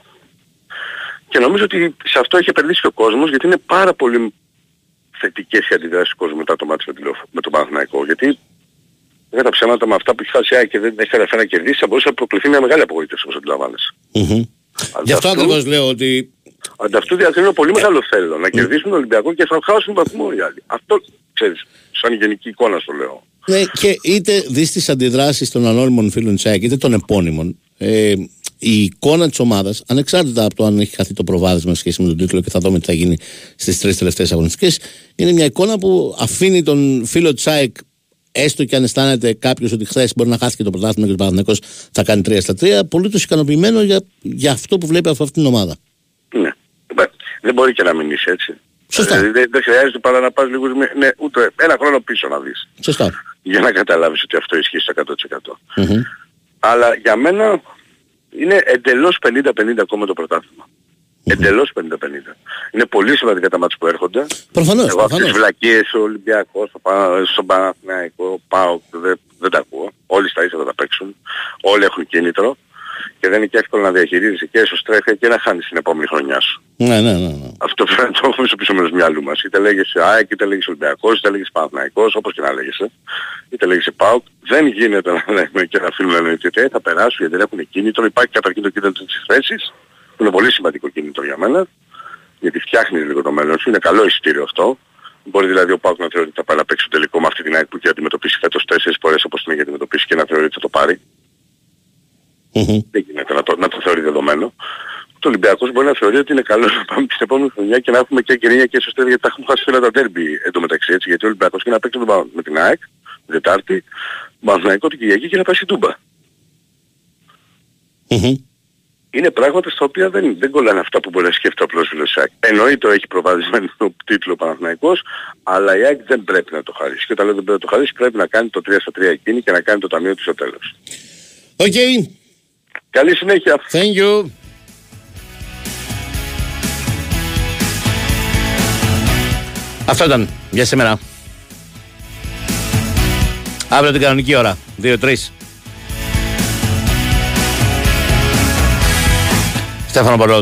Και νομίζω ότι σε αυτό έχει επενδύσει και ο κόσμος γιατί είναι πάρα πολύ θετικές οι αντιδράσεις του κόσμου μετά το μάτι με, τη Λεωφ- με τον Παναθηναϊκό. Γιατί για τα ψέματα με αυτά που έχει χάσει η ΑΕΚ και δεν έχει καταφέρει να κερδίσει θα μπορούσε να προκληθεί μια μεγάλη απογοήτευση όπως αντιλαμβάνεσαι. Μμμ. Γι' αυτό Ανταυτού- ακριβώς λέω ότι Ανταυτού διακρίνω πολύ μεγάλο θέλω να κερδίσουν τον Ολυμπιακό και θα χάσουν βαθμό οι άλλοι. Αυτό ξέρεις, σαν γενική εικόνα στο λέω. Ναι, και είτε δεις τις αντιδράσεις των ανώνυμων φίλων της ΑΕΚ, είτε των επώνυμων, ε, η εικόνα της ομάδας, ανεξάρτητα από το αν έχει χαθεί το προβάδισμα σε σχέση με τον τίτλο και θα δούμε τι θα γίνει στις τρεις τελευταίες αγωνιστικές, είναι μια εικόνα που αφήνει τον φίλο της ΑΕΚ, έστω και αν αισθάνεται κάποιος ότι χθες μπορεί να χάσει και το πρωτάθλημα και ο Παναθηναϊκός θα κάνει 3 στα 3, πολύ ικανοποιημένο για, για αυτό που βλέπει από αυτήν την ομάδα. Ναι. Ε, Δεν μπορεί και να μην είσαι έτσι. Σωστά. Δηλαδή, δεν, δεν χρειάζεται παρά να πας λίγο, με- ναι, ούτε ένα χρόνο πίσω να δεις. Σωστά. Για να καταλάβεις ότι αυτό ισχύει στο 100%. Μμμ. Αλλά για μένα είναι εντελώς 50-50 ακόμα το πρωτάθλημα. Εντελώς 50-50. Είναι πολύ σημαντικά τα μάτια που έρχονται. Προφανώς, Εγώ αυτές τις προφανώς. βλακίες, ο Ολυμπιακός, ο Πα- στον Παναθηναϊκό, πάω, δεν, δεν τα ακούω. Όλοι στα ίσα θα τα παίξουν. Όλοι έχουν κίνητρο. Και δεν είναι και εύκολο να διαχειρίζεσαι και εσωστρέφεια και να χάνεις την επόμενη χρονιά σου. Ναι, ναι, ναι. ναι. Αυτό πρέπει να το έχουμε στο πίσω μέρος του μυαλού μας. Είτε λέγεσαι ΑΕΚ, είτε λέγεσαι Ολυμπιακός, είτε λέγεσαι Παναθηναϊκός, όπως και να λέγεσαι. Είτε λέγεσαι ΠΑΟΚ. Δεν γίνεται να λέμε και να αφήνουμε να λέμε ότι «Ε, θα περάσουν γιατί δεν έχουν κίνητρο. Υπάρχει καταρχήν το κίνητρο της θέσης, που είναι πολύ σημαντικό κίνητρο για μένα. Γιατί φτιάχνει λίγο το μέλλον σου. Είναι καλό εισιτήριο αυτό. Μπορεί δηλαδή ο ΠΑΟΚ να θεωρεί ότι θα πάει να παίξει το τελικό με αυτή την ΑΕΚ που έχει αντιμετωπίσει φέτος τέσσερις φορές όπως την έχει αντιμετωπίσει και να θεωρεί ότι θα το πάρει. Μμμ. Δεν γίνεται να το, να το θεωρεί δεδομένο. Το Ολυμπιακός μπορεί να θεωρεί ότι είναι καλό να πάμε στην επόμενη χρονιά και να έχουμε και κυρία και σωστή γιατί τα έχουμε χάσει όλα τα τέρμπι εντωμεταξύ έτσι. Γιατί ο Ολυμπιακός και να παίξει τον Πα- με την ΑΕΚ, την Τετάρτη, Παναθηναϊκό την Κυριακή και να πάει στην Τούμπα. Μμμ. Είναι πράγματα στα οποία δεν, δεν κολλάνε αυτά που μπορεί να σκέφτεται ο απλός φίλος της ΑΕΚ. Εννοείται έχει προβάδισμα στον τίτλο Παναθηναϊκός, αλλά η ΑΕΚ δεν πρέπει να το χαρίσει. Και όταν λέω δεν πρέπει να το χαρίσει πρέπει να κάνει το 3 στα 3 εκείνη και να κάνει το ταμείο του στο τέλος. Οκ. Καλή συνέχεια. Thank you. Αυτό ήταν για σήμερα. Αύριο την κανονική ώρα. 2-3. Στέφανο Παλαιόδου.